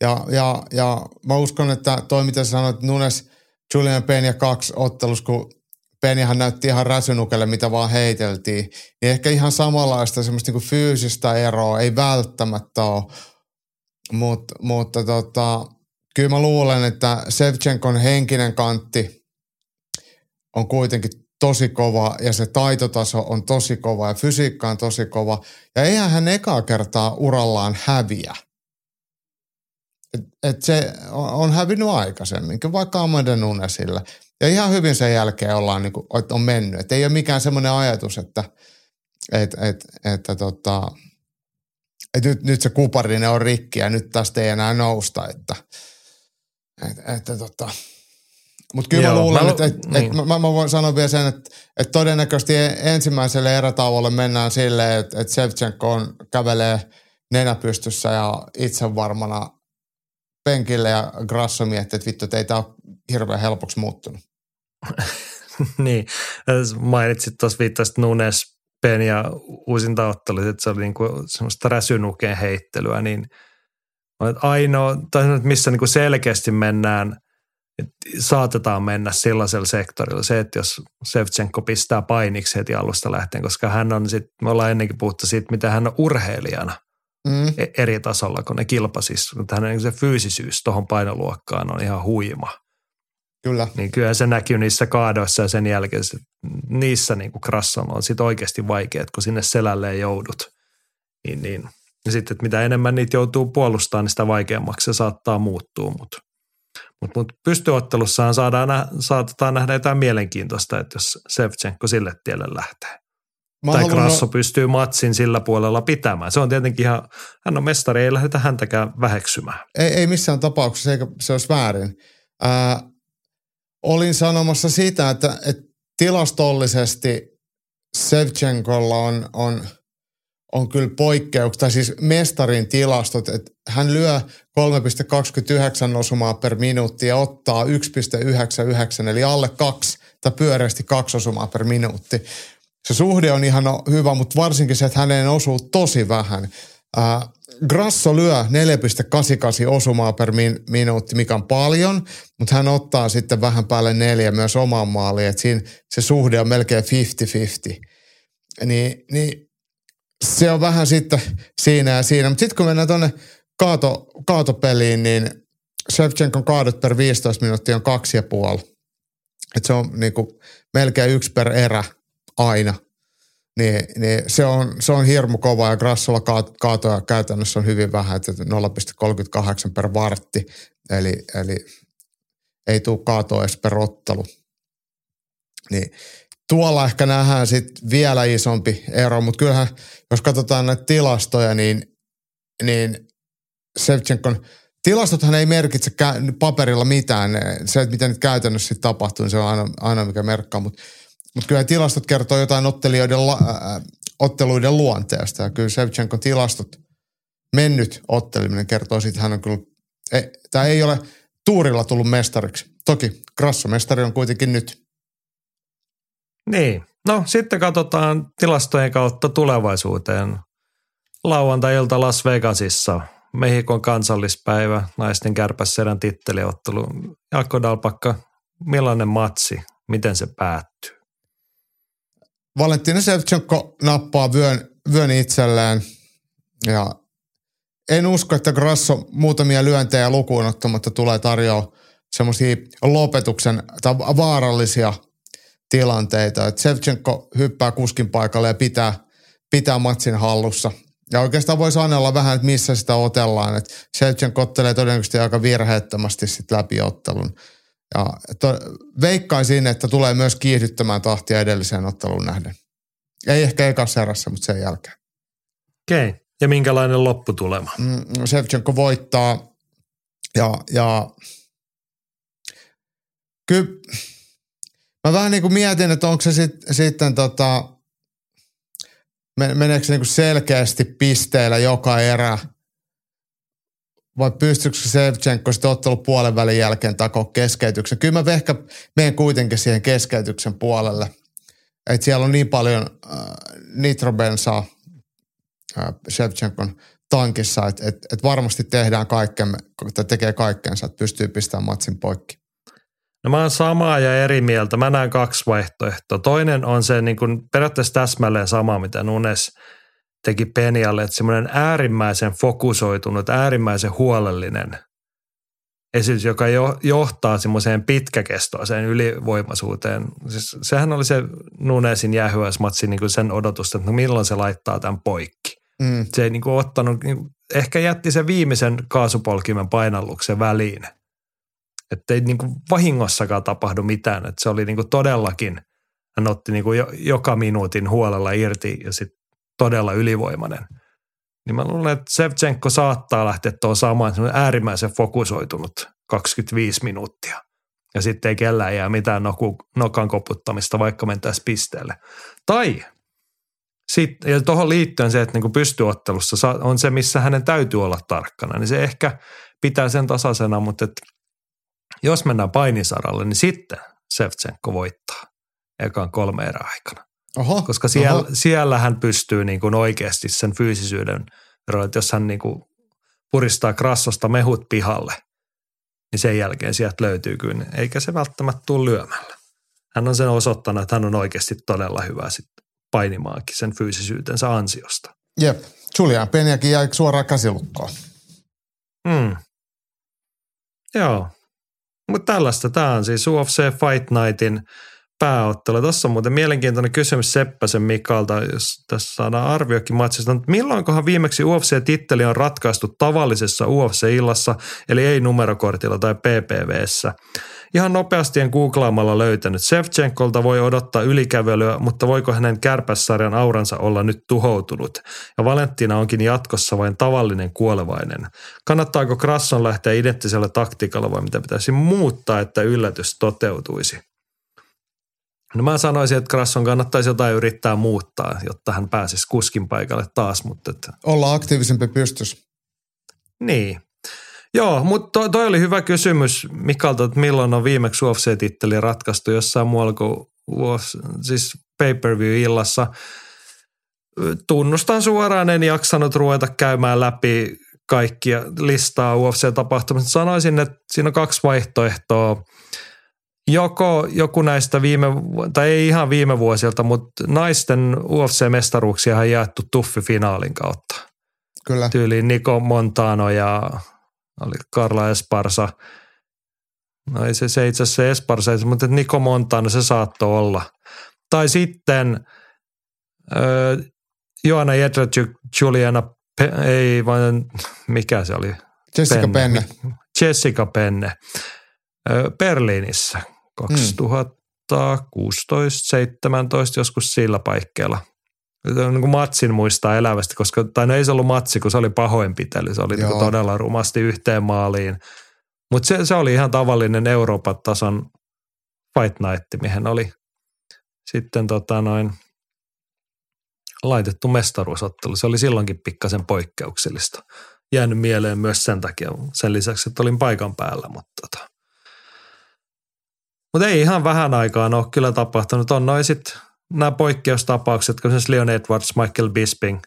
Ja, ja, ja mä uskon, että toi mitä sanoit, Nunes, Julian Peña kaksi ottelus, kun Penjahan näytti ihan räsynukelle, mitä vaan heiteltiin, niin ehkä ihan samanlaista semmoista niin fyysistä eroa ei välttämättä ole, Mut, mutta tota, kyllä mä luulen, että Sevchenkon henkinen kantti on kuitenkin tosi kova ja se taitotaso on tosi kova ja fysiikka on tosi kova. Ja eihän hän ekaa kertaa urallaan häviä. Et, et se on hävinnyt aikaisemminkin, vaikka Amanda Nunesille. Ja ihan hyvin sen jälkeen ollaan, niin kuin, on mennyt. Et ei ole mikään semmoinen ajatus, että, et, et, että tota, et nyt, nyt se kuparinen on rikki ja nyt tästä ei enää nousta. Että, et, että tota, mutta kyllä Joo, mä luulen, mä, että, että, niin. että mä, mä voin sanoa vielä sen, että, että todennäköisesti ensimmäiselle erätauolle mennään silleen, että, että Sevchenko on, kävelee nenäpystyssä ja itse varmana penkille ja Grasso miettii, että vittu, tämä ole hirveän helpoksi muuttunut. niin, mainitsit tuossa viittasit Nunes Pen ja uusinta ottelu, että se oli niinku semmoista räsynukeen heittelyä, niin ainoa, tai missä niinku selkeästi mennään, saatetaan mennä sellaisella sektorilla. Se, että jos Sevchenko pistää painiksi heti alusta lähtien, koska hän on sitten, me ollaan ennenkin puhuttu siitä, mitä hän on urheilijana – mm. E- eri tasolla kuin ne kilpasis. Mutta hänen se fyysisyys tuohon painoluokkaan on ihan huima. Kyllä. Niin kyllä se näkyy niissä kaadoissa ja sen jälkeen se, niissä niin kuin Krasson on sitten oikeasti vaikea, kun sinne selälle joudut. Niin, niin. Ja sitten, että mitä enemmän niitä joutuu puolustamaan, niin sitä vaikeammaksi se saattaa muuttua. Mutta mut, mut pystyottelussahan saadaan, saatetaan nähdä jotain mielenkiintoista, että jos Sevchenko sille tielle lähtee. Mä tai Grasso no... pystyy matsin sillä puolella pitämään. Se on tietenkin ihan, hän on mestari, ei lähdetä häntäkään väheksymään. Ei, ei missään tapauksessa, eikä se olisi väärin. Ää, olin sanomassa sitä, että, että tilastollisesti Sevchenkolla on, on, on kyllä poikkeuksia, tai siis mestarin tilastot, että hän lyö 3,29 osumaa per minuutti ja ottaa 1,99 eli alle kaksi tai pyöreästi kaksi osumaa per minuutti se suhde on ihan hyvä, mutta varsinkin se, että häneen osuu tosi vähän. Äh, Grasso lyö 4,88 osumaa per min, minuutti, mikä on paljon, mutta hän ottaa sitten vähän päälle neljä myös omaan maaliin, että siinä se suhde on melkein 50-50. Niin, niin se on vähän sitten siinä ja siinä. Mutta sitten kun mennään tuonne kaato, kaatopeliin, niin Shevchenkon kaadot per 15 minuuttia on kaksi ja puoli. Et se on niinku melkein yksi per erä aina. Niin, niin se, on, se on hirmu kova ja Grassolla kaatoja käytännössä on hyvin vähän, että 0,38 per vartti, eli, eli ei tule kaatoa edes per ottelu. Niin tuolla ehkä nähdään sitten vielä isompi ero, mutta kyllähän jos katsotaan näitä tilastoja, niin, niin Sevchenkon tilastothan ei merkitse paperilla mitään. Se, että miten nyt käytännössä sitten tapahtuu, niin se on aina, aina mikä merkkaa, mutta mutta kyllä tilastot kertoo jotain ottelijoiden, la, ää, otteluiden luonteesta. Ja kyllä Sevchenkon tilastot, mennyt otteleminen kertoo siitä, hän on kyllä, ei, tämä ei ole tuurilla tullut mestariksi. Toki Grasso mestari on kuitenkin nyt. Niin. No sitten katsotaan tilastojen kautta tulevaisuuteen. lauantai-ilta Las Vegasissa. Mehikon kansallispäivä, naisten kärpässerän titteliottelu. Jaakko Dalpakka, millainen matsi? Miten se päättyy? Valentina Shevchenko nappaa vyön, vyön itselleen ja en usko, että Grasso muutamia lyöntejä lukuun ottamatta tulee tarjoa semmoisia lopetuksen tai vaarallisia tilanteita. Että Shevchenko hyppää kuskin paikalle ja pitää, pitää matsin hallussa. Ja oikeastaan voi sanella vähän, että missä sitä otellaan. Että Shevchenko ottelee todennäköisesti aika virheettömästi sit läpi ottelun. Ja to, veikkaisin, että tulee myös kiihdyttämään tahtia edelliseen otteluun nähden. Ei ehkä ekassa erässä, mutta sen jälkeen. Okei. Okay. Ja minkälainen lopputulema? Mm, Shevchenko voittaa ja, ja kyllä mä vähän niin kuin mietin, että onko se sit, sitten tota, meneekö se niin kuin selkeästi pisteellä joka erä vai pystyykö Sevchenko sitten ottelu puolen välin jälkeen takoa keskeytyksen. Kyllä mä ehkä menen kuitenkin siihen keskeytyksen puolelle. Että siellä on niin paljon äh, nitrobensaa äh, Shevchenkon tankissa, että et, et varmasti tehdään kaikkemme, että tekee kaikkensa, että pystyy pistämään matsin poikki. No mä oon samaa ja eri mieltä. Mä näen kaksi vaihtoehtoa. Toinen on se niin kuin periaatteessa täsmälleen sama, mitä Nunes teki Penialle, että semmoinen äärimmäisen fokusoitunut, äärimmäisen huolellinen esitys, joka jo, johtaa semmoiseen pitkäkestoiseen ylivoimaisuuteen. Siis sehän oli se Nunesin jäähyäismatsi niin sen odotusta, että no milloin se laittaa tämän poikki. Mm. Se ei niin kuin ottanut, niin ehkä jätti sen viimeisen kaasupolkimen painalluksen väliin. Että ei niin kuin vahingossakaan tapahdu mitään. Että se oli niin kuin todellakin, hän otti niin kuin joka minuutin huolella irti ja sitten todella ylivoimainen. Niin mä luulen, että Sevchenko saattaa lähteä tuon samaan äärimmäisen fokusoitunut 25 minuuttia. Ja sitten ei kellään jää mitään noku, nokan koputtamista, vaikka mentäisi pisteelle. Tai sitten, ja tuohon liittyen se, että niin pystyottelussa on se, missä hänen täytyy olla tarkkana, niin se ehkä pitää sen tasaisena, mutta että jos mennään painisaralle, niin sitten Sevchenko voittaa ekan kolme erää aikana. Oho, Koska siellä, oho. siellä hän pystyy niin kuin oikeasti sen fyysisyyden, että jos hän niin kuin puristaa krassosta mehut pihalle, niin sen jälkeen sieltä löytyy kyllä, eikä se välttämättä tule lyömällä. Hän on sen osoittanut, että hän on oikeasti todella hyvä sitten painimaankin sen fyysisyytensä ansiosta. Jep, Julian Peniäkin jäi suoraan käsilukkoon. Mm. Joo, mutta tällaista tämä on siis UFC Fight Nightin pääottelu. Tuossa on muuten mielenkiintoinen kysymys Seppäsen Mikalta, jos tässä saadaan arviokin matsista. Milloinkohan viimeksi UFC-titteli on ratkaistu tavallisessa UFC-illassa, eli ei numerokortilla tai PPVssä? Ihan nopeasti en googlaamalla löytänyt. Sevchenkolta voi odottaa ylikävelyä, mutta voiko hänen kärpässarjan auransa olla nyt tuhoutunut? Ja Valentina onkin jatkossa vain tavallinen kuolevainen. Kannattaako Krasson lähteä identtisellä taktiikalla vai mitä pitäisi muuttaa, että yllätys toteutuisi? No mä sanoisin, että Krasson kannattaisi jotain yrittää muuttaa, jotta hän pääsisi kuskin paikalle taas. Mutta että... Olla aktiivisempi pystys. Niin. Joo, mutta toi, toi oli hyvä kysymys Mikalta, että milloin on viimeksi UFC-titteli ratkaistu jossain muualla kuin UFC, siis pay-per-view-illassa. Tunnustan suoraan, en jaksanut ruveta käymään läpi kaikkia listaa UFC-tapahtumista. Sanoisin, että siinä on kaksi vaihtoehtoa – joko joku näistä viime, tai ei ihan viime vuosilta, mutta naisten UFC-mestaruuksia on jaettu tuffifinaalin kautta. Kyllä. Tyyliin Niko Montano ja oli Karla Esparsa. No ei se, se itse asiassa Esparsa, mutta Niko Montano se saattoi olla. Tai sitten äh, Joana Jedrzejczyk, Juliana, Pe- ei vaan mikä se oli? Jessica Penne. Penne. Jessica Penne. Berliinissä 2016, 17 joskus sillä paikkeella. Niin kuin matsin muistaa elävästi, koska, tai no ei se ollut matsi, kun se oli pahoinpitely. Se oli niin todella rumasti yhteen maaliin. Mutta se, se, oli ihan tavallinen Euroopan tason fight night, mihin oli sitten tota noin laitettu mestaruusottelu. Se oli silloinkin pikkasen poikkeuksellista. Jäänyt mieleen myös sen takia, sen lisäksi, että olin paikan päällä, mutta tota, mutta ei ihan vähän aikaa ole kyllä tapahtunut. On noin sitten nämä poikkeustapaukset, kun Leon Edwards, Michael Bisping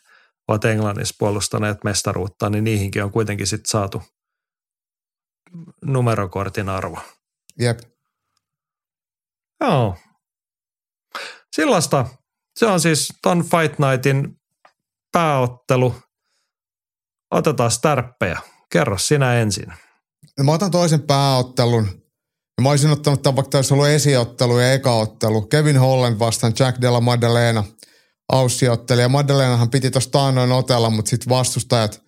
ovat Englannissa puolustaneet mestaruutta, niin niihinkin on kuitenkin sitten saatu numerokortin arvo. Jep. Joo. Sillasta. Se on siis ton Fight Nightin pääottelu. Otetaan stärppejä. Kerro sinä ensin. No mä otan toisen pääottelun. Ja mä olisin ottanut tämän, vaikka olisi ollut esiottelu ja ekaottelu. Kevin Holland vastaan Jack Della Maddalena. Aussiotteli. Ja Maddalenahan piti tuosta taannoin otella, mutta sitten vastustajat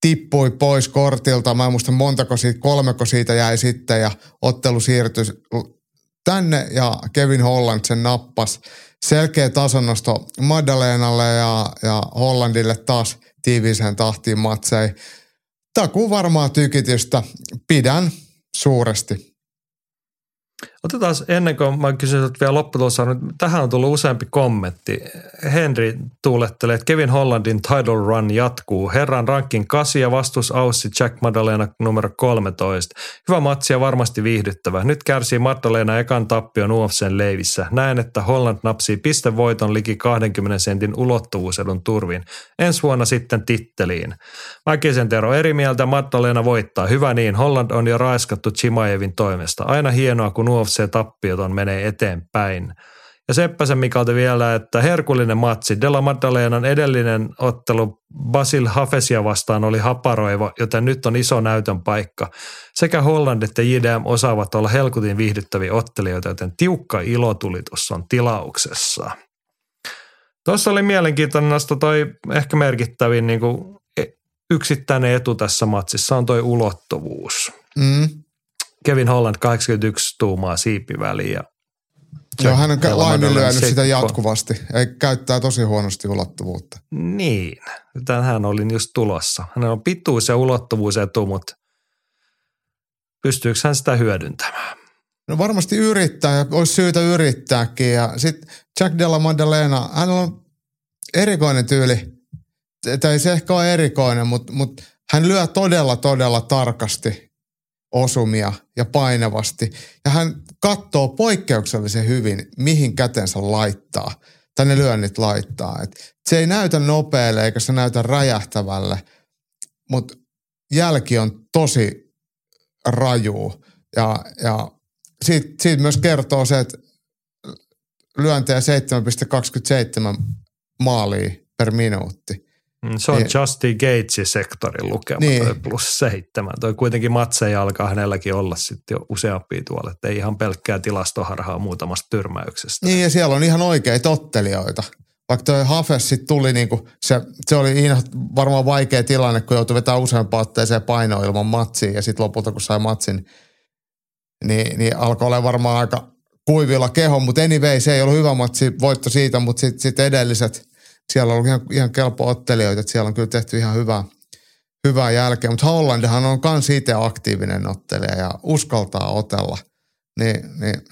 tippui pois kortilta. Mä en muista montako siitä, kolmeko siitä jäi sitten ja ottelu siirtyi tänne ja Kevin Holland sen nappas. Selkeä tasonnosto Maddalenalle ja, ja Hollandille taas tiiviiseen tahtiin matsei. Takuu varmaa tykitystä. Pidän suuresti. Otetaan ennen kuin mä kysyn vielä lopputulossa, niin tähän on tullut useampi kommentti. Henry tuulettelee, että Kevin Hollandin title run jatkuu. Herran rankin 8 ja vastus Aussi Jack Madalena numero 13. Hyvä matsi ja varmasti viihdyttävä. Nyt kärsii Madalena ekan tappion UFCn leivissä. Näen, että Holland napsii pistevoiton liki 20 sentin ulottuvuusedun turvin. Ensi vuonna sitten titteliin. Mäkisen Tero eri mieltä, Madalena voittaa. Hyvä niin, Holland on jo raiskattu Chimaevin toimesta. Aina hienoa, kun UFC-tappioton menee eteenpäin. Ja Seppäsen Mikalta vielä, että herkullinen matsi. Della Maddalenan edellinen ottelu Basil Hafesia vastaan oli haparoiva, joten nyt on iso näytön paikka. Sekä Holland että JDM osaavat olla helkutin viihdyttäviä ottelijoita, joten tiukka ilotulitus on tilauksessa. Tuossa oli mielenkiintoinen nosto toi ehkä merkittävin niin kuin yksittäinen etu tässä matsissa on toi ulottuvuus. Mm. Kevin Holland 81 tuumaa siipiväliin ja Joo, hän on laiminlyönyt sitä jatkuvasti. Ei käyttää tosi huonosti ulottuvuutta. Niin, tähän olin just tulossa. Hänellä on pituus ja ulottuvuus etu, mutta pystyykö hän sitä hyödyntämään? No varmasti yrittää ja olisi syytä yrittääkin. Ja sitten Jack Della Maddalena, hän on erikoinen tyyli. Tai ei se ehkä ole erikoinen, mutta, mutta hän lyö todella, todella tarkasti osumia ja painavasti. Ja hän katsoo poikkeuksellisen hyvin, mihin kätensä laittaa. Tai ne lyönnit laittaa. Et se ei näytä nopealle eikä se näytä räjähtävälle, mutta jälki on tosi raju. Ja, ja siitä, siitä myös kertoo se, että lyöntejä 7,27 maalia per minuutti. Mm, se on niin. Justin Gatesin sektorin lukema, niin. toi plus seitsemän. Toi kuitenkin matseja alkaa hänelläkin olla sitten jo useampia tuolla, että ei ihan pelkkää tilastoharhaa muutamasta tyrmäyksestä. Niin ja siellä on ihan oikeita ottelijoita. Vaikka toi Hafes sitten tuli niinku, se, se oli ihan varmaan vaikea tilanne, kun joutui vetämään useampaan otteeseen painoa ilman matsia ja sitten lopulta kun sai matsin, niin, niin alkoi olla varmaan aika kuivilla keho, mutta anyway, se ei ollut hyvä matsi, voitto siitä, mutta sitten sit edelliset – siellä on ollut ihan, ihan kelpo ottelijoita, että siellä on kyllä tehty ihan hyvää, hyvää jälkeä. Mutta Hollandihan on myös itse aktiivinen ottelija ja uskaltaa otella. Niin, niin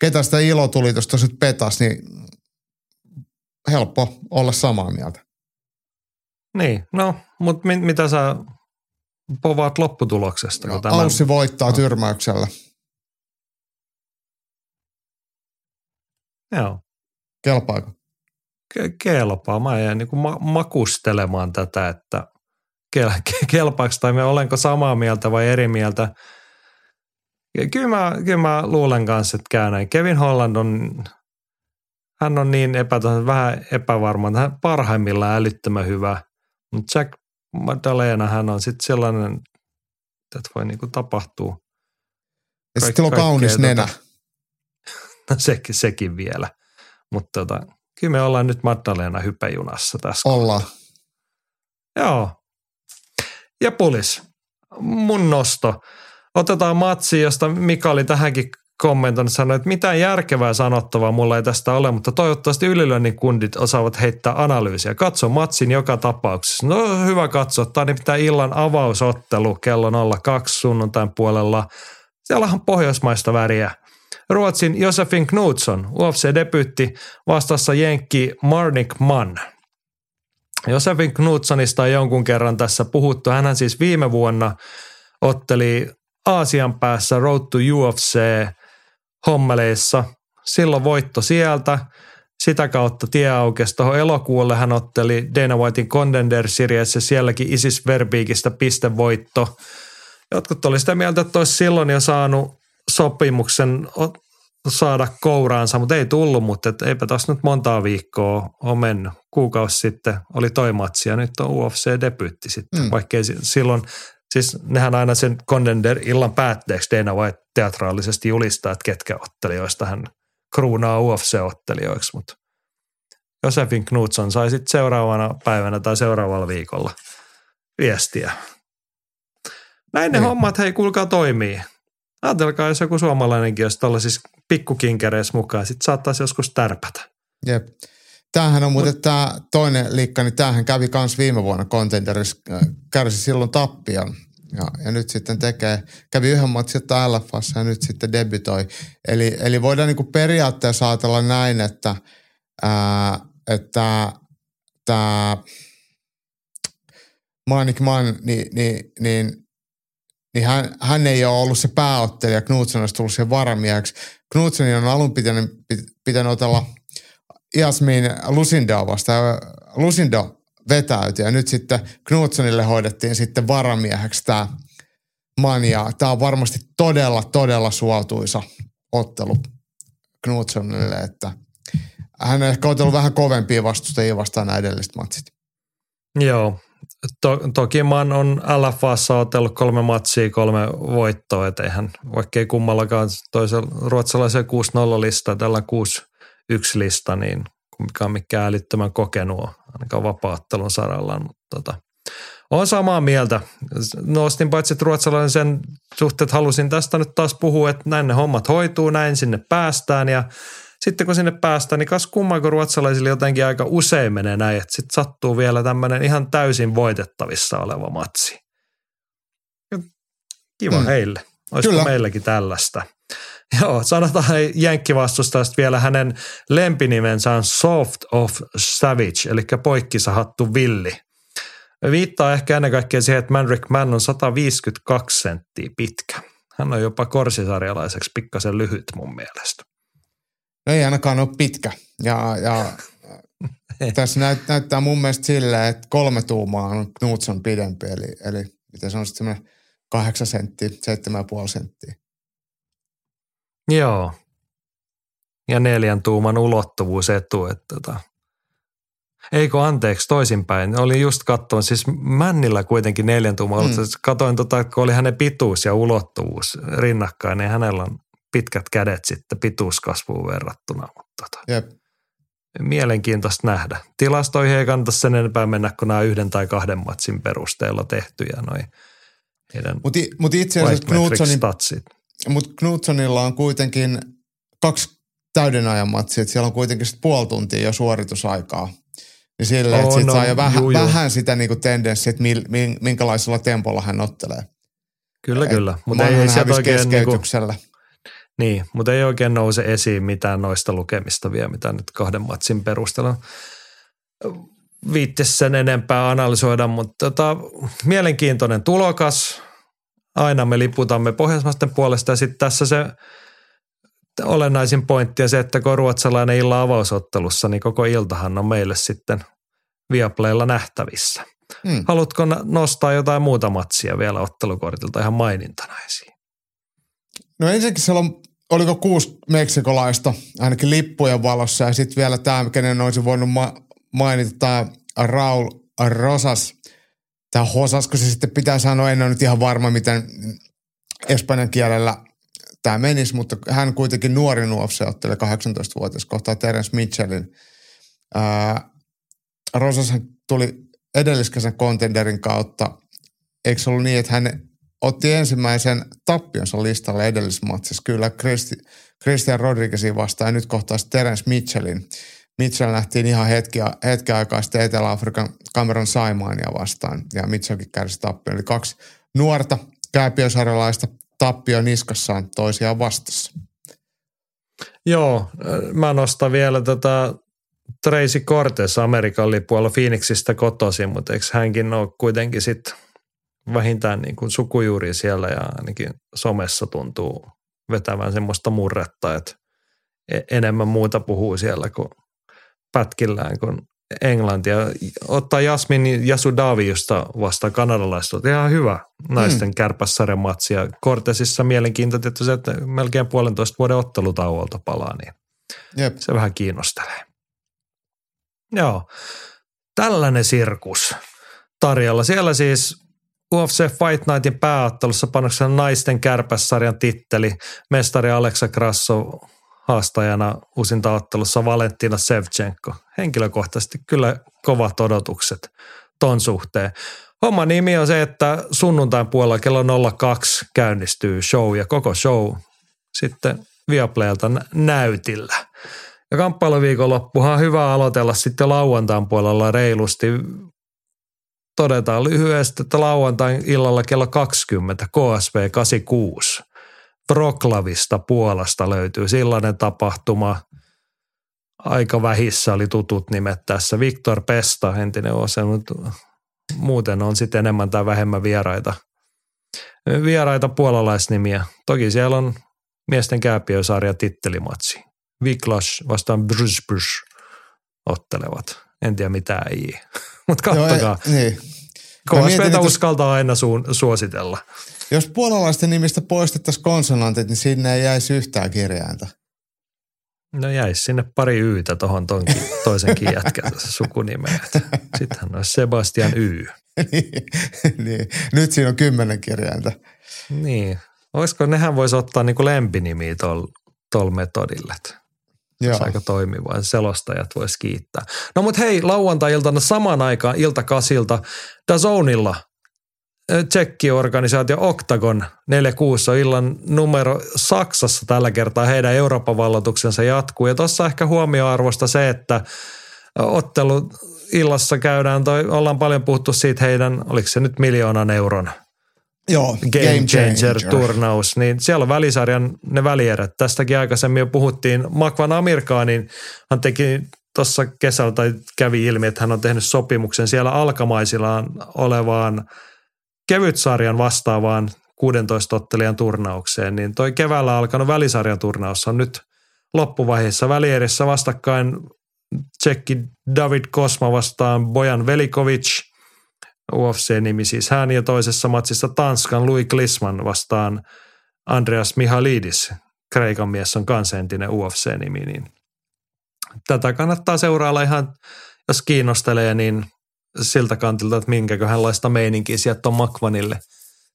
ketä sitä ilotulitusta sitten petas, niin helppo olla samaa mieltä. Niin, no, mutta mit, mitä sä povaat lopputuloksesta? No, tämän... Aussi voittaa no. tyrmäyksellä. Joo. Kelpaako? Kelpaa. Mä jään niin ma- makustelemaan tätä, että kel- kelpaako tai me olenko samaa mieltä vai eri mieltä. Kyllä mä, kyllä mä luulen kanssa, että käy näin. Kevin Holland on, hän on niin epätoinen, vähän epävarma. Hän parhaimmillaan älyttömän hyvä. Mutta Jack Madalena, hän on sitten sellainen, että voi niinku tapahtua. Ja sitten on kaunis tota, nenä. No sekin, sekin vielä. Mutta tota, kyllä me ollaan nyt Maddalena hypejunassa tässä. Ollaan. Joo. Ja pulis. Mun nosto. Otetaan matsi, josta Mika oli tähänkin kommentoinut, sanoi, että mitään järkevää sanottavaa mulla ei tästä ole, mutta toivottavasti ylilöinnin kundit osaavat heittää analyysiä. Katso matsin joka tapauksessa. No hyvä katsoa. Tämä on nimittäin illan avausottelu kello 02 sunnuntain puolella. Siellä on pohjoismaista väriä. Ruotsin Josefin Knutsson, UFC-debyytti vastassa Jenkki Marnik Mann. Josefin Knutssonista on jonkun kerran tässä puhuttu. Hän siis viime vuonna otteli Aasian päässä Road to UFC hommeleissa. Silloin voitto sieltä. sitä kautta tie aukesi. Tuohon elokuulle hän otteli Dana Whitein Contender Series ja sielläkin Isis Verbeekistä pistevoitto. Jotkut oli sitä mieltä, että olisi silloin jo saanut sopimuksen saada kouraansa, mutta ei tullut, mutta et eipä taas nyt montaa viikkoa ole mennyt. Kuukausi sitten oli toi matsi ja nyt on UFC-debyytti sitten, mm. vaikkei silloin, siis nehän aina sen Contender illan päätteeksi Dana White teatraalisesti julistaa, että ketkä ottelijoista hän kruunaa UFC-ottelijoiksi, mutta Josefin Knudson sai sitten seuraavana päivänä tai seuraavalla viikolla viestiä. Näin ne niin. hommat, hei kuulkaa toimii. Ajatelkaa, jos joku suomalainenkin olisi tällaisissa pikkukinkereissä mukaan, sitten saattaisi joskus tärpätä. Jep. Tämähän on muuten tämä toinen liikka, niin tämähän kävi myös viime vuonna Contenderissa, äh, kärsi silloin tappion. Ja, ja nyt sitten tekee, kävi yhden matsin LFassa ja nyt sitten debytoi. Eli, eli voidaan niin kuin periaatteessa ajatella näin, että, ää, että tämä Manik Mann, niin, niin, niin, niin hän, hän, ei ole ollut se pääottelija, Knudsen olisi tullut sen varamieheksi. Knudsenin on alun pitänyt, pitänyt otella Jasmin Lusindaa vastaan. Lusindo vetäytyi ja nyt sitten Knutsonille hoidettiin sitten varamieheksi tämä mania. Tämä on varmasti todella, todella suotuisa ottelu Knutsonille, että hän on ehkä otellut vähän kovempia vastustajia vastaan nämä edelliset matsit. Joo, to, toki Man on LFAssa otellut kolme matsia, kolme voittoa, että eihän vaikkei kummallakaan toisella ruotsalaisen 6-0 lista, tällä 6-1 lista, niin mikä on mikään älyttömän kokenut on, ainakaan vapaattelun saralla. Mutta tota, olen samaa mieltä. Nostin paitsi että ruotsalainen sen suhteen, että halusin tästä nyt taas puhua, että näin ne hommat hoituu, näin sinne päästään ja sitten kun sinne päästään, niin kas kumman kun ruotsalaisille jotenkin aika usein menee näin, että sitten sattuu vielä tämmöinen ihan täysin voitettavissa oleva matsi. Kiva mm. heille. Olisiko Kyllä. meilläkin tällaista? Joo, sanotaan jenkkivastustajasta vielä hänen lempinimensä on Soft of Savage, eli poikkisahattu villi. Viittaa ehkä ennen kaikkea siihen, että Manrick Mann on 152 senttiä pitkä. Hän on jopa korsisarjalaiseksi pikkasen lyhyt mun mielestä. Ei ainakaan ole pitkä. Ja, ja tässä näyt, näyttää mun mielestä silleen, että kolme tuumaa on Knutson pidempi, eli, eli miten se on sitten semmoinen kahdeksan senttiä, seitsemän ja puoli senttiä. Joo. Ja neljän tuuman ulottuvuus etu, että tota. Eikö anteeksi, toisinpäin. Oli just katsoin, siis Männillä kuitenkin neljän tuuman mm. Katoin, tota, kun oli hänen pituus ja ulottuvuus rinnakkain, niin hänellä on pitkät kädet sitten pituuskasvuun verrattuna. Mutta tota, Jep. Mielenkiintoista nähdä. Tilastoihin ei kannata sen enempää mennä kuin nämä yhden tai kahden matsin perusteella tehtyjä noin heidän Mutta mut itse asiassa Knudsonin, mutta Knutsonilla on kuitenkin kaksi täyden ajan matsia, että siellä on kuitenkin puoli tuntia jo suoritusaikaa. Niin sille, että sit no, saa jo vähän, juu, vähän sitä niinku tendenssiä, että mil, minkälaisella tempolla hän ottelee. Kyllä, Et kyllä. Mutta ei se oikein niinku- keskeytyksellä. Niinku, niin, mutta ei oikein nouse esiin mitään noista lukemista vielä, mitä nyt kahden matsin perusteella viittisi sen enempää analysoida, mutta tota, mielenkiintoinen tulokas. Aina me liputamme pohjoismaisten puolesta ja sitten tässä se olennaisin pointti on se, että kun ruotsalainen illan avausottelussa, niin koko iltahan on meille sitten Viaplaylla nähtävissä. Hmm. Haluatko nostaa jotain muuta matsia vielä ottelukortilta ihan mainintana esiin? No ensinnäkin siellä on, oliko kuusi meksikolaista, ainakin lippujen valossa, ja sitten vielä tämä, kenen olisi voinut ma- mainita, tämä Raul Rosas, tämä Hosas, kun se sitten pitää sanoa, en ole nyt ihan varma, miten espanjan kielellä tämä menisi, mutta hän kuitenkin nuori ottelee 18-vuotias kohtaa Terence Mitchellin. Ää, Rosas tuli edelliskesän kontenderin kautta. Eikö se ollut niin, että hän otti ensimmäisen tappionsa listalle edellismatsissa kyllä Christi, Christian Rodriguezin vastaan ja nyt kohtaa Terence Mitchellin. Mitchell nähtiin ihan hetki, hetki aikaa sitten Etelä-Afrikan Cameron Saimania vastaan ja Mitchellkin kärsi tappion. Eli kaksi nuorta kääpiösarjalaista tappio niskassaan toisiaan vastassa. Joo, mä nostan vielä tätä Tracy Cortez Amerikan lipualla Phoenixista kotoisin, mutta eikö hänkin ole kuitenkin sitten vähintään niin kuin sukujuuri siellä ja ainakin somessa tuntuu vetävän semmoista murretta, että e-, enemmän muuta puhuu siellä kuin pätkillään kuin Englantia. Ottaa Jasmin Yasudaviusta vastaan kanadalaista. Ihan hyvä naisten mm. kärpässarjan matsi. Ja Cortesissa mielenkiintoista tietysti, että melkein puolentoista vuoden ottelutauolta palaa, niin Jep. se vähän kiinnostelee. Joo, tällainen sirkus tarjolla. Siellä siis UFC Fight Nightin pääottelussa panoksena naisten kärpässarjan titteli. Mestari Aleksa Krasso haastajana uusinta ottelussa Valentina Sevchenko. Henkilökohtaisesti kyllä kovat odotukset ton suhteen. Homma nimi on se, että sunnuntain puolella kello 02 käynnistyy show ja koko show sitten Viaplaylta nä- näytillä. Ja kamppailuviikonloppuhan on hyvä aloitella sitten lauantain puolella reilusti. Todetaan lyhyesti, että lauantain illalla kello 20 KSV 86. Vroklavista Puolasta löytyy sellainen tapahtuma. Aika vähissä oli tutut nimet tässä. Viktor Pesta, entinen osa, mutta muuten on sitten enemmän tai vähemmän vieraita. Vieraita puolalaisnimiä. Toki siellä on miesten kääpiösarja tittelimatsi. Viklas vastaan Brysbys ottelevat. En tiedä mitä ei. Mutta Joo, kattokaa. ei- niin. KSVtä uskaltaa aina suun, suositella. Jos puolalaisten nimistä poistettaisiin konsonantit, niin sinne ei jäisi yhtään kirjainta. No jäisi sinne pari yytä tuohon toisenkin jätkän sukunimeen. Sittenhän olisi Sebastian Y. niin. Nyt siinä on kymmenen kirjainta. Niin. Olisiko, nehän voisi ottaa niinku lempinimiä tuolla tol metodilla. Joo. Aika toimiva. Selostajat vois kiittää. No mut hei, lauantai-iltana samaan aikaan iltakasilta Dazonilla Tsekki-organisaatio Octagon 46 on illan numero Saksassa tällä kertaa heidän Euroopan valloituksensa jatkuu. Ja tuossa ehkä huomioarvosta se, että ottelu illassa käydään, toi, ollaan paljon puhuttu siitä heidän, oliko se nyt miljoonan euron Joo, Game Changer turnaus, niin siellä on välisarjan ne välierät. Tästäkin aikaisemmin jo puhuttiin. Makvan Amirkaanin hän teki tuossa kesällä tai kävi ilmi, että hän on tehnyt sopimuksen siellä alkamaisillaan olevaan kevytsarjan vastaavaan 16 ottelijan turnaukseen, niin toi keväällä alkanut välisarjan turnaus on nyt loppuvaiheessa välierissä vastakkain Tsekki David Kosma vastaan Bojan Velikovic, UFC-nimi siis hän, ja toisessa matsissa Tanskan Louis Klisman vastaan Andreas Mihalidis. Kreikan mies on kanssa entinen UFC-nimi, niin tätä kannattaa seurailla ihan, jos kiinnostelee, niin siltä kantilta, että minkäköhänlaista meininkiä sieltä on Makvanille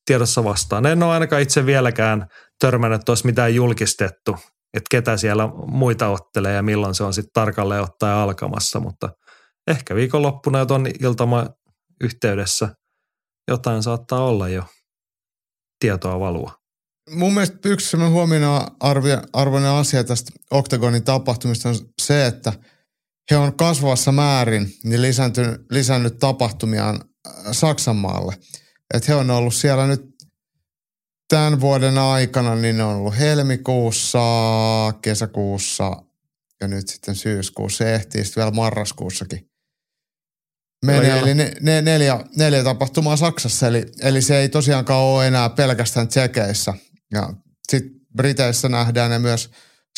tiedossa vastaan. En ole ainakaan itse vieläkään törmännyt, että olisi mitään julkistettu, että ketä siellä muita ottelee ja milloin se on sitten tarkalleen ottaen alkamassa, mutta ehkä viikonloppuna jo tuon iltama yhteydessä jotain saattaa olla jo tietoa valua. Mun mielestä yksi semmoinen huomioon arvoinen asia tästä Octagonin tapahtumista on se, että he on kasvavassa määrin niin lisännyt, lisännyt tapahtumiaan Saksan maalle. Että he on ollut siellä nyt tämän vuoden aikana, niin ne on ollut helmikuussa, kesäkuussa ja nyt sitten syyskuussa. Se ehtii sitten vielä marraskuussakin. Menee, eli ne, ne, neljä, neljä tapahtumaa Saksassa, eli, eli se ei tosiaankaan ole enää pelkästään Tsekeissä. Ja sitten Briteissä nähdään ne myös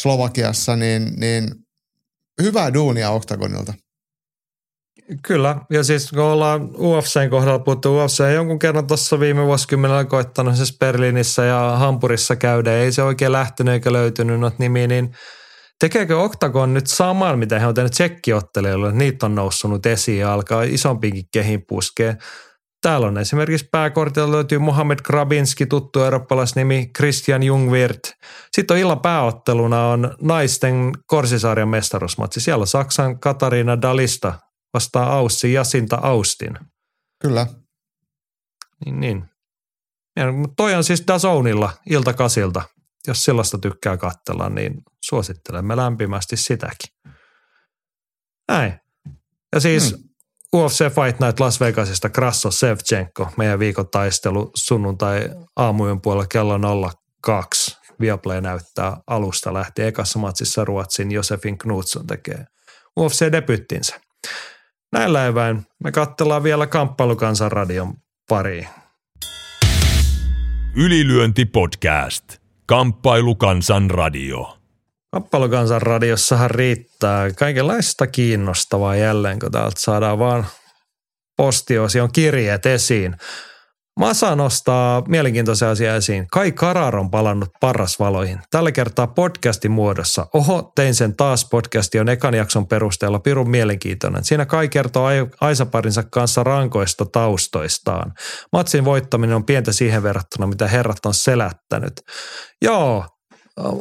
Slovakiassa, niin, niin hyvää duunia Octagonilta. Kyllä, ja siis kun ollaan UFCn kohdalla puhuttu, UFC jonkun kerran tuossa viime vuosikymmenellä koittanut siis Berliinissä ja Hampurissa käydä, ei se oikein lähtenyt eikä löytynyt noita nimiä, niin tekeekö Octagon nyt saman, mitä he on tehnyt tsekkiottelijoille, että niitä on noussut esiin ja alkaa isompiinkin kehin puskee. Täällä on esimerkiksi pääkortilla löytyy Mohamed Grabinski, tuttu eurooppalaisnimi Christian Jungwirth. Sitten on illan pääotteluna on naisten korsisarjan mestaruusmatsi. Siellä on Saksan Katariina Dalista vastaan Aussi Jasinta Austin. Kyllä. Niin, niin. Ja, mutta toi on siis Dazonilla iltakasilta. Jos sellaista tykkää katsella, niin suosittelemme lämpimästi sitäkin. Näin. Ja siis hmm. UFC Fight Night Las Vegasista Krasso Sevchenko, meidän viikon taistelu sunnuntai aamujen puolella kello 02. Viaplay näyttää alusta lähtien. Ekassa matsissa Ruotsin Josefin Knutsson tekee UFC-debyttinsä. Näillä eväin me katsellaan vielä Kamppailukansan radion pariin. Ylilyönti podcast. Kamppailukansan radio. Kappalokansan radiossahan riittää kaikenlaista kiinnostavaa jälleen, kun täältä saadaan vaan postiosion kirjeet esiin. Masa nostaa mielenkiintoisia asiaa esiin. Kai Karar on palannut parrasvaloihin. Tällä kertaa podcastin muodossa. Oho, tein sen taas. Podcasti on ekan jakson perusteella pirun mielenkiintoinen. Siinä Kai kertoo Aisaparinsa kanssa rankoista taustoistaan. Matsin voittaminen on pientä siihen verrattuna, mitä herrat on selättänyt. Joo,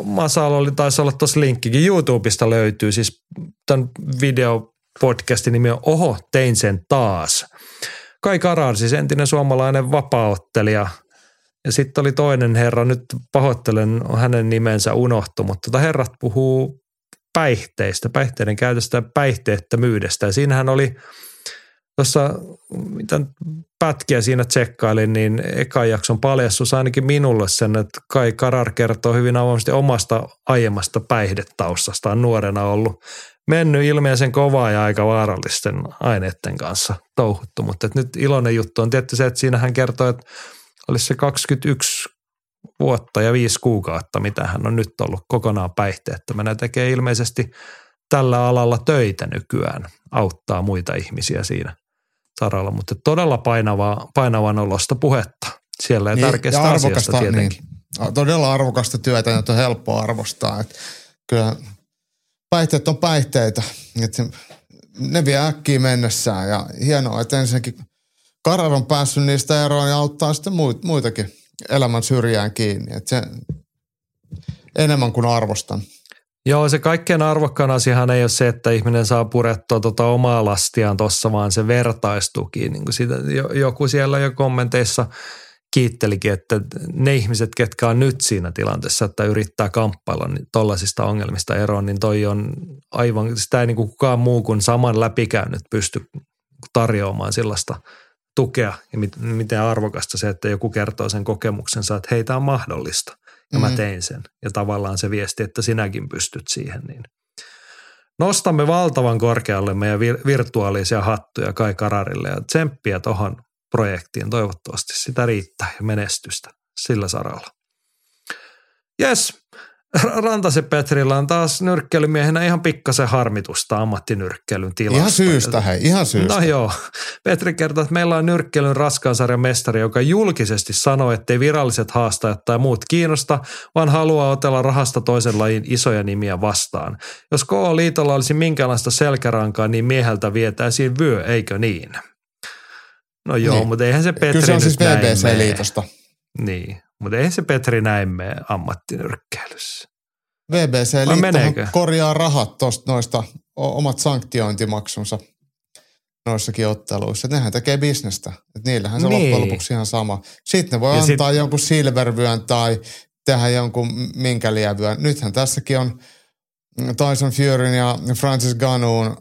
Masalla oli, taisi olla tuossa linkkikin. YouTubesta löytyy siis tämän videopodcastin nimi on Oho, tein sen taas. Kai Karar, siis entinen suomalainen vapaaottelija. Ja sitten oli toinen herra, nyt pahoittelen, hänen nimensä unohtu, mutta tota herrat puhuu päihteistä, päihteiden käytöstä ja päihteettömyydestä. Ja siinähän oli tuossa, mitä pätkiä siinä tsekkailin, niin eka jakson paljastus ainakin minulle sen, että Kai Karar kertoo hyvin avoimesti omasta aiemmasta päihdetaustastaan nuorena ollut mennyt ilmeisen kovaa ja aika vaarallisten aineiden kanssa touhuttu. Mutta nyt iloinen juttu on tietysti se, että siinä hän kertoo, että olisi se 21 vuotta ja viisi kuukautta, mitä hän on nyt ollut kokonaan päihteettömänä. Tekee ilmeisesti tällä alalla töitä nykyään, auttaa muita ihmisiä siinä saralla, mutta todella painavaa, painavan olosta puhetta siellä ja niin, tärkeästä ja asiasta tietenkin. Niin, todella arvokasta työtä, jota on helppo arvostaa. Että kyllä päihteet on päihteitä. Että ne vie äkkiä mennessään ja hienoa, että ensinnäkin Karar on päässyt niistä eroon ja auttaa sitten muitakin elämän syrjään kiinni. Että se enemmän kuin arvostan. Joo, se kaikkein arvokkaan asiahan ei ole se, että ihminen saa purettua tuota omaa lastiaan tuossa, vaan se vertaistuki. Niin kuin siitä, joku siellä jo kommenteissa – kiittelikin, että ne ihmiset, ketkä on nyt siinä tilanteessa, että yrittää kamppailla niin tollaisista ongelmista eroon, niin toi on aivan, sitä ei niin kuin kukaan muu kuin saman läpikäynyt pysty tarjoamaan sellaista tukea ja miten arvokasta se, että joku kertoo sen kokemuksensa, että hei, tämä on mahdollista ja mä tein sen. Ja tavallaan se viesti, että sinäkin pystyt siihen, niin nostamme valtavan korkealle meidän virtuaalisia hattuja Kai Kararille ja tsemppiä tuohon projektiin. Toivottavasti sitä riittää ja menestystä sillä saralla. Jes, Rantase Petrillä on taas nyrkkeilymiehenä ihan pikkasen harmitusta ammattinyrkkeilyn tilasta. Ihan syystä hei, ihan syystä. No joo. Petri kertoo, että meillä on nyrkkeilyn raskaansarjan mestari, joka julkisesti sanoo, ettei viralliset haastajat tai muut kiinnosta, vaan haluaa otella rahasta toisen lajin isoja nimiä vastaan. Jos KO-liitolla olisi minkäänlaista selkärankaa, niin mieheltä vietäisiin vyö, eikö niin? No joo, niin. mutta eihän se Petri Kyllä se on siis VBC-liitosta. Niin, mutta eihän se Petri näin mene ammattinyrkkeilyssä. VBC-liitto korjaa rahat tosta noista omat sanktiointimaksunsa noissakin otteluissa. Nehän tekee bisnestä. Et niillähän se niin. loppujen lopuksi ihan sama. Sitten ne voi ja antaa sit... jonkun silvervyön tai tehdä jonkun minkä lievyön. Nythän tässäkin on Tyson Furyn ja Francis Ganuun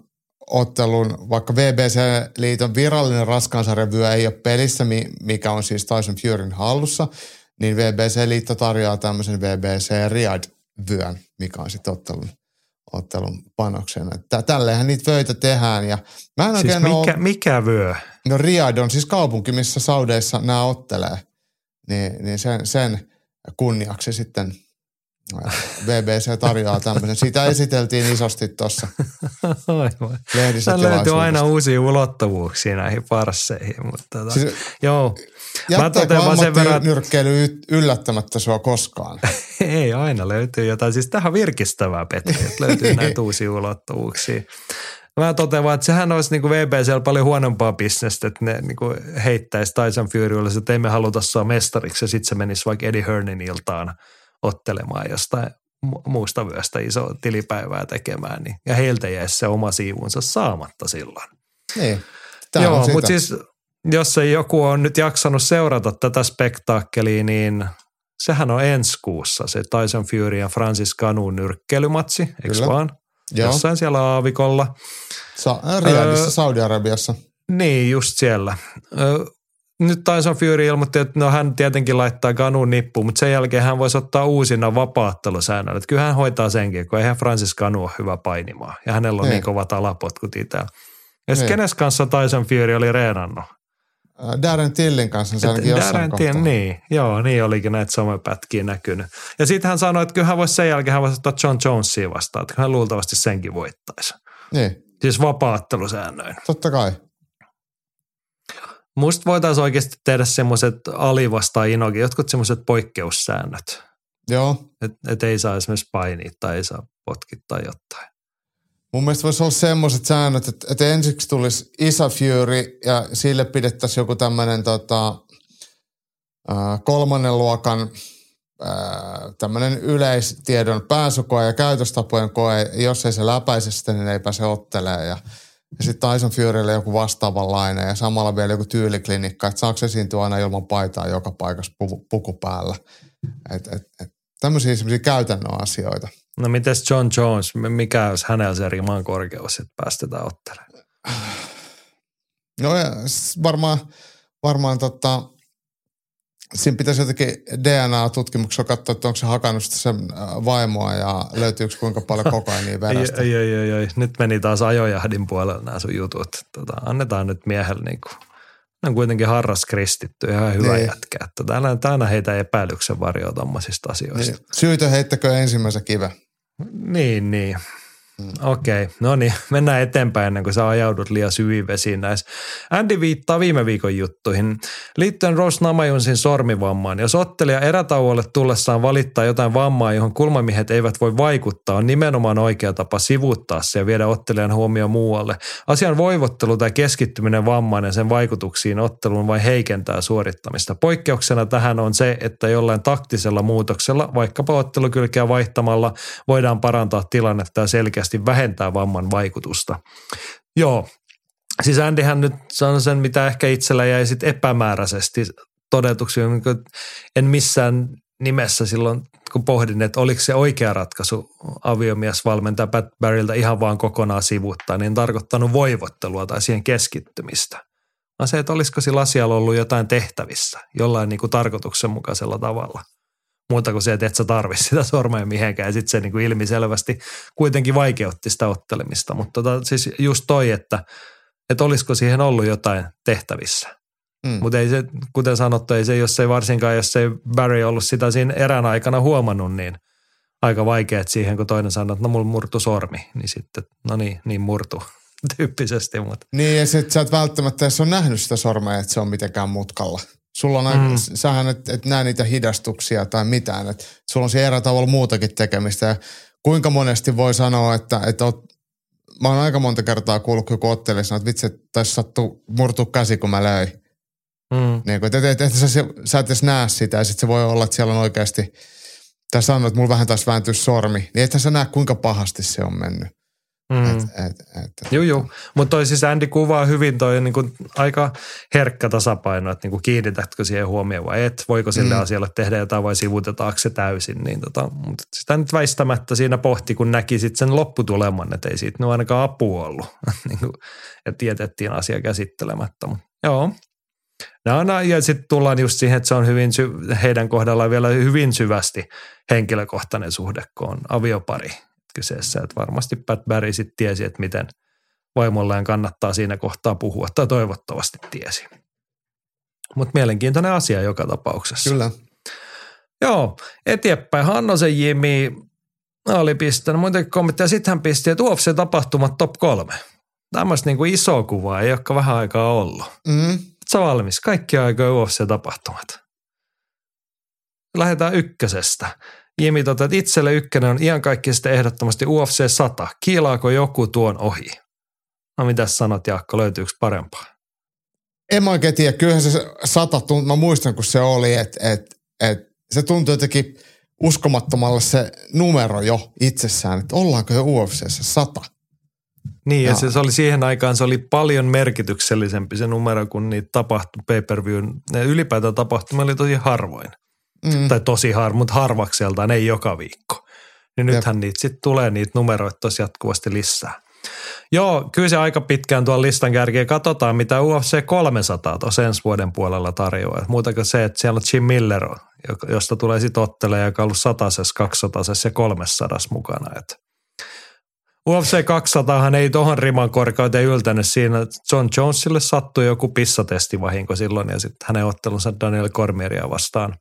ottelun, vaikka VBC-liiton virallinen raskaansarjavyö ei ole pelissä, mikä on siis Tyson Furyn hallussa, niin VBC-liitto tarjoaa tämmöisen VBC Riyadh-vyön, mikä on sitten ottelun, ottelun panoksena. Tälleenhän niitä vöitä tehdään. Ja mä en siis mikä, ole... mikä vyö? No Riyadh on siis kaupunki, missä Saudeissa nämä ottelee. Niin, niin sen, sen kunniaksi sitten – BBC tarjoaa tämmöisen. Sitä esiteltiin isosti tuossa lehdissä löytyy aina uusia ulottuvuuksia näihin parsseihin. Mutta tota, siis, joo. Jättääkö sen verran... nyrkkeily yllättämättä sua koskaan? Ei, aina löytyy jotain. Siis tähän virkistävää, Petri, että löytyy näitä uusia ulottuvuuksia. Mä totean vaan, että sehän olisi niin VBCllä paljon huonompaa bisnestä, että ne niin heittäisi Tyson Furylle, että emme haluta saa mestariksi ja sitten se menisi vaikka Eddie Hearnin iltaan – ottelemaan jostain muusta vyöstä iso tilipäivää tekemään, niin, ja heiltä jäisi se oma siivunsa saamatta silloin. Niin, Joo, mutta siis jos ei joku on nyt jaksanut seurata tätä spektaakkelia, niin sehän on ensi kuussa se Tyson Fury ja Francis Ganun nyrkkeilymatsi, eikö vaan? Joo. Jossain siellä aavikolla. Sa- Riyadissa, Saudi-Arabiassa. Niin, just siellä nyt Tyson Fury ilmoitti, että no hän tietenkin laittaa Ganun nippuun, mutta sen jälkeen hän voisi ottaa uusina vapaattelusäännöllä. Että kyllä hän hoitaa senkin, kun eihän Francis Ganu ole hyvä painimaan. Ja hänellä on Ei. niin kovat alapotkut itään. Ja sitten kenes kanssa Tyson Fury oli reenannut? Äh, Darren Tillin kanssa se ainakin jossain Darren kohtaa. Till, niin, joo, niin olikin näitä somepätkiä näkynyt. Ja sitten hän sanoi, että kyllä hän voisi sen jälkeen hän voisi ottaa John Jonesia vastaan, että hän luultavasti senkin voittaisi. Niin, Siis vapaattelusäännöin. totta kai. Musta voitaisiin oikeasti tehdä semmoiset Ali vastaan Inogi, jotkut semmoiset poikkeussäännöt. Joo. Että et ei saa esimerkiksi painia tai ei saa potkittaa tai jotain. Mun mielestä voisi olla semmoiset säännöt, että, että ensiksi tulisi Isa Fury ja sille pidettäisiin joku tämmöinen tota, kolmannen luokan tämmöinen yleistiedon pääsykoe ja käytöstapojen koe. Jos ei se läpäise sitä, niin ei pääse ottelemaan. Ja, ja sitten Tyson Furylle joku vastaavanlainen ja samalla vielä joku tyyliklinikka, että saako esiintyä aina ilman paitaa joka paikassa puku, päällä. Et, et, et, tämmöisiä käytännön asioita. No mites John Jones, mikä olisi hänellä se riman korkeus, että päästetään ottelemaan? No varmaan, varmaan tota, siinä pitäisi jotenkin DNA-tutkimuksella katsoa, että onko se hakannut sen äh, vaimoa ja löytyykö kuinka paljon kokainia verestä. ei, ei, ei, ei, Nyt meni taas ajojahdin puolella nämä sun jutut. Tota, annetaan nyt miehelle niin kuin, on kuitenkin harras kristitty, ihan hyvä Niin. jätkä. Että täällä, täällä heitä epäilyksen varjoa tommosista asioista. Niin, syytö heittäkö ensimmäisen kiven. Niin, niin. Okei, okay. no niin, mennään eteenpäin ennen kuin sä ajaudut liian syviin vesiin näissä. Andy viittaa viime viikon juttuihin. Liittyen Rose Namajunsin sormivammaan. Jos ottelija erätauolle tullessaan valittaa jotain vammaa, johon kulmamiehet eivät voi vaikuttaa, on nimenomaan oikea tapa sivuuttaa se ja viedä ottelijan huomio muualle. Asian voivottelu tai keskittyminen vammaan ja sen vaikutuksiin otteluun vain heikentää suorittamista. Poikkeuksena tähän on se, että jollain taktisella muutoksella, vaikkapa ottelukylkeä vaihtamalla, voidaan parantaa tilannetta ja selkeästi vähentää vamman vaikutusta. Joo, siis Andyhän nyt sanoi sen, mitä ehkä itsellä jäi sit epämääräisesti todetuksi. niin kuin En missään nimessä silloin, kun pohdin, että oliko se oikea ratkaisu aviomiesvalmentaja Pat Barryltä ihan vaan kokonaan sivuuttaa, niin tarkoittanut voivottelua tai siihen keskittymistä. Vaan se, että olisiko sillä asialla ollut jotain tehtävissä jollain niin kuin tarkoituksenmukaisella tavalla. Muuta kuin se, että et sä tarvi sitä sormea mihinkään ja sitten se niin kuin ilmiselvästi kuitenkin vaikeutti sitä ottelemista. Mutta tota, siis just toi, että, että olisiko siihen ollut jotain tehtävissä. Mm. Mutta ei se, kuten sanottu, ei se, jos ei varsinkaan, jos ei Barry ollut sitä siinä erän aikana huomannut, niin aika vaikeat siihen, kun toinen sanoo, että no mulla murtu sormi, niin sitten, no niin, niin murtu tyyppisesti, mutta Niin ja sit sä et välttämättä edes ole nähnyt sitä sormea, että se on mitenkään mutkalla. Sulla on Mm. sähän et, et näe niitä hidastuksia tai mitään. Et sulla on siellä tavalla muutakin tekemistä. Ja kuinka monesti voi sanoa, että, että oot, mä oon aika monta kertaa kuullut, kun ottelee, että vitsi, että tässä sattuu murtua käsi, kun mä löin. mm, Niin kuin, että, että, että sä, sä et edes näe sitä ja sitten se voi olla, että siellä on oikeasti, tai sanoo, että mulla vähän taas vääntyy sormi, niin ethän sä näe, kuinka pahasti se on mennyt. Mm. Et, et, et, Joo, joo. Mutta toi siis Andy kuvaa hyvin toi niin kuin aika herkkä tasapaino, että niin kuin kiinnitätkö siihen huomioon vai et. Voiko sille Mm. asialle tehdä jotain vai sivutetaanko se täysin. Niin tota, mutta sitä nyt väistämättä siinä pohti, kun näki sit sen lopputuleman, että ei siitä nyt ainakaan apua ollut. niin kuin, että jätettiin asia käsittelemättä. Mut, joo. No, no, ja sitten tullaan just siihen, että se on hyvin sy- heidän kohdallaan vielä hyvin syvästi henkilökohtainen suhde, kun on aviopari kyseessä. Että varmasti Pat Barry sitten tiesi, että miten vaimolleen kannattaa siinä kohtaa puhua, tai toivottavasti tiesi. Mutta mielenkiintoinen asia joka tapauksessa. kyllä. Joo, eteenpäin. Hannosen Jimi oli pistänyt muitakin kommentteja. Sitten hän pisti, että UFC-tapahtumat top kolme. Tämmöistä niinku isoa kuvaa ei olekaan vähän aikaa ollut. Mm. Sä valmis? Kaikki aikoja UFC-tapahtumat. Lähdetään ykkösestä. Jimi tota, itselle ykkönen on iankaikkisesti ehdottomasti UFC 100. Kiilaako joku tuon ohi? No mitäs sanot Jaakko, löytyykö parempaa? En mä oikein tiedä. Kyllähän se sata tunt, mä muistan kun se oli, että et, et, se tuntui jotenkin uskomattomalle se numero jo itsessään, että ollaanko jo UFCssä sata. Niin, ja Joo. se, se oli siihen aikaan, se oli paljon merkityksellisempi se numero, kun niitä tapahtui pay-per-view. Ne ylipäätään tapahtumia oli tosi harvoin. Mm. Tai tosi harvoin, mutta harvakseltaan, ei joka viikko. Niin Jep. nythän niitä sitten tulee niitä numeroita tosi jatkuvasti lisää. Joo, kyllä se aika pitkään tuon listan kärkiä. Katsotaan, mitä UFC 300 tuossa ensi vuoden puolella tarjoaa. Muuta kuin se, että siellä on Jim Miller, josta tulee sitten otteleja, joka on ollut satasessa, 200 ja 300 mukana. Et UFC 200 ei tuohon riman korkeuteen yltänyt siinä. John Jonesille sattui joku pissatestivahinko silloin ja sitten hänen ottelunsa Daniel Cormieria vastaan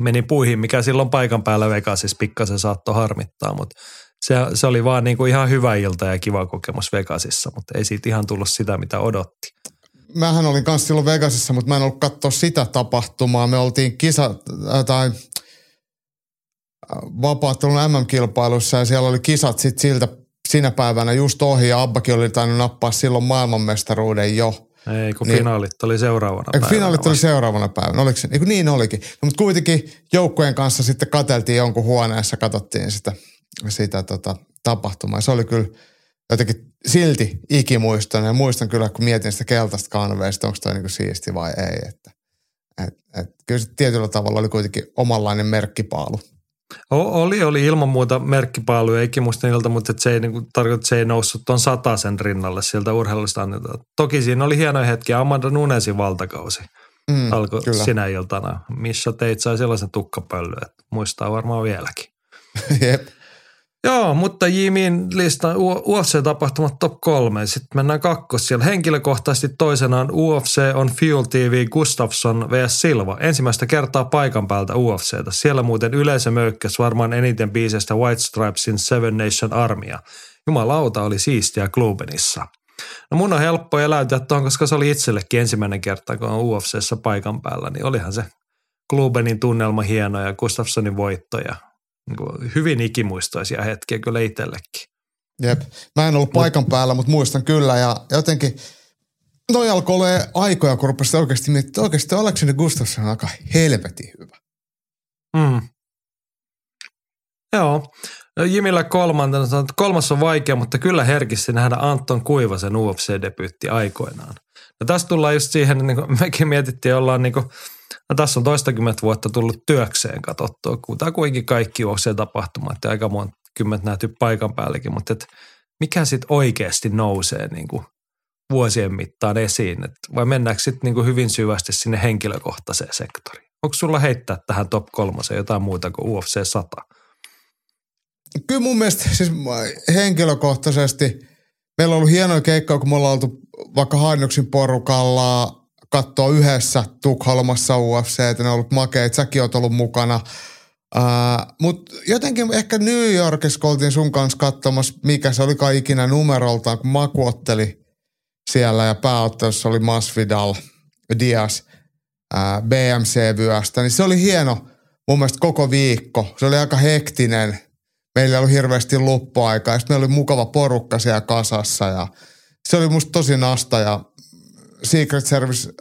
meni puihin, mikä silloin paikan päällä Vegasissa pikkasen saattoi harmittaa, mutta se, se oli vaan niin kuin ihan hyvä ilta ja kiva kokemus Vegasissa, mutta ei siitä ihan tullut sitä, mitä odotti. Mähän olin kanssa silloin Vegasissa, mutta mä en ollut katsoa sitä tapahtumaa. Me oltiin kisa äh, tai vapaattelun MM-kilpailussa ja siellä oli kisat sit siltä sinä päivänä just ohi ja Abbakin oli tainnut nappaa silloin maailmanmestaruuden jo. Ei, kun niin, finaalit oli seuraavana päivänä. Finaalit oli seuraavana päivänä, oliko se? Eikö niin olikin. No, mutta kuitenkin joukkueen kanssa sitten kateltiin jonkun huoneessa, katsottiin sitä, sitä tota, tapahtumaa. Se oli kyllä jotenkin silti ikimuiston ja muistan kyllä, kun mietin sitä keltaista kanveista, onko toi niinku siisti vai ei. Että, et, et, kyllä se tietyllä tavalla oli kuitenkin omanlainen merkkipaalu. Oli, oli ilman muuta merkkipaaluja ikimustenilta, mutta se ei niin tarkoita, että se ei noussut tuon sen rinnalle sieltä urheilusta. Toki siinä oli hienoja hetkiä. Amanda Nunesin valtakausi mm, alkoi kyllä. sinä iltana. Missä teit sai sellaisen tukkapöllyn, että muistaa varmaan vieläkin. Jep. Joo, mutta Jimin listan UFC-tapahtumat top kolme. Sitten mennään kakkos siellä. Henkilökohtaisesti toisenaan UFC on Fuel TV Gustafsson vs. Silva. Ensimmäistä kertaa paikan päältä UFCtä. Siellä muuten yleisö möykkäs varmaan eniten biisestä White Stripesin Seven Nation Armia. Jumalauta oli siistiä Klubenissa. No mun on helppo eläytyä tuohon, koska se oli itsellekin ensimmäinen kerta, kun on UFCssä paikan päällä, niin olihan se Klubenin tunnelma hieno ja Gustafssonin voitto ja niin hyvin ikimuistoisia hetkiä kyllä itsellekin. Jep. Mä en ollut paikan Mut, päällä, mutta muistan kyllä ja jotenkin toi alkoi olla aikoja, kun rupesin oikeasti miettimään, että oikeasti Aleksandr Gustafsson on aika helvetin hyvä. Mm. Joo. Jimillä kolmantena, että kolmas on vaikea, mutta kyllä herkisti nähdä Anton Kuivasen UFC-debyytti aikoinaan. No tässä tullaan just siihen, niin kuin mekin mietittiin, ollaan niin kuin No tässä on toistakymmentä vuotta tullut työkseen katsottua, kuitenkin kaikki tapahtumat ja aika monta kymmentä nähty paikan päällekin, mutta et mikä sitten oikeasti nousee niin kuin vuosien mittaan esiin, et vai mennäänkö sitten niin hyvin syvästi sinne henkilökohtaiseen sektoriin? Onko sulla heittää tähän top kolmoseen jotain muuta kuin UFC 100? Kyllä mun mielestä siis henkilökohtaisesti meillä on ollut hienoja keikkoja, kun me ollaan oltu vaikka Heinoksin porukalla katsoa yhdessä Tukholmassa UFC, että ne on ollut makeet, säkin oot ollut mukana. Uh, Mutta jotenkin ehkä New Yorkissa, kun oltiin sun kanssa katsomassa, mikä se olikaan ikinä numeroltaan, kun Maku otteli siellä ja pääottelussa oli Masvidal, Diaz, uh, BMC-vyöstä, niin se oli hieno mun mielestä koko viikko. Se oli aika hektinen. Meillä ei ollut hirveästi luppuaikaa ja sitten meillä oli mukava porukka siellä kasassa ja se oli musta tosi nasta ja Secret Service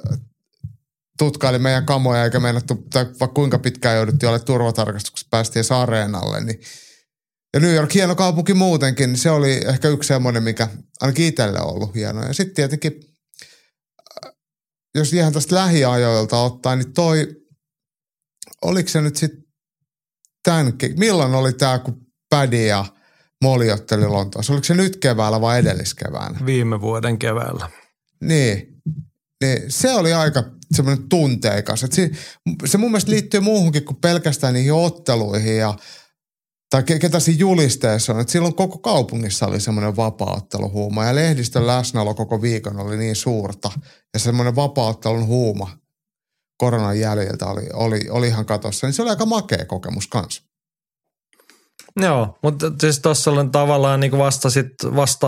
tutkaili meidän kamoja eikä meinattu, tai vaikka kuinka pitkään jouduttiin olla turvatarkastuksessa, päästiin areenalle, niin ja New York hieno kaupunki muutenkin, niin se oli ehkä yksi semmoinen, mikä ainakin itselle on ollut hieno. Ja sitten tietenkin, jos ihan tästä lähiajoilta ottaa, niin toi, oliko se nyt sitten tämänkin, milloin oli tämä, kun Pädi ja Moli otteli Lontoossa? Oliko se nyt keväällä vai edelliskeväänä? Viime vuoden keväällä. Niin, niin se oli aika semmoinen tunteikas. Et se, se mun mielestä liittyy muuhunkin kuin pelkästään niihin otteluihin ja tai ketä siinä julisteessa on, että silloin koko kaupungissa oli semmoinen vapaaotteluhuuma ja lehdistön läsnäolo koko viikon oli niin suurta ja semmoinen vapaaottelun huuma koronan jäljiltä oli, oli, oli ihan katossa, niin se oli aika makea kokemus kanssa. Joo, mutta siis tuossa olen tavallaan niin vastasit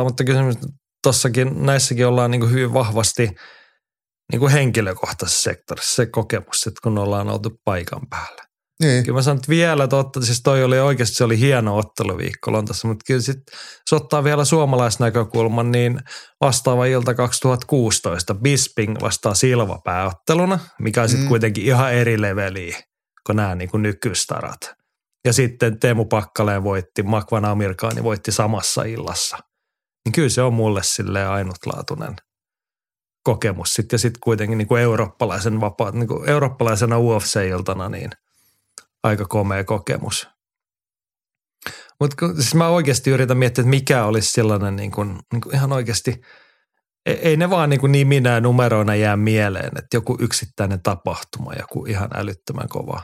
mutta kysymys tossakin, näissäkin ollaan niin hyvin vahvasti niin kuin henkilökohtaisessa sektorissa se kokemus, että kun ollaan oltu paikan päällä. Niin. Kyllä mä sanon, että vielä totta, siis toi oli oikeasti, se oli hieno otteluviikko Lontassa, mutta kyllä sitten, jos ottaa vielä suomalaisnäkökulman, niin vastaava ilta 2016, Bisping vastaa Silva pääotteluna, mikä on sitten mm. kuitenkin ihan eri leveliä kuin nämä niin kuin nykystarat. Ja sitten Teemu Pakkaleen voitti, Makvan Amirkaani voitti samassa illassa niin kyllä se on mulle sille ainutlaatuinen kokemus. Sitten, ja sitten kuitenkin niin kuin eurooppalaisen vapaa, niin kuin eurooppalaisena UFC-iltana niin aika komea kokemus. Mutta siis mä oikeasti yritän miettiä, että mikä olisi sellainen niin kuin, niin kuin ihan oikeasti, ei, ei ne vaan niin, kuin niin minä numeroina jää mieleen, että joku yksittäinen tapahtuma, joku ihan älyttömän kova.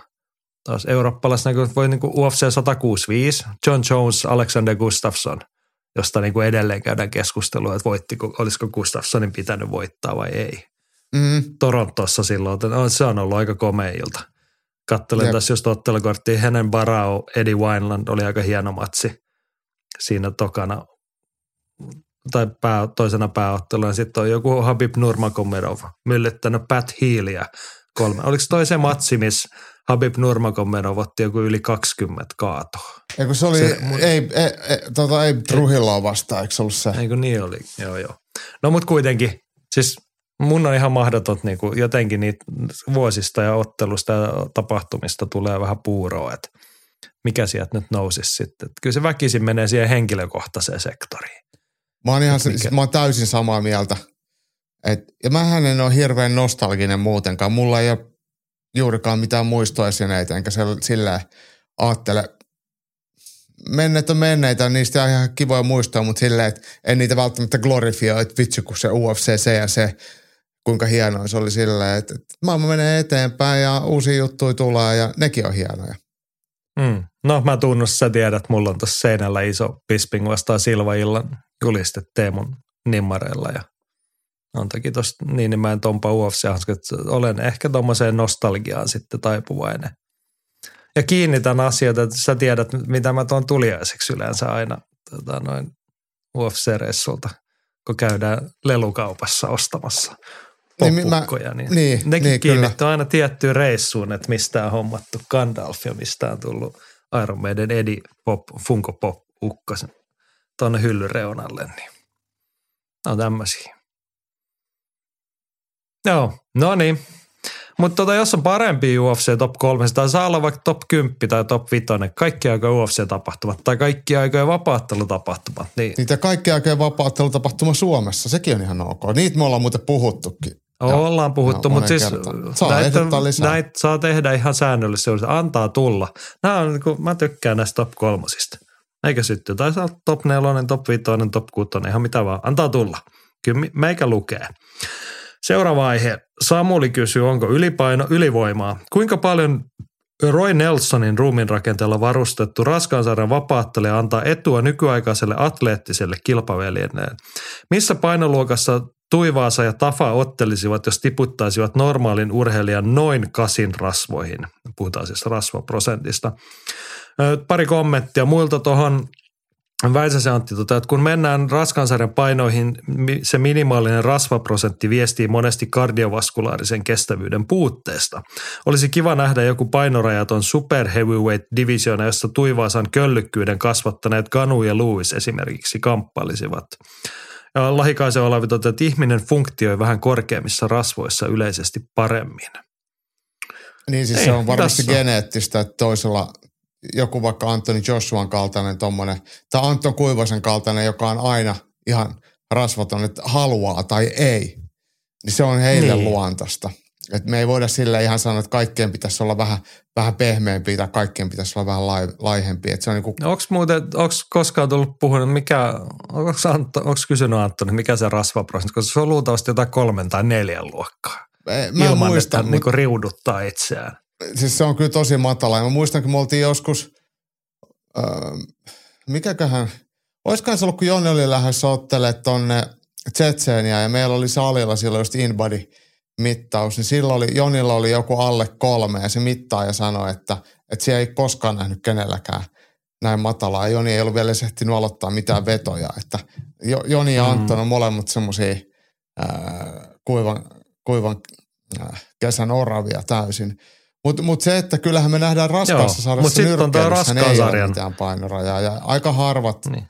Taas eurooppalaisena voi niin kuin UFC 165, John Jones, Alexander Gustafsson – josta niin kuin edelleen käydään keskustelua, että voittiko, olisiko Gustafssonin pitänyt voittaa vai ei. Mm. Torontossa silloin, että no, se on ollut aika komea ilta. Kattelen Jep. tässä just ottelukorttia, hänen Barao, Eddie Wineland oli aika hieno matsi siinä tokana tai pää, toisena pääotteluna. Sitten on joku Habib Nurmagomedov myllyttänyt Pat Healia kolme. Oliko toi se matsi, missä Habib Nurmagomedov otti joku yli 20 kaatoa? Eikö se oli, Se mun- ei, ei, ei, tota, ei Trujilloa vastaan, eikö se ollut se? Eikö niin oli? Joo, joo. No mutta kuitenkin, siis mun on ihan mahdoton niin kuin jotenkin niitä vuosista ja ottelusta ja tapahtumista tulee vähän puuroa, että mikä sieltä nyt nousisi sitten. Että kyllä se väkisin menee siihen henkilökohtaiseen sektoriin. Mä oon, ihan, Mikä? siis, mä oon täysin samaa mieltä. Et, ja mähän en ole hirveän nostalginen muutenkaan. Mulla ei ole juurikaan mitään muistoesineitä, enkä silleen ajattele. Menneet on menneitä, niistä on ihan kivoja muistoja, mutta silleen, että en niitä välttämättä glorifioi, että vitsi kun se UFC, se ja se, kuinka hienoa se oli silleen, että, että maailma menee eteenpäin ja uusia juttuja tulee ja nekin on hienoja. Mm. No mä tunnustan, sä tiedät, mulla on tuossa seinällä iso Pisping vastaan Silva illan juliste Teemun nimmareilla ja on toki tuosta niin, niin mä en tompa UFC että olen ehkä tuommoiseen nostalgiaan sitten taipuvainen. Ja kiinnitän asioita, että sä tiedät, mitä mä tuon tuliaiseksi yleensä aina tota, noin UFC-reissulta, kun käydään lelukaupassa ostamassa Niin, mi- mä- popukkoja, niin, niin, nekin niin, kyllä. aina tiettyyn reissuun, että mistä on hommattu Gandalf ja mistä on tullut Iron Maiden Eddie Pop, Funko Pop ukkasen tuonne hyllyn reunalle, niin on tämmöisiä. Joo, no niin. Mutta tota, jos on parempi UFC top 3, tai saa olla vaikka top 10 tai top 5, kaikki aika UFC-tapahtumat tai kaikki aikojen vapaattelutapahtumat, niin Niitä kaikki aikojen vapaattelutapahtuma Suomessa, sekin on ihan ok. Niitä me ollaan muuten puhuttukin. Ollaan puhuttu, joo, mutta siis. Saa näitä, näitä saa tehdä ihan säännöllisesti. Antaa tulla. Nämä on, niin kuin, mä tykkään näistä top kolmosista. Eikä sytty. Tai saa top nelonen, top viitonen, top kuutonen, ihan mitä vaan. Antaa tulla. Kyllä meikä lukee. Seuraava aihe. Samuli kysyy, onko ylipaino ylivoimaa? Kuinka paljon Roy Nelsonin ruumin rakenteella varustettu raskaansarjan vapaattelija antaa etua nykyaikaiselle atleettiselle kilpaveljeneen? Missä painoluokassa Tuivaasa ja Tafa ottelisivat, jos tiputtaisivat normaalin urheilijan noin kasin rasvoihin? Puhutaan siis rasvaprosentista. Pari kommenttia muilta tuohon. Väisäsen Antti tota, että kun mennään raskansarjan painoihin, se minimaalinen rasvaprosentti viestii monesti kardiovaskulaarisen kestävyyden puutteesta. Olisi kiva nähdä joku painorajaton super heavyweight divisiona, jossa Tuivaasan köllykkyyden kasvattaneet Ganu ja Lewis esimerkiksi kamppailisivat. Ja Lahikaisen Olavi toteaa, että ihminen funktioi vähän korkeammissa rasvoissa yleisesti paremmin. Niin siis Ei, se on varmasti tässä geneettistä, että toisella joku vaikka Antoni Joshuan kaltainen tommonen, tai Anton Kuivasen kaltainen, joka on aina ihan rasvaton, että haluaa tai ei, niin se on heille Niin. luontaista. Et me ei voida sille ihan sanoa, että kaikkien pitäisi olla vähän, vähän pehmeämpiä tai kaikkien pitäisi olla vähän lai, laihempia. Et se on niinku, Onko muuten, onko koskaan tullut puhunut, mikä, onko, Antto, onko kysynyt Antoni, mikä se rasvaprosentti, koska se on luultavasti jotain kolmen tai neljän luokkaa. mä en ilman, muista, että mut, niinku riuduttaa itseään. Siis se on kyllä tosi matala. Ja mä muistan, kun me oltiin joskus, öö, mikäköhän, olisikohan se ollut, kun Joni oli lähdössä ottelemaan tonne Tsetseeniä ja meillä oli salilla silloin just InBody mittaus, niin silloin oli, Jonilla oli joku alle kolme ja se mittaaja sanoi, että, että siellä ei koskaan nähnyt kenelläkään näin matalaa. Ja Joni ei ollut vielä ehtinyt aloittaa mitään vetoja, että Jo- Joni ja. Anton on molemmat semmoisia kuivan, kuivan äh, kesän oravia täysin. Mutta mut se, että kyllähän me nähdään Joo, raskaassa mut sarjassa nyrkkeilyssähän ei ole sarjan. mitään painorajaa. Ja aika harvat Niin.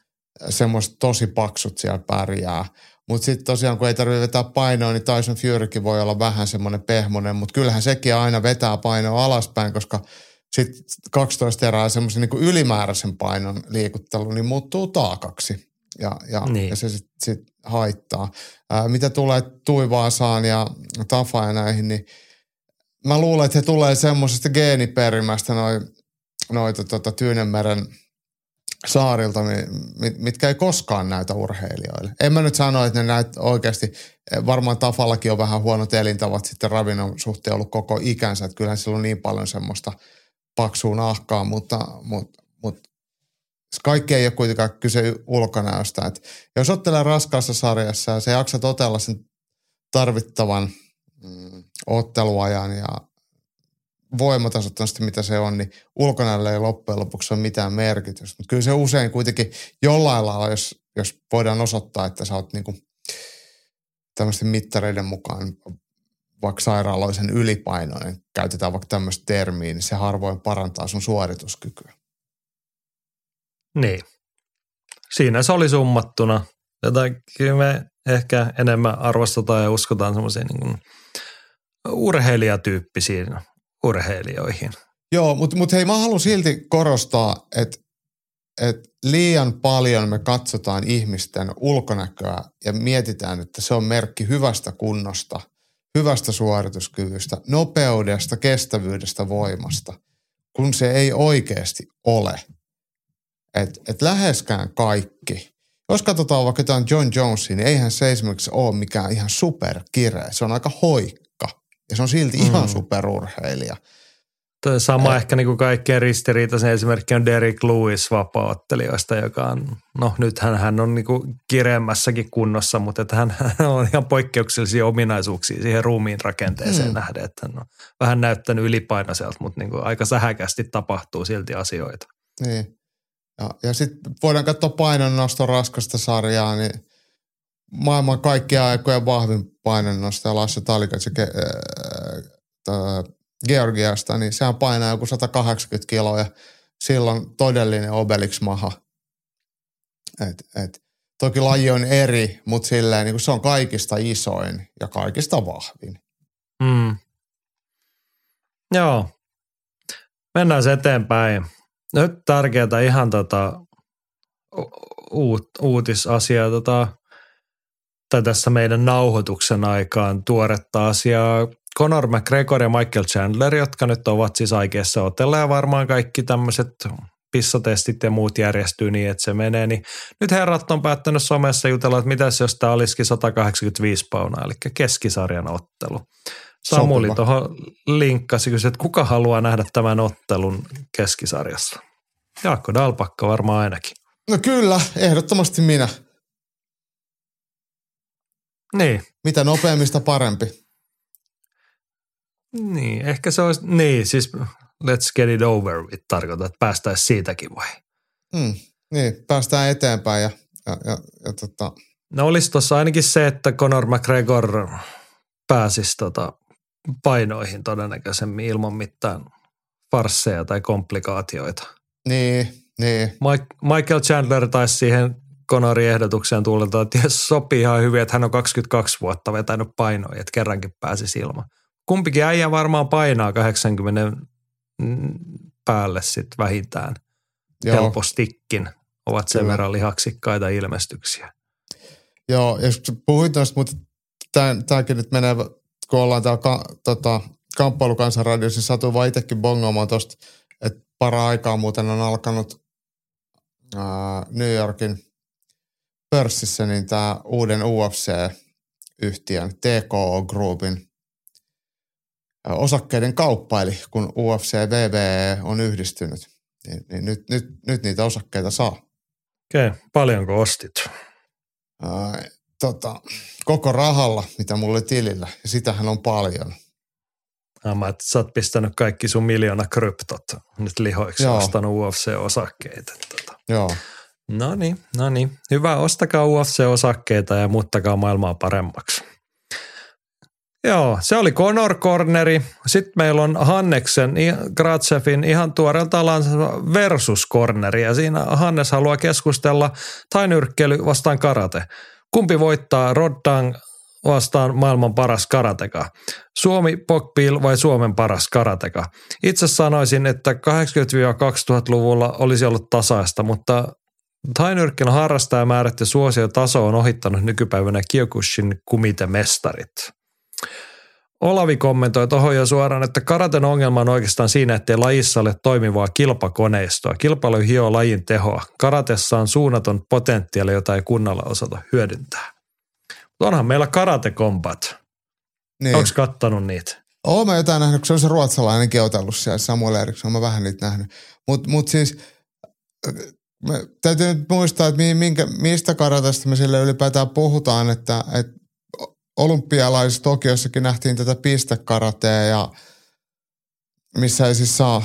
semmoiset tosi paksut siellä pärjää. Mutta sitten tosiaan, kun ei tarvitse vetää painoa, niin Tyson Furykin voi olla vähän semmoinen pehmonen, mutta kyllähän sekin aina vetää painoa alaspäin, koska sitten 12 erää semmoisen niin ylimääräisen painon liikuttelu, niin muuttuu taakaksi. Ja, ja, Niin. niin. ja se sitten sit haittaa. Ää, mitä tulee Tuivaasaan ja Tafa ja näihin, niin mä luulen, että he tulee semmoisesta geeniperimästä noin noita tota, Tyynemeren saarilta, mi- mit- mitkä ei koskaan näytä urheilijoille. En mä nyt sano, että ne näyt oikeasti, varmaan Tafallakin on vähän huonot elintavat sitten ravinnon suhteen ollut koko ikänsä, että kyllähän sillä on niin paljon semmoista paksua nahkaa, mutta, mutta, mutta Kaikki ei ole kuitenkaan kyse ulkonäöstä. Et jos ottelee raskaassa sarjassa ja se jaksa totella sen tarvittavan otteluajan ja voimatasot on sitten mitä se on, niin ulkonäöllä ei loppujen lopuksi ole mitään merkitystä. Mutta kyllä se usein kuitenkin jollain lailla, jos, jos voidaan osoittaa, että sä oot niinku tämmöisten mittareiden mukaan vaikka sairaaloisen ylipainoinen, käytetään vaikka tämmöistä termiä, niin se harvoin parantaa sun suorituskykyä. Niin. Siinä se oli summattuna. Jotakin me ehkä enemmän arvostetaan ja uskotaan semmoisiin niin urheilijatyyppisiin urheilijoihin. Joo, mutta mut hei mä haluan silti korostaa, että et liian paljon me katsotaan ihmisten ulkonäköä ja mietitään, että se on merkki hyvästä kunnosta, hyvästä suorituskyvystä, nopeudesta, kestävyydestä, voimasta, kun se ei oikeasti ole. Et, et läheskään kaikki. Jos katsotaan vaikka jotain John Jonesia, niin eihän se esimerkiksi ole mikään ihan superkireä. Se on aika hoikka ja se on silti mm. ihan superurheilija – Toi sama ja. ehkä niin kuin kaikkein ristiriitaisen esimerkki on Derek Lewis vapaaottelijoista, joka on, no nythän hän on niin kuin kireemmässäkin kunnossa, mutta että hän, hän on ihan poikkeuksellisia ominaisuuksia siihen ruumiin rakenteeseen hmm. nähden, että hän on vähän näyttänyt ylipainoiselta, mutta niin kuin aika sähäkästi tapahtuu silti asioita. Niin. Ja, ja sitten voidaan katsoa painonnoston raskasta sarjaa, niin maailman kaikkia aikojen vahvin painonnosto ja Lasse Talikac Georgiasta, niin sehän painaa joku 180 kiloa ja silloin todellinen Obelix-maha. Et, et, toki laji on eri, mutta silleen niin se on kaikista isoin ja kaikista vahvin. Mm. Joo. Mennään eteenpäin. Nyt tärkeää ihan tota, uut, uutisasiaa tota, tai tässä meidän nauhoituksen aikaan tuoretta asiaa Conor McGregor ja Michael Chandler, jotka nyt ovat siis aikeissa otella ja varmaan kaikki tämmöiset pissatestit ja muut järjestyy niin, että se menee, niin nyt herrat on päättänyt somessa jutella, että mitäs jos tämä olisikin 185 paunaa, eli keskisarjan ottelu. Samuli tuohon linkkasi kysyi, että kuka haluaa nähdä tämän ottelun keskisarjassa? Jaakko Dalpakka varmaan ainakin. No kyllä, ehdottomasti minä. Niin. Mitä nopeammista parempi. Niin, ehkä se olisi, niin siis let's get it over with tarkoittaa, että päästäisiin siitäkin vai? Mm, niin, päästään eteenpäin ja, ja, ja, ja tota. No olisi tuossa ainakin se, että Conor McGregor pääsisi tota painoihin todennäköisemmin ilman mitään farsseja tai komplikaatioita. Niin, niin. Mike, Michael Chandler taisi siihen Conorin ehdotukseen tuulta, että sopii ihan hyvin, että hän on 22 vuotta vetänyt painoja, että kerrankin pääsisi ilman kumpikin äijä varmaan painaa 80 päälle sitten vähintään Joo. helpostikin. Ovat sen Kyllä. verran lihaksikkaita ilmestyksiä. Joo, ja puhuit noista, mutta tämäkin nyt menee, kun ollaan täällä ka, tota, kamppailukansanradiossa, niin satuin vaan itsekin bongaamaan tuosta, että para aikaa muuten on alkanut ää, New Yorkin pörssissä niin tämä uuden UFC-yhtiön TKO Groupin osakkeiden kauppaili, kun UFC ja VVE on yhdistynyt. Niin, niin nyt, nyt, nyt niitä osakkeita saa. Okei, okay. paljonko ostit? Ää, tota, koko rahalla, mitä mulle tilillä, ja sitähän on paljon. Ja mä, että sä oot pistänyt kaikki sun miljoona kryptot nyt lihoiksi Joo. ostanut UFC-osakkeita. Tota. Joo. No niin, no niin. Hyvä, ostakaa UFC-osakkeita ja muuttakaa maailmaa paremmaksi. Joo, se oli Conor Corneri. Sitten meillä on Hanneksen, Gratsefin ihan tuoreelta versus Corneri. Ja siinä Hannes haluaa keskustella tainyrkkely vastaan karate. Kumpi voittaa Roddang vastaan maailman paras karateka? Suomi Pokpil vai Suomen paras karateka? Itse sanoisin, että 80-2000-luvulla olisi ollut tasaista, mutta tainyrkkelyn harrastajamäärät ja suosiotaso on ohittanut nykypäivänä Kyokushin kumitemestarit. Olavi kommentoi tuohon jo suoraan, että karaten ongelma on oikeastaan siinä, ettei lajissa ole toimivaa kilpakoneistoa. Kilpailu hioo lajin tehoa. Karatessa on suunnaton potentiaali, jota ei kunnalla osata hyödyntää. Onhan meillä karatekompat. Niin. Onko kattanut niitä? Oon mä jotain nähnyt, kun se on se ruotsalainenkin otellut siellä, Samuel Eriksson, mä vähän niitä nähnyt. Mutta mut siis me, täytyy nyt muistaa, että minkä, mistä karatesta me sille ylipäätään puhutaan, että, että olympialaisissa Tokiossakin nähtiin tätä pistekaratea ja missä ei siis saa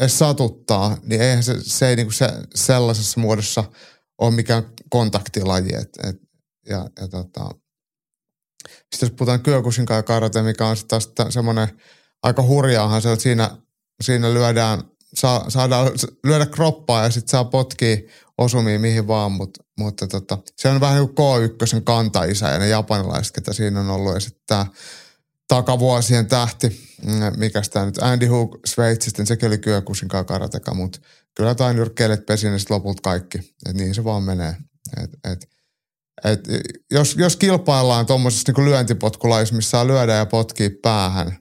edes satuttaa, niin eihän se, se ei niinku se, sellaisessa muodossa ole mikään kontaktilaji. Et, et, ja, ja tota, sitten jos puhutaan Kyokushinkai karate, mikä on sitten taas semmoinen aika hurjaahan se, että siinä, siinä lyödään, saa, saadaan lyödä kroppaa ja sitten saa potkia osumia mihin vaan, mutta, mutta tota, se on vähän niin kuin K1 kantaisä ja ne japanilaiset, ketä siinä on ollut. Ja sitten tämä takavuosien tähti, mm, mikä tämä nyt, Andy Hook Sveitsistä, niin sekin oli Kyokushinkai karateka, mutta kyllä tai nyrkkeilet pesi ne lopulta kaikki. Et niin se vaan menee. Et, et, et jos, jos kilpaillaan tuommoisessa niin lyöntipotkulaisissa, missä lyödä ja potkii päähän,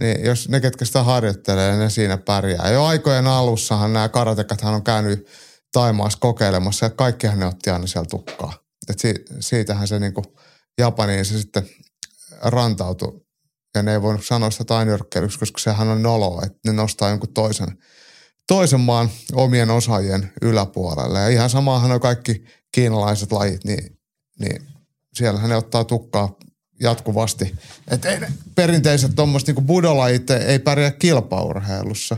niin jos ne, ketkä sitä harjoittelee, ne siinä pärjää. Jo aikojen alussahan nämä karatekathan on käynyt Taimaassa kokeilemassa ja kaikkihan ne otti aina siellä tukkaa. Et si, siitähän se niin Japaniin se sitten rantautui. Ja ne ei voinut sanoa sitä tainyrkkeilyksi, koska sehän on nolo, että ne nostaa jonkun toisen, toisen maan omien osaajien yläpuolelle. Ja ihan samahan on kaikki kiinalaiset lajit, niin, niin siellähän ne ottaa tukkaa jatkuvasti. Että ei perinteiset tuommoiset niin budolajit ei pärjää kilpaurheilussa.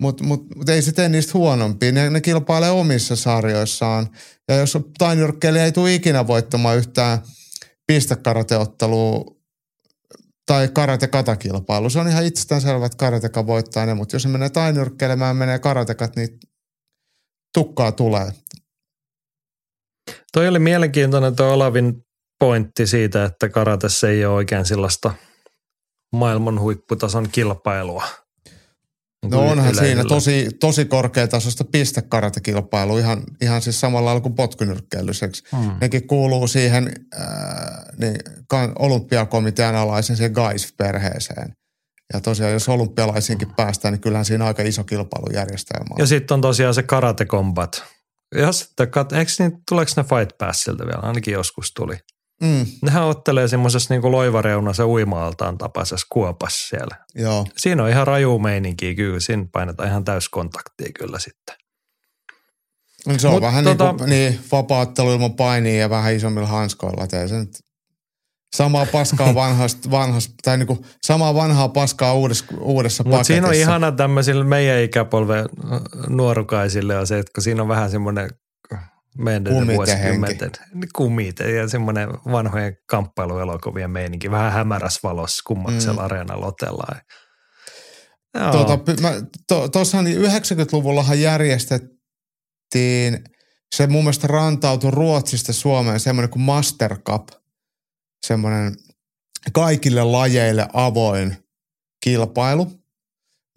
Mutta mut, mut ei se tee niistä huonompia. Ne, ne kilpailee omissa sarjoissaan. Ja jos tainyrkkeily ei tule ikinä voittamaan yhtään pistekarateottelua tai karate-katakilpailu. Se on ihan itsestään selvä, että karateka voittaa ne, mutta jos se menee tainyrkkeilemään, menee karatekat, niin tukkaa tulee. Toi oli mielenkiintoinen tuo Olavin pointti siitä, että karatessa ei ole oikein sellaista maailman huipputason kilpailua. No onhan yleisellä. siinä tosi, tosi korkeatasoista pistekaratekilpailu, ihan, ihan siis samalla lailla kuin potkunyrkkeilyseksi. Hmm. Nekin kuuluu siihen äh, niin, olympiakomitean alaisen siihen GAIS-perheeseen. Ja tosiaan, jos olympialaisiinkin päästään, niin kyllähän siinä aika iso kilpailujärjestelmä on. Ja sitten on tosiaan se karate combat. Jos, eikö niin, tuleeko ne Fight Passilta vielä? Ainakin joskus tuli. Mm. Nehän ottelee semmoisessa niin loivareunassa uima-altaan tapaisessa kuopassa siellä. Joo. Siinä on ihan raju meininkiä kyllä. Siinä painetaan ihan täyskontaktia kyllä sitten. Se on Mut vähän tota, niin, kuin, niin vapaattelu ilman painia ja vähän isommilla hanskoilla. Tee sen samaa paskaa vanhasta, vanhasta tai niin kuin samaa vanhaa paskaa uudessa, uudessa Mut paketissa. siinä on ihana tämmöisille meidän ikäpolven nuorukaisille on se, että kun siinä on vähän semmoinen meidän vuosikymmenten kumit ja semmoinen vanhojen kamppailuelokuvien meininki. Vähän hämärässä valossa kummaksella mm. areenalla otellaan. Tuota, Tuossa to, 90-luvullahan järjestettiin, se mun mielestä rantautui Ruotsista Suomeen semmoinen kuin Master Cup, semmoinen kaikille lajeille avoin kilpailu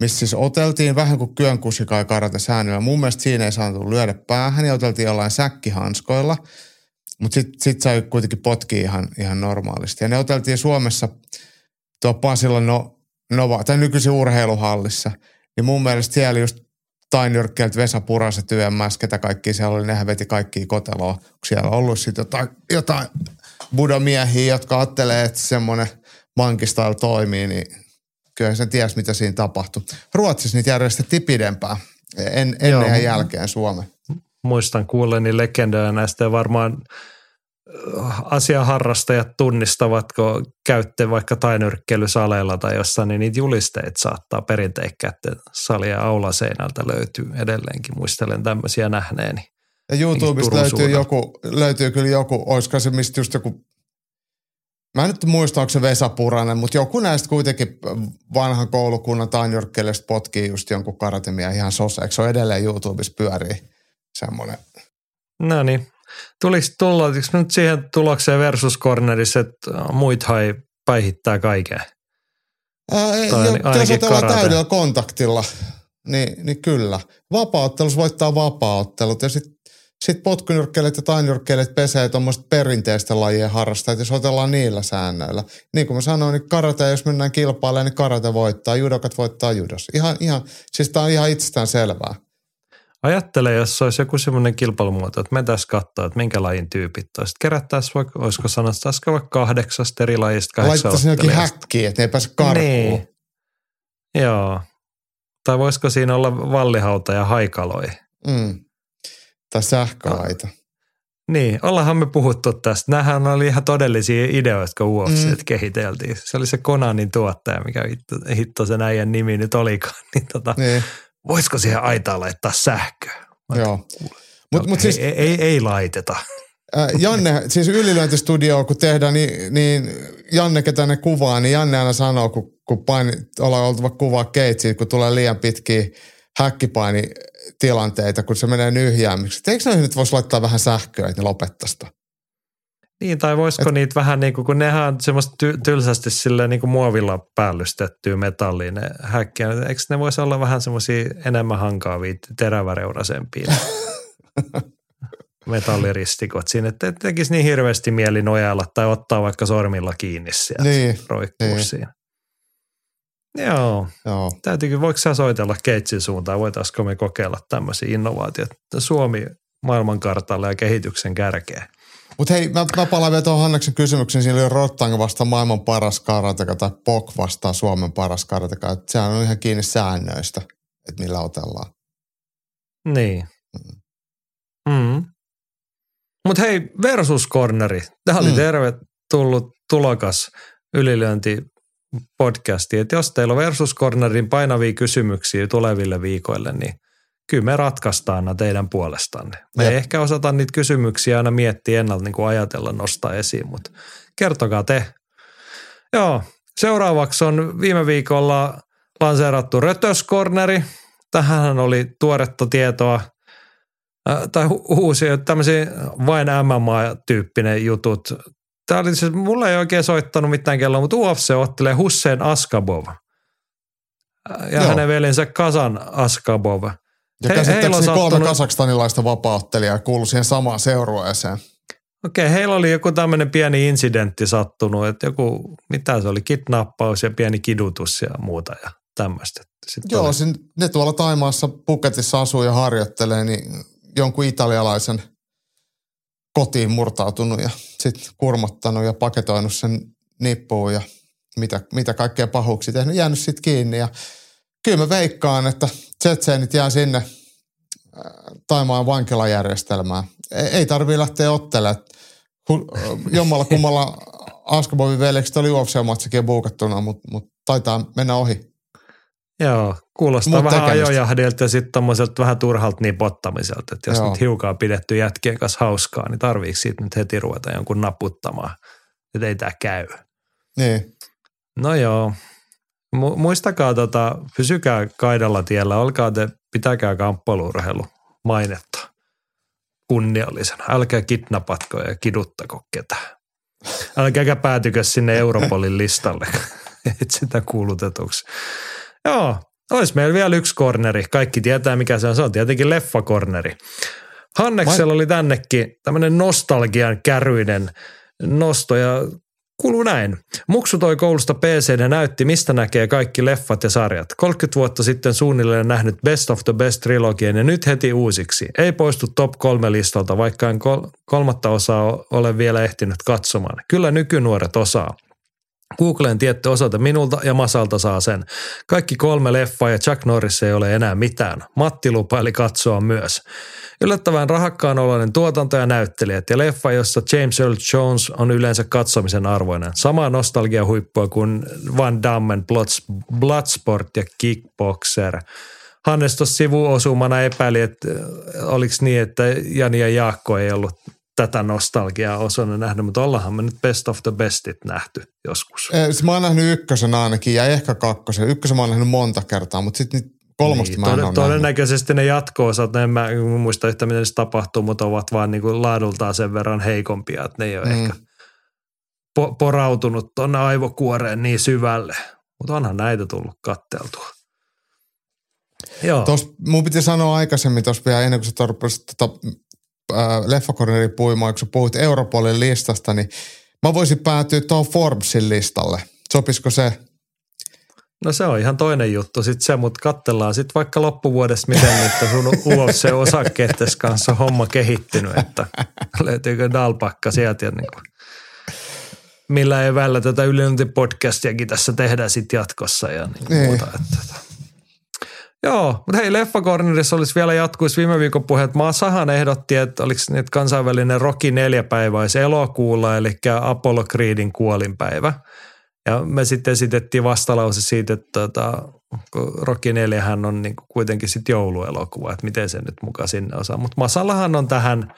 missä siis oteltiin vähän kuin kyönkusikai karate säännöllä. Mun mielestä siinä ei saanut lyödä päähän ja oteltiin jollain säkkihanskoilla, mutta sitten sit sai kuitenkin potki ihan, ihan normaalisti. Ja ne oteltiin Suomessa tuo Pasilla no, Nova, tai nykyisin urheiluhallissa, niin mun mielestä siellä just Tainyrkkeeltä Vesa Puraset YMS, ketä kaikki siellä oli, nehän veti kaikki koteloa. Kun siellä ollut sitten jotain, jotain budomiehiä, jotka ajattelee, että semmoinen mankistyle toimii, niin kyllä sen ties, mitä siinä tapahtui. Ruotsissa niitä järjestettiin pidempään, en, ennen ja jälkeen Suomen. Muistan kuulleni legendoja näistä ja varmaan äh, asiaharrastajat tunnistavatko käytte vaikka tainyrkkeilysaleilla tai jossain, niin niitä julisteet saattaa perinteikkäiden salia aulaseinältä löytyy edelleenkin. Muistelen tämmöisiä nähneeni. Ja YouTubesta löytyy, joku, löytyy kyllä joku, olisiko se mistä just joku Mä en nyt muista, onko se Vesa Puranen, mutta joku näistä kuitenkin vanhan koulukunnan tainjorkkeleista potkii just jonkun karatemia ihan soseeksi. Se on edelleen YouTubessa pyörii semmoinen. No niin. Tuliko tulla nyt siihen tulokseen versus cornerissa, että muithai päihittää kaiken? Ää, ei, jo, jos otellaan täydellä kontaktilla, niin, niin kyllä. Vapauttelus voittaa vapauttelut ja sitten sitten potkunyrkkeilijät ja tainyrkkeilijät pesee tuommoista perinteistä lajien harrastajat, jos otellaan niillä säännöillä. Niin kuin mä sanoin, niin karate, jos mennään kilpailemaan, niin karate voittaa, judokat voittaa judos. Ihan, ihan, siis tämä on ihan itsestään selvää. Ajattele, jos olisi joku semmoinen kilpailumuoto, että me tässä katsoa, että minkä lajin tyypit olisi. Kerättäisiin vaikka, olisiko sanottaisiko vaikka kahdeksasta eri lajista kahdeksan Laittaisiin jokin häkkiin, että ne ei pääse karkuun. Niin. Joo. Tai voisiko siinä olla vallihauta ja haikaloi? Mm. Tai sähköaita. Niin, ollaanhan me puhuttu tästä. Nämähän oli ihan todellisia ideoita, kun UFC mm. kehiteltiin. Se oli se Konanin tuottaja, mikä hitto, hitto sen äijän nimi nyt olikaan. Niin tota, Niin. voisiko siihen aitaan laittaa sähköä? Joo. Mut, mut ei, siis, ei, ei, ei laiteta. Äh, Janne, siis ylilöintistudio, kun tehdään, niin, niin Janne, ketä ne kuvaa, niin Janne aina sanoo, kun, kun paini, ollaan oltava kuvaa keitsiä, kun tulee liian pitkiä häkkipainitilanteita, kun se menee nyhjäämiksi. Eikö ne nyt voisi laittaa vähän sähköä, että ne lopettaisi? Niin, tai voisiko Et, niitä vähän niin kuin, kun nehän on semmoista ty- tylsästi silleen niin kuin muovilla päällystettyä metalliin ne häkkiä. Eikö ne voisi olla vähän semmoisia enemmän hankaavia, teräväreunasempia metalliristikot siinä, että et tekisi niin hirveästi mieli nojalla tai ottaa vaikka sormilla kiinni sieltä Niin, roikkuu niin. siinä. Joo, Joo. täytyykö, voiko sä soitella Keitsin suuntaan, voitaisiko me kokeilla tämmöisiä innovaatioita. Suomi maailmankartalle ja kehityksen kärkeen. Mutta hei, mä, mä palaan vielä tuohon Hanneksen kysymykseen. Siinä oli Rottang vastaan maailman paras karateka tai Pok vastaan Suomen paras karateka. Et sehän on ihan kiinni säännöistä, että millä otellaan. Niin. Mm. Mutta hei, versus corneri. Tämä oli Mm. mm. tervetullut tulokas ylilyönti podcasti. Et jos teillä on versus cornerin painavia kysymyksiä tuleville viikoille, niin kyllä me ratkaistaan aina teidän puolestanne. Me Jep. ei ehkä osata niitä kysymyksiä aina miettiä ennalta, niin kuin ajatella nostaa esiin, mutta kertokaa te. Joo, seuraavaksi on viime viikolla lanseerattu rötöskorneri. Tähän oli tuoretta tietoa äh, tai hu- uusia tämmöisiä vain MMA-tyyppinen jutut. Tämä oli siis, mulla ei oikein soittanut mitään kelloa, mutta UFC ottelee Hussein Askabov ja Joo. hänen velinsä Kasan Askabov. Ja He- käsittääkseni kolme sattunut- kasakstanilaista vapauttelijaa kuuluu siihen samaan seurueeseen. Okei, heillä oli joku tämmöinen pieni incidentti sattunut, että joku, mitä se oli, kidnappaus ja pieni kidutus ja muuta ja tämmöistä. Sitten Joo, oli- ne tuolla Taimaassa Puketissa asuu ja harjoittelee, niin jonkun italialaisen kotiin murtautunut ja sitten kurmottanut ja paketoinut sen nippuun ja mitä, mitä kaikkea pahuuksia tehnyt, jäänyt sitten kiinni. Ja kyllä mä veikkaan, että tsetseenit jää sinne äh, Taimaan vankilajärjestelmään. Ei, ei tarvii lähteä ottelemaan. Äh, Jommalla kummalla Askabovin veljekset oli UFC-matsikin jo buukattuna, mutta mut taitaa mennä ohi. Joo, kuulostaa Mut vähän ajojahdilta ja sitten tommoselta vähän turhalta nipottamiselta. Että jos Joo. nyt hiukan on pidetty jätkien kanssa hauskaa, niin tarviiko siitä nyt heti ruveta jonkun naputtamaan? Että ei tämä käy. Niin. No joo. Mu- muistakaa, tota, pysykää kaidalla tiellä, olkaa te, pitäkää kamppailuurheilu mainetta kunniallisena. Älkää kidnappatko ja kiduttako ketään. Älkääkä päätykö sinne Europolin listalle, et sitä kuulutetuksi. Joo, olisi meillä vielä yksi korneri. Kaikki tietää, mikä se on. Se on tietenkin leffakorneri. Hanneksella oli tännekin tämmöinen nostalgian käryinen nosto ja kuuluu näin. Muksu toi koulusta PC ja näytti, mistä näkee kaikki leffat ja sarjat. 30 vuotta sitten suunnilleen nähnyt Best of the Best trilogian ja nyt heti uusiksi. Ei poistu top kolme listalta, vaikka en kol- kolmatta osaa ole vielä ehtinyt katsomaan. Kyllä nykynuoret osaa. Googleen tietty osoite minulta ja Masalta saa sen. Kaikki kolme leffaa ja Chuck Norris ei ole enää mitään. Matti lupaili katsoa myös. Yllättävän rahakkaan oloinen tuotanto ja näyttelijät ja leffa, jossa James Earl Jones on yleensä katsomisen arvoinen. Samaa nostalgiahuippua kuin Van Dammen Blood- Bloodsport ja Kickboxer. Hannes tuossa sivuosumana epäili, että äh, oliko niin, että Jani ja Jaakko ei ollut tätä nostalgiaa osana nähnyt, mutta ollaanhan me nyt best of the bestit nähty joskus. Siis Mä oon nähnyt ykkösen ainakin ja ehkä kakkosen. Ykkösen mä oon nähnyt monta kertaa, mutta sitten kolmosta Niin, mä en toden- ole nähnyt. todennäköisesti ne jatko-osat, en mä muista yhtä miten se tapahtuu, mutta ovat vaan niin kuin laadultaan sen verran heikompia, että ne ei ole Mm. ehkä po- porautunut tuonne aivokuoreen niin syvälle. Mutta onhan näitä tullut katteltua. Joo, Tos, mun piti sanoa aikaisemmin tuossa vielä ennen kuin sä torppasit tota, äh, leffakornerin puimaan, kun sä puhuit Europolin listasta, niin mä voisin päätyä tuohon Forbesin listalle. Sopisiko se? no se on ihan toinen juttu sitten se, mutta katsellaan sitten vaikka loppuvuodesta, miten niitä sun UFC-osakkeiden kanssa on homma kehittynyt, että löytyykö dalpakka sieltä ja niin kuin, millä ei välillä tätä ylinointipodcastiakin tässä tehdään sitten jatkossa ja niin Niin. muuta. Että, että. Joo, mutta hei, Leffakornerissa olisi vielä jatkuisi viime viikon puheet. Masahan ehdotti, että oliko nyt kansainvälinen Rocky neljäpäiväis elokuulla, eli Apollo Creedin kuolinpäivä. Ja me sitten esitettiin vastalause siitä, että tota, Rocky 4 on niin kuitenkin sitten jouluelokuva, että miten se nyt mukaan sinne osaa. Mutta Masallahan on tähän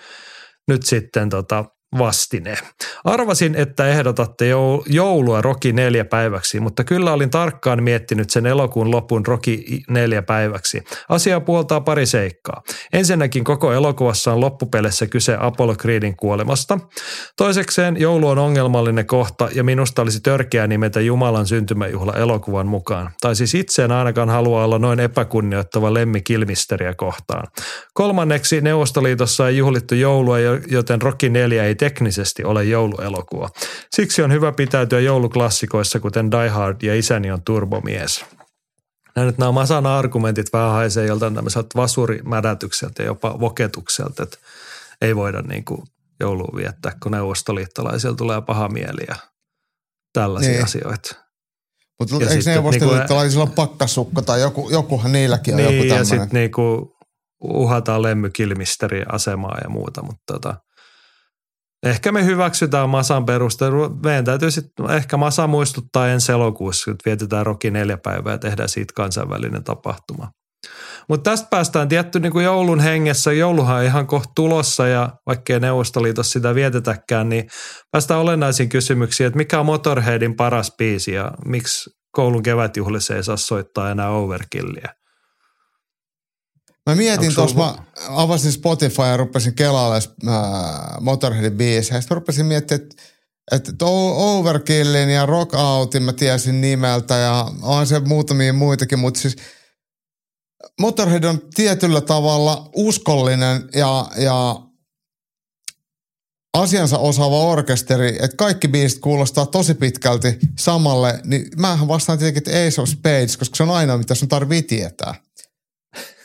nyt sitten tota vastine. Arvasin, että ehdotatte joulua Roki neljä päiväksi, mutta kyllä olin tarkkaan miettinyt sen elokuun lopun Roki neljä päiväksi. Asia puoltaa pari seikkaa. Ensinnäkin koko elokuvassa on loppupeleissä kyse Apollo Creedin kuolemasta. Toisekseen joulu on ongelmallinen kohta ja minusta olisi törkeää nimetä Jumalan syntymäjuhla elokuvan mukaan. Tai siis itse en ainakaan halua olla noin epäkunnioittava Lemmi Kilmisteriä kohtaan. Kolmanneksi Neuvostoliitossa ei juhlittu joulua, joten Roki 4 ei teknisesti ole jouluelokuva. Siksi on hyvä pitäytyä jouluklassikoissa, kuten Die Hard ja Isäni on turbomies. Nämä nyt nämä Masan argumentit vähän haisee joltain tämmöiseltä vasurimädätykseltä ja jopa voketukselta, että ei voida niin kuin joulua viettää, kun neuvostoliittolaisilla tulee paha mieli ja tällaisia niin. asioita. Mutta eikö niinku neuvostoliittolaisilla ole pakkasukka tai joku, jokuhan niilläkin on niin, joku tämmöinen? ja sitten niinku uhataan lemmykilmisteri asemaa ja muuta, mutta tota, Ehkä me hyväksytään Masan perusteella. Meidän täytyy sitten ehkä Masa muistuttaa ensi elokuussa, että vietetään Roki neljä päivää ja tehdään siitä kansainvälinen tapahtuma. Mutta tästä päästään tietty niin kuin joulun hengessä. Jouluhan on ihan kohta tulossa ja vaikkei Neuvostoliitossa sitä vietetäkään, niin päästään olennaisiin kysymyksiin, että mikä on Motorheadin paras biisi ja miksi koulun kevätjuhlissa ei saa soittaa enää overkillia. Mä mietin tuossa, mä avasin Spotify ja rupesin äh, Motorheadin biisejä. Sitten rupesin miettimään, että että Overkillin ja Rock Outin mä tiesin nimeltä ja on se muutamia muitakin, mutta siis Motorhead on tietyllä tavalla uskollinen ja, ja asiansa osaava orkesteri, että kaikki biisit kuulostaa tosi pitkälti samalle, niin mähän vastaan tietenkin, että Ace of Spades, koska se on ainoa, mitä sun tarvii tietää.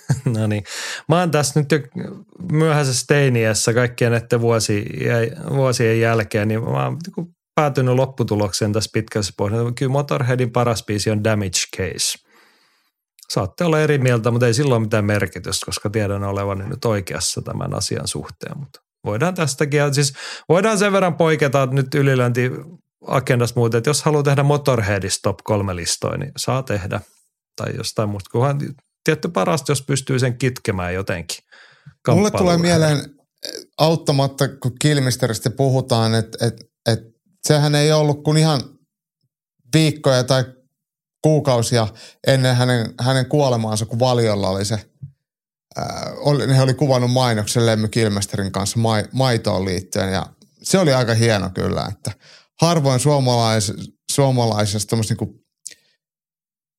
no niin. Mä oon tässä nyt jo myöhäisessä teiniässä kaikkien näiden vuosien jälkeen, niin mä oon niin päätynyt lopputulokseen tässä pitkässä pohjassa. Kyllä Motorheadin paras biisi on Damage Case. Saatte olla eri mieltä, mutta ei silloin mitään merkitystä, koska tiedän olevan nyt oikeassa tämän asian suhteen. Mutta voidaan tästäkin, siis voidaan sen verran poiketa nyt ylilönti agendasta muuten, että jos haluaa tehdä Motorheadista top kolme listoja, niin saa tehdä. Tai jostain muusta, kunhan tietty parasta, jos pystyy sen kitkemään jotenkin. Mulle tulee mieleen auttamatta, kun Kilmisteristä puhutaan, että, että, että sehän ei ollut kuin ihan viikkoja tai kuukausia ennen hänen, hänen kuolemaansa, kun Valiolla oli se, ää, oli, ne oli kuvannut mainoksen Lemmy Kilmesterin kanssa mai, maitoon liittyen ja se oli aika hieno kyllä, että harvoin suomalais, suomalaisessa niin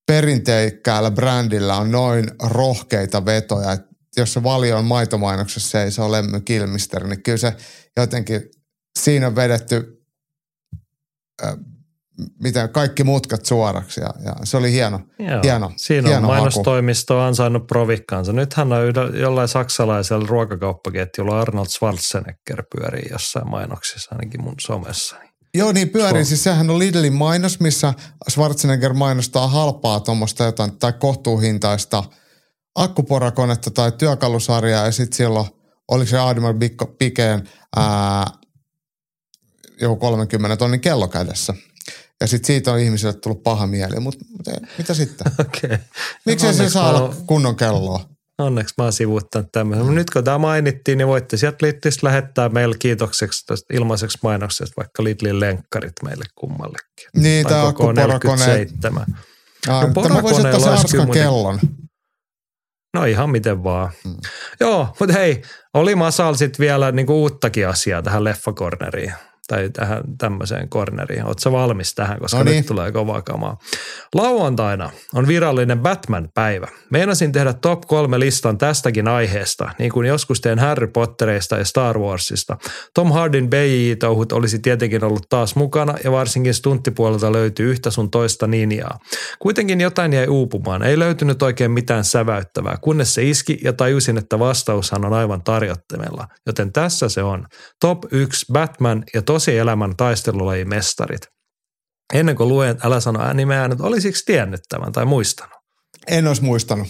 perinteikkäällä brändillä on noin rohkeita vetoja, että jos se on maitomainoksessa ei se ole Lemmy Kilmister, niin kyllä se jotenkin siinä on vedetty äh, mitä kaikki mutkat suoraksi ja, ja se oli hieno, Joo, hieno Siinä hieno on mainostoimisto haku. ansainnut provikkaansa. Nythän on jollain saksalaisella ruokakauppaketjulla Arnold Schwarzenegger pyörii jossain mainoksissa ainakin mun somessa. Joo, niin pyörii. Siis sehän on Lidlin mainos, missä Schwarzenegger mainostaa halpaa tuommoista jotain tai kohtuuhintaista akkuporakonetta tai työkalusarjaa ja sitten siellä oli se Audemars Pikeen joku 30 tonnin kello kädessä. Ja sitten siitä on ihmisille tullut paha mieli, mutta mut, mitä sitten? Okay. Miksi se saa olla kunnon kelloa? Onneksi mä oon sivuuttanut tämmöisen. Mm. Nyt kun tämä mainittiin, niin voitte sieltä Lidlistä lähettää meille kiitokseksi tästä ilmaiseksi mainoksesta vaikka Lidlin lenkkarit meille kummallekin. Niin, tämä on 47. Ah, no, tämä voisi ottaa se Arskan kellon. No ihan miten vaan. Hmm. Joo, mutta hei, oli Masal sitten vielä niinku uuttakin asiaa tähän leffakorneriin tai tähän tämmöiseen corneriin. Oletko valmis tähän, koska no niin. nyt tulee kovaa kamaa. Lauantaina on virallinen Batman-päivä. Meinasin tehdä top kolme listan tästäkin aiheesta, niin kuin joskus teen Harry Potterista ja Star Warsista. Tom Hardin BJ-touhut olisi tietenkin ollut taas mukana ja varsinkin stunttipuolelta löytyy yhtä sun toista ninjaa. Kuitenkin jotain jäi uupumaan. Ei löytynyt oikein mitään säväyttävää, kunnes se iski ja tajusin, että vastaushan on aivan tarjottimella. Joten tässä se on. Top 1 Batman ja tosielämän taistelulajimestarit. Ennen kuin luen, älä sano nimeä, että olisiko tiennyt tämän tai muistanut? En olisi muistanut.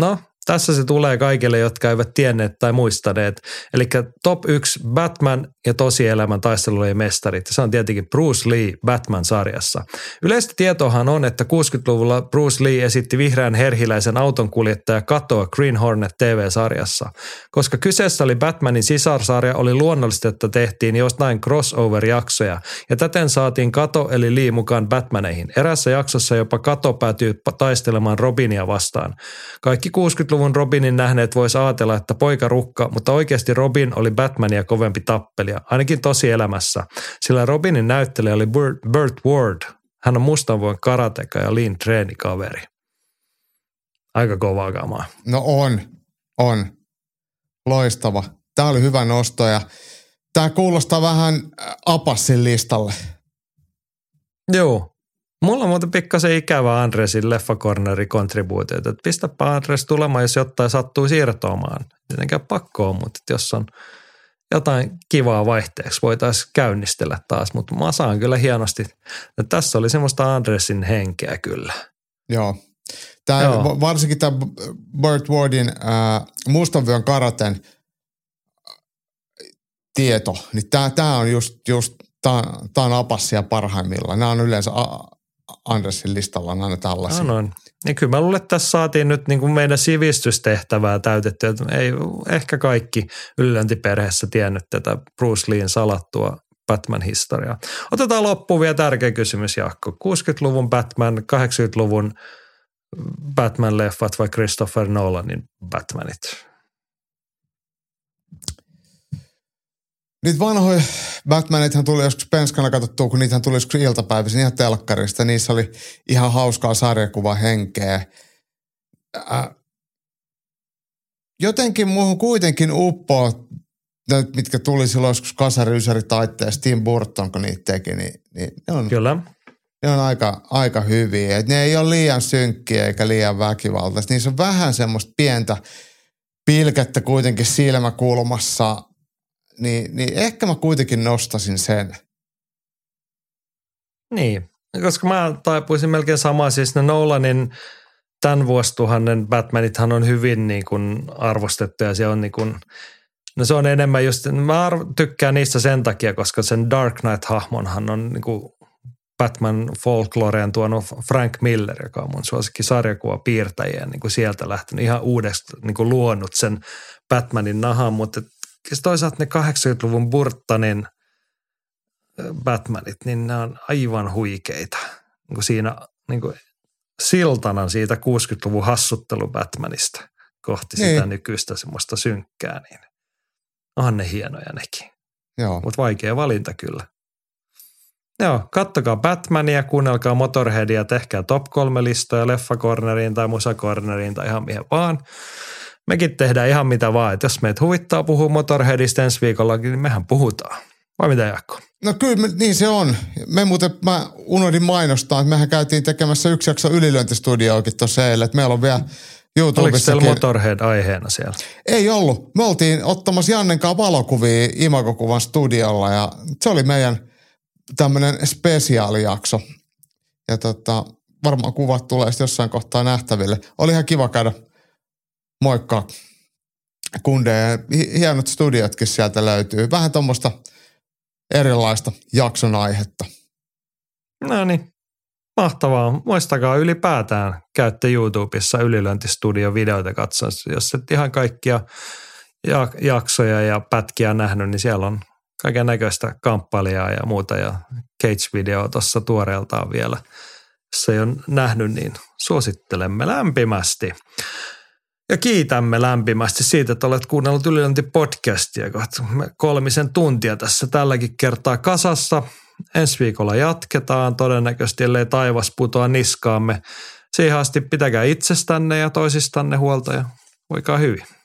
No, tässä se tulee kaikille, jotka eivät tienneet tai muistaneet. Eli top 1 Batman ja tosielämän taistelujen mestarit. Se on tietenkin Bruce Lee Batman-sarjassa. Yleistä tietoahan on, että 60-luvulla Bruce Lee esitti vihreän herhiläisen autonkuljettaja Katoa Green Hornet TV-sarjassa. Koska kyseessä oli Batmanin sisarsarja, oli luonnollista, että tehtiin jostain crossover-jaksoja. Ja täten saatiin Kato eli Lee mukaan Batmaneihin. Erässä jaksossa jopa Kato päätyi taistelemaan Robinia vastaan. Kaikki 60 luvun Robinin nähneet voisi ajatella, että poika rukka, mutta oikeasti Robin oli Batmania kovempi tappelija, ainakin tosi elämässä, sillä Robinin näyttelijä oli Burt Ward. Hän on mustanvuon karateka ja lean treenikaveri. Aika kovaa kamaa. No on, on. Loistava. Tämä oli hyvä nosto ja tämä kuulostaa vähän Apassin listalle. Joo, Mulla on muuten pikkasen ikävä Andresin leffakorneri kontribuutioita. Että pistäpä Andres tulemaan, jos jotain sattuu siirtoamaan. Tietenkään pakko on, mutta jos on jotain kivaa vaihteeksi, voitaisiin käynnistellä taas. Mutta mä saan kyllä hienosti. että tässä oli semmoista Andresin henkeä kyllä. Joo. Tämä, Joo. Varsinkin tämä Burt Wardin äh, Mustanvyön karaten tieto, niin tämä, tämä on just, just tämä, on apassia parhaimmillaan. Nämä on yleensä Andresin listalla on aina tällaisia. No, no. Niin kyllä mä luulen, että tässä saatiin nyt niin kuin meidän sivistystehtävää täytettyä. Ei ehkä kaikki ylilöntiperheessä tiennyt tätä Bruce Leen salattua Batman-historiaa. Otetaan loppuun vielä tärkeä kysymys, Jaakko. 60-luvun Batman, 80-luvun Batman-leffat vai Christopher Nolanin Batmanit? Niitä vanhoja Batmanithan tuli joskus penskana katsottua, kun niitähän tuli joskus iltapäivässä ihan telkkarista. Niissä oli ihan hauskaa sarjakuva henkeä. Äh, jotenkin muuhun kuitenkin uppoo, mitkä tuli silloin joskus kasari, ysäri, taitteessa, Tim Burton, kun niitä teki, niin, niin ne on, Kyllä. Ne on aika, aika hyviä. Et ne ei ole liian synkkiä eikä liian väkivaltaisia. Niissä on vähän semmoista pientä pilkettä kuitenkin silmäkulmassa – niin, niin ehkä mä kuitenkin nostasin sen. Niin, koska mä taipuisin melkein samaa. Siis ne Nolanin tämän vuosituhannen Batmanithan on hyvin niin kuin arvostettu ja se on niin kuin, no se on enemmän just, mä tykkään niistä sen takia, koska sen Dark Knight-hahmonhan on niin kuin Batman folklorean tuonut Frank Miller, joka on mun suosikki sarjakuva piirtäjiä, niin kuin sieltä lähtenyt ihan uudestaan niin kuin luonut sen Batmanin nahan, mutta siis toisaalta ne 80-luvun Burtonin Batmanit, niin ne on aivan huikeita. Niin kuin siinä niin kuin siltana siitä 60-luvun hassuttelu Batmanista kohti niin. sitä nykyistä semmoista synkkää, niin onhan ne hienoja nekin. Mutta vaikea valinta kyllä. Joo, kattokaa Batmania, kuunnelkaa Motorheadia, tehkää top kolme listoja leffakorneriin tai musakorneriin tai ihan mihin vaan mekin tehdään ihan mitä vaan. Että jos meitä huvittaa puhua Motorheadista ensi viikolla, niin mehän puhutaan. Vai mitä Jaakko? No kyllä, niin se on. Me muuten, mä unohdin mainostaa, että mehän käytiin tekemässä yksi jakso ylilöintistudioakin tuossa eilen, että meillä on vielä YouTubessa. Oliko siellä Motorhead aiheena siellä? Ei ollut. Me oltiin ottamassa Jannen kanssa valokuvia Imagokuvan studiolla ja se oli meidän tämmöinen spesiaalijakso. Ja tota, varmaan kuvat tulee jossain kohtaa nähtäville. Oli ihan kiva käydä moikka kundeja. Hienot studiotkin sieltä löytyy. Vähän tuommoista erilaista jakson aihetta. No niin, mahtavaa. Muistakaa ylipäätään käytte YouTubessa ylilöintistudio-videoita katsomassa. Jos et ihan kaikkia jaksoja ja pätkiä nähnyt, niin siellä on kaiken näköistä kamppailijaa ja muuta ja Cage-videoa tuossa tuoreeltaan vielä. Ei ole nähnyt, niin suosittelemme lämpimästi. Ja kiitämme lämpimästi siitä, että olet kuunnellut Ylilönti-podcastia. Kolmisen tuntia tässä tälläkin kertaa kasassa. Ensi viikolla jatketaan todennäköisesti, ellei taivas putoa niskaamme. Siihen asti pitäkää itsestänne ja toisistanne huolta ja voikaa hyvin.